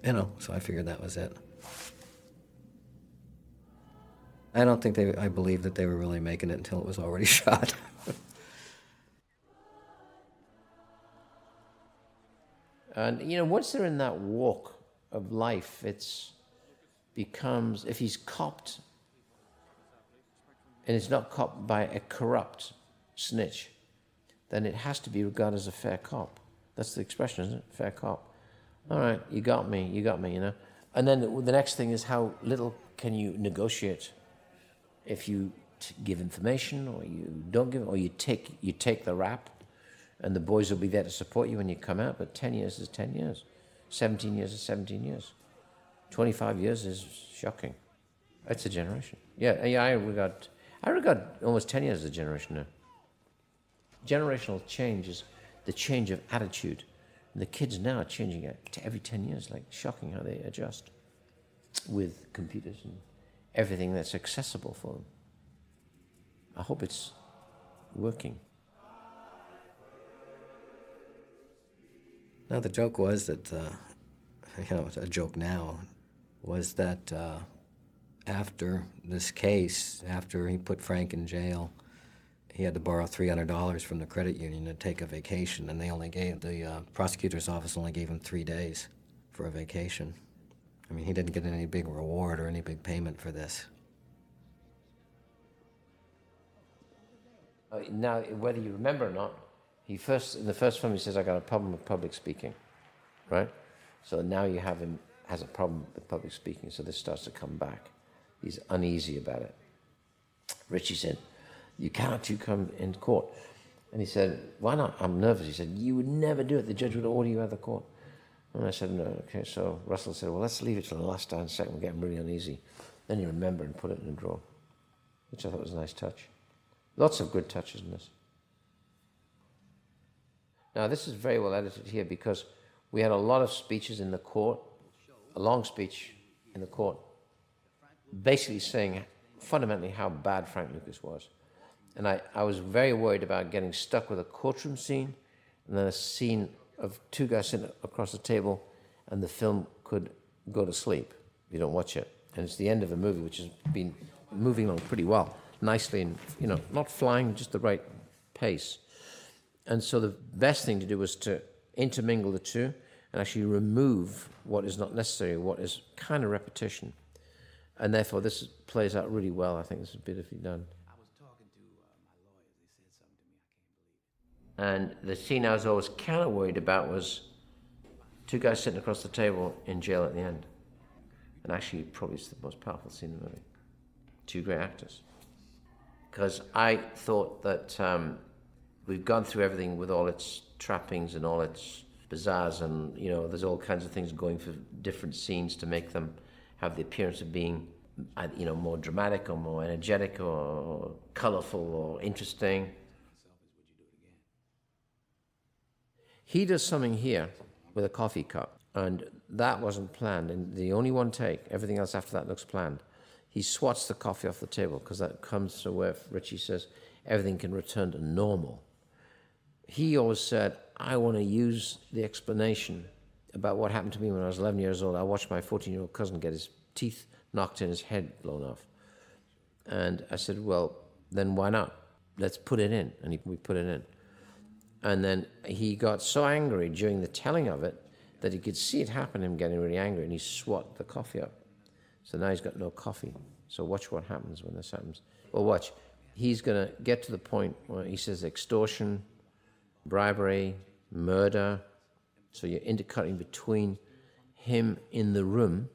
you know, so I figured that was it. I don't think they, I believe that they were really making it until it was already shot. And you know, once they're in that walk of life, it's becomes if he's copped and it's not copped by a corrupt snitch, then it has to be regarded as a fair cop. That's the expression, isn't it? Fair cop. All right, you got me, you got me, you know. And then the next thing is how little can you negotiate if you t- give information or you don't give, or you take you take the rap, and the boys will be there to support you when you come out. But ten years is ten years, seventeen years is seventeen years, twenty-five years is shocking. It's a generation. Yeah, yeah. I regard I regard almost ten years as a generation now. Generational change is the change of attitude. And the kids now are changing it every 10 years, like shocking how they adjust with computers and everything that's accessible for them. I hope it's working. Now, the joke was that, uh, you know, a joke now was that uh, after this case, after he put Frank in jail, he had to borrow $300 from the credit union to take a vacation, and they only gave, the uh, prosecutor's office only gave him three days for a vacation. I mean, he didn't get any big reward or any big payment for this. Uh, now, whether you remember or not, he first in the first film he says, "I got a problem with public speaking," right? So now you have him has a problem with public speaking. So this starts to come back. He's uneasy about it. Richie said, "You cannot. You come in court." And he said, "Why not?" I'm nervous. He said, "You would never do it. The judge would order you out of the court." And I said, "No." Okay. So Russell said, "Well, let's leave it till the last time second. We're getting really uneasy." Then you remember and put it in a drawer, which I thought was a nice touch. Lots of good touches in this. Now, this is very well edited here because we had a lot of speeches in the court, a long speech in the court, basically saying fundamentally how bad Frank Lucas was. And I, I was very worried about getting stuck with a courtroom scene and then a scene of two guys sitting across the table and the film could go to sleep if you don't watch it. And it's the end of a movie which has been moving along pretty well nicely and, you know, not flying, just the right pace. And so the best thing to do was to intermingle the two and actually remove what is not necessary, what is kind of repetition. And therefore, this plays out really well. I think this is beautifully done. I was talking to. You said something. And the scene I was always kind of worried about was two guys sitting across the table in jail at the end. And actually, probably it's the most powerful scene in the movie. Two great actors because I thought that um, we've gone through everything with all its trappings and all its bazaars, and you know, there's all kinds of things going for different scenes to make them have the appearance of being, uh, you know, more dramatic or more energetic or colorful or interesting. He does something here with a coffee cup, and that wasn't planned. And the only one take, everything else after that looks planned he swats the coffee off the table because that comes to where Richie says everything can return to normal. He always said, I want to use the explanation about what happened to me when I was 11 years old. I watched my 14 year old cousin get his teeth knocked in, his head blown off. And I said, Well, then why not? Let's put it in. And he, we put it in. And then he got so angry during the telling of it that he could see it happen, him getting really angry, and he swat the coffee up. So now he's got no coffee. So watch what happens when this happens. Well, watch. He's going to get to the point where he says extortion, bribery, murder. So you're intercutting between him in the room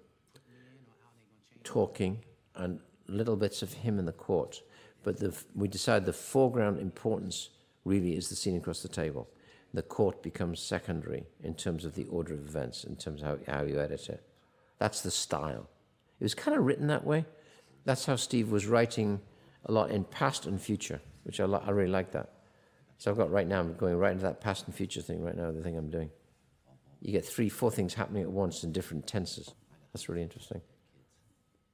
talking and little bits of him in the court. But the, we decide the foreground importance really is the scene across the table. The court becomes secondary in terms of the order of events, in terms of how, how you edit it. That's the style. It was kind of written that way. That's how Steve was writing a lot in past and future, which I, I really like that. So I've got right now, I'm going right into that past and future thing right now, the thing I'm doing. You get three, four things happening at once in different tenses. That's really interesting.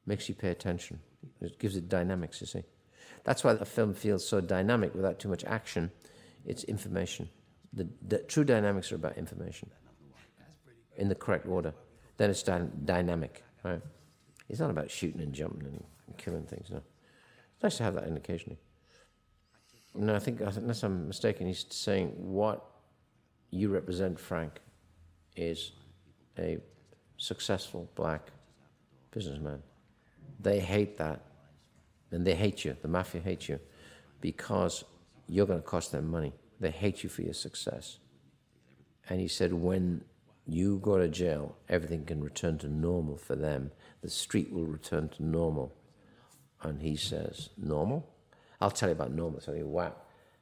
Makes you pay attention. It gives it dynamics, you see. That's why a film feels so dynamic without too much action. It's information. The, the true dynamics are about information in the correct order. Then it's dy- dynamic, right? It's not about shooting and jumping and, and killing things, no. It's nice to have that in occasionally. No, I think, unless I'm mistaken, he's saying what you represent, Frank, is a successful black businessman. They hate that. And they hate you. The mafia hates you because you're going to cost them money. They hate you for your success. And he said, when you go to jail, everything can return to normal for them. The street will return to normal. And he says, Normal? I'll tell you about normal. So he wow.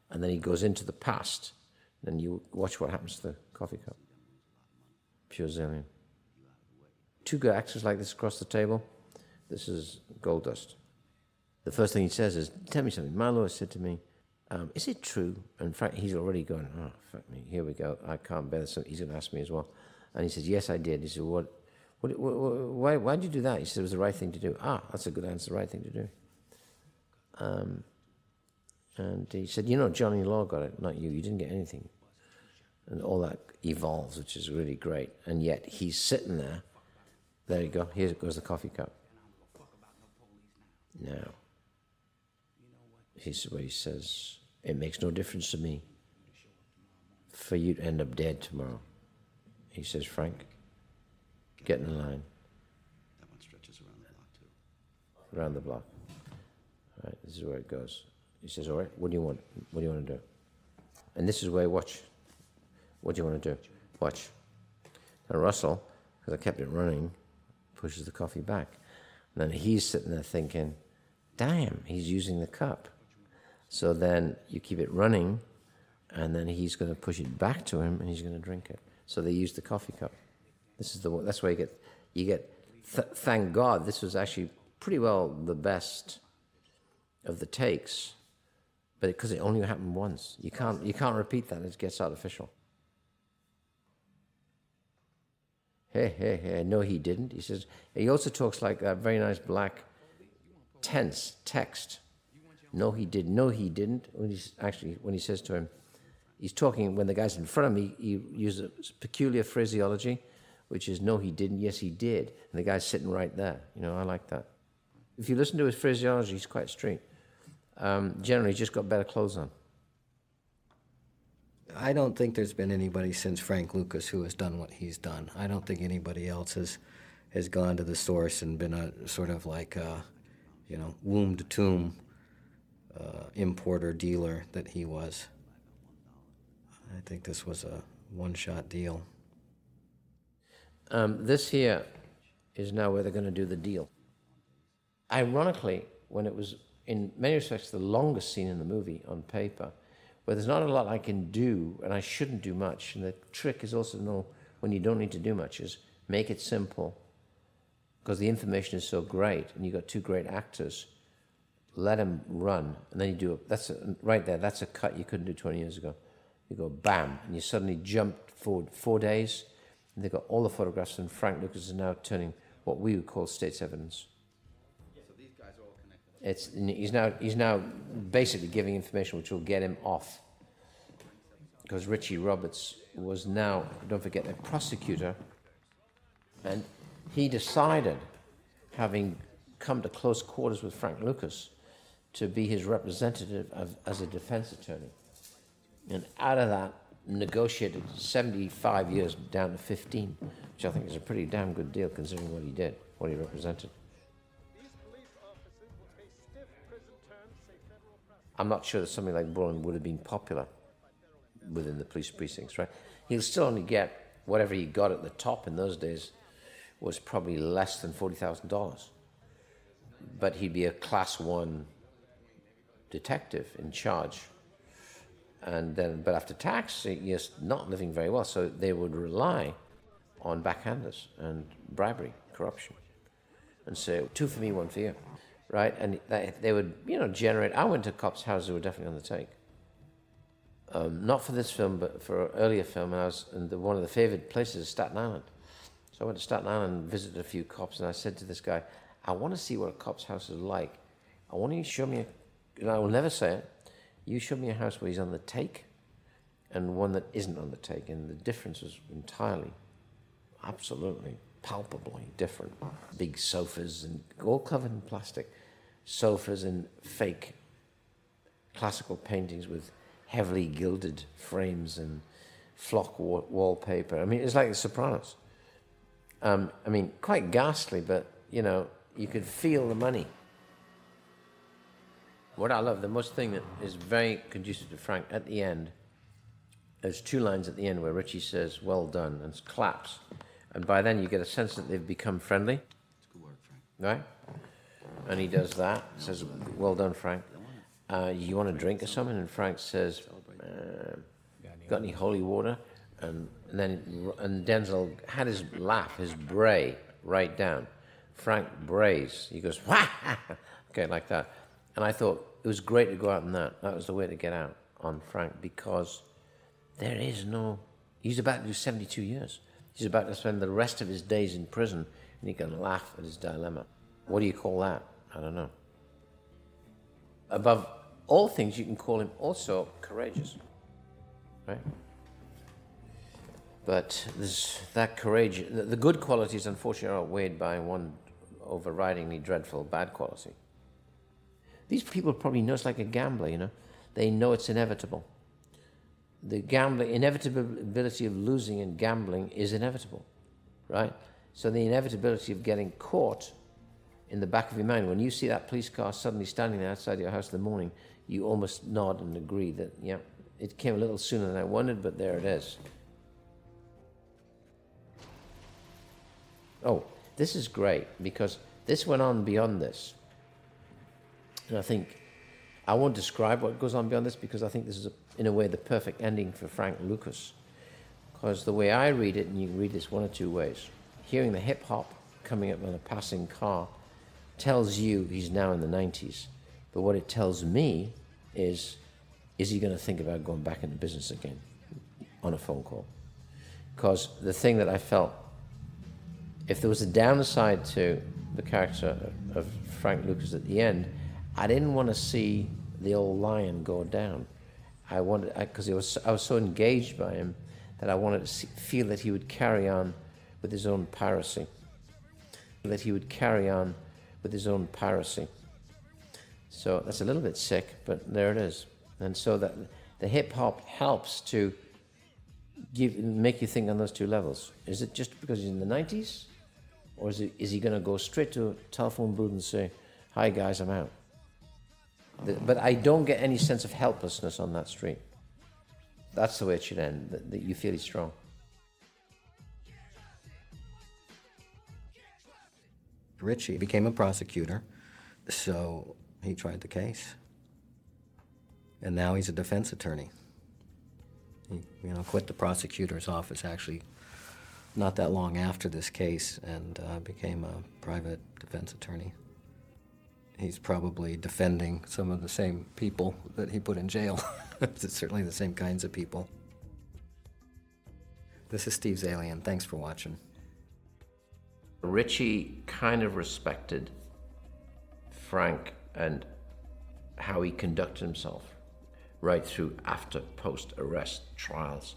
And then he goes into the past. And you watch what happens to the coffee cup. Pure Zaillian. Two actors like this across the table. This is gold dust. The first thing he says is, Tell me something. My lawyer said to me, um, Is it true? And Frank, he's already going, Oh, fuck me. Here we go. I can't bear this. He's going to ask me as well. And he says, Yes, I did. He said, what, what, what why, why did you do that? He said, It was the right thing to do. Ah, that's a good answer. The right thing to do. Um, and he said, You know, Johnny Law got it, not you. You didn't get anything. And all that evolves, which is really great. And yet he's sitting there. There you go. Here goes the coffee cup. Now, he's where he says, It makes no difference to me for you to end up dead tomorrow. He says, Frank, get in line. That one stretches around the block, too. Around the block. All right, this is where it goes. He says, All right, what do you want? What do you want to do? And this is where, watch. What do you want to do? Watch. Now, Russell, because I kept it running, pushes the coffee back. And then he's sitting there thinking, damn, he's using the cup. So then you keep it running, and then he's going to push it back to him, and he's going to drink it. So they use the coffee cup. This is the that's where you get you get. Th- thank God, this was actually pretty well the best of the takes, but because it only happened once, you can't you can't repeat that. It gets artificial. Hey, hey, hey! No, he didn't. He says he also talks like that very nice black tense text. No, he did. No, he didn't. When he's actually when he says to him, he's talking when the guy's in front of him. He, he uses a peculiar phraseology, which is no, he didn't. Yes, he did. And the guy's sitting right there. You know, I like that. If you listen to his phraseology, he's quite straight. Um, generally, he's just got better clothes on. I don't think there's been anybody since Frank Lucas who has done what he's done. I don't think anybody else has has gone to the source and been a sort of like a, you know, womb to tomb uh, importer dealer that he was. I think this was a one shot deal. Um, this here is now where they're going to do the deal. Ironically, when it was in many respects the longest scene in the movie on paper, where there's not a lot I can do and I shouldn't do much, and the trick is also to know when you don't need to do much is make it simple because the information is so great and you've got two great actors. Let them run, and then you do it. That's a, right there. That's a cut you couldn't do 20 years ago. You go bam, and you suddenly jump forward four days, and they've got all the photographs, and Frank Lucas is now turning what we would call state's evidence. It's, he's, now, he's now basically giving information which will get him off. Because Richie Roberts was now, don't forget, a prosecutor, and he decided, having come to close quarters with Frank Lucas, to be his representative of, as a defense attorney. And out of that, negotiated 75 years down to 15, which I think is a pretty damn good deal considering what he did, what he represented. I'm not sure that something like Brolin would have been popular within the police precincts, right? He'll still only get whatever he got at the top in those days was probably less than $40,000. But he'd be a class one detective in charge. And then, but after tax, he's not living very well. So they would rely on backhanders and bribery, corruption, and say, two for me, one for you, right? And they they would, you know, generate. I went to cops' houses who were definitely on the take. Um, not for this film, but for an earlier film, and I was in the, one of the favorite places is Staten Island. So I went to Staten Island and visited a few cops, and I said to this guy, I want to see what a cop's house is like. I want you to show me, a, and I will never say it, you show me a house where he's on the take and one that isn't on the take, and the difference was entirely, absolutely, palpably different. Big sofas and all covered in plastic, sofas and fake classical paintings with heavily gilded frames and flock wa- wallpaper. I mean, it's like The Sopranos. Um, I mean, quite ghastly, but you know, you could feel the money. What I love, the most thing that is very conducive to Frank at the end, there's two lines at the end where Richie says, Well done, and claps. And by then you get a sense that they've become friendly. It's good work, Frank. Right? And he does that, says, Well done, Frank. Uh, you want a drink or something? And Frank says, uh, Got any holy water? And, and then and Denzel had his laugh, his bray, right down. Frank brays. He goes, Wah! okay, like that. And I thought it was great to go out in that. That was the way to get out on Frank because there is no. He's about to do 72 years. He's about to spend the rest of his days in prison and he can laugh at his dilemma. What do you call that? I don't know. Above all things, you can call him also courageous. Right? But that courage. The, good qualities, unfortunately, are outweighed by one overridingly dreadful bad quality. These people probably know it's like a gambler, you know. They know it's inevitable. The gambler, inevitability of losing in gambling is inevitable, right? So the inevitability of getting caught in the back of your mind, when you see that police car suddenly standing outside your house in the morning, you almost nod and agree that, yeah, it came a little sooner than I wanted, but there it is. Oh, this is great because this went on beyond this. And I think I won't describe what goes on beyond this because I think this is, a, in a way, the perfect ending for Frank Lucas. Because the way I read it, and you can read this one or two ways, hearing the hip hop coming up on a passing car tells you he's now in the 90s. But what it tells me is, is he going to think about going back into business again on a phone call? Because the thing that I felt, if there was a downside to the character of Frank Lucas at the end, I didn't want to see the old lion go down. I wanted, because I, was, I was so engaged by him that I wanted to see, feel that he would carry on with his own piracy. That he would carry on with his own piracy. So that's a little bit sick, but there it is. And so that the hip hop helps to give, make you think on those two levels. Is it just because he's in the 90s? Or is, he going to go straight to a telephone booth and say, Hi guys, I'm out? But I don't get any sense of helplessness on that street. That's the way it should end, that, that you feel he's strong. Richie became a prosecutor, so he tried the case. And now he's a defense attorney. He, you know, quit the prosecutor's office actually not that long after this case and uh, became a private defense attorney. He's probably defending some of the same people that he put in jail. certainly the same kinds of people. This is Steve Zaillian. Thanks for watching. Richie kind of respected Frank and how he conducted himself right through after post arrest trials.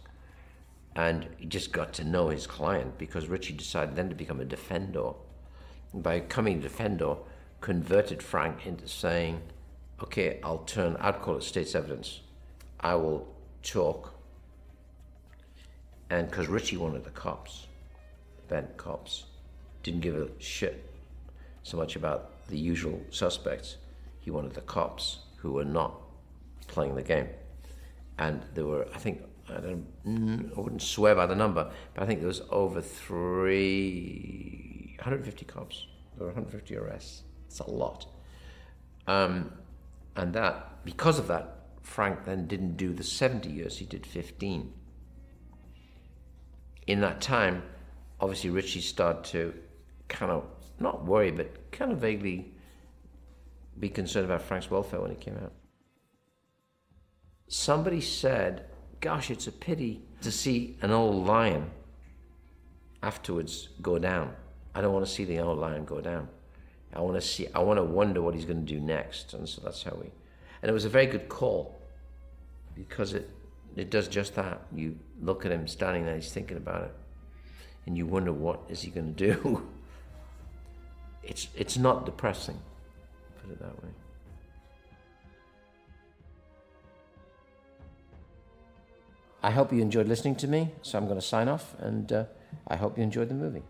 And he just got to know his client because Richie decided then to become a defender. By becoming a defender, converted Frank into saying, okay, I'll turn, I'd call it state's evidence. I will talk. And because Richie wanted the cops, bad cops, didn't give a shit so much about the usual suspects. He wanted the cops who were not playing the game. And there were, I think, I don't, mm, I wouldn't swear by the number, but I think there was over three, 150 cops. There were 150 arrests. It's a lot. Um, and that, because of that, Frank then didn't do the 70 years, he did 15. In that time, obviously Richie started to kind of, not worry, but kind of vaguely be concerned about Frank's welfare when he came out. Somebody said, gosh, it's a pity to see an old lion afterwards go down. I don't want to see the old lion go down. I want to see, I want to wonder what he's going to do next. And so that's how we, and it was a very good call because it, it does just that. You look at him standing there, he's thinking about it, and you wonder what is he going to do. it's, it's not depressing, put it that way. I hope you enjoyed listening to me, so I'm going to sign off, and uh, I hope you enjoyed the movie.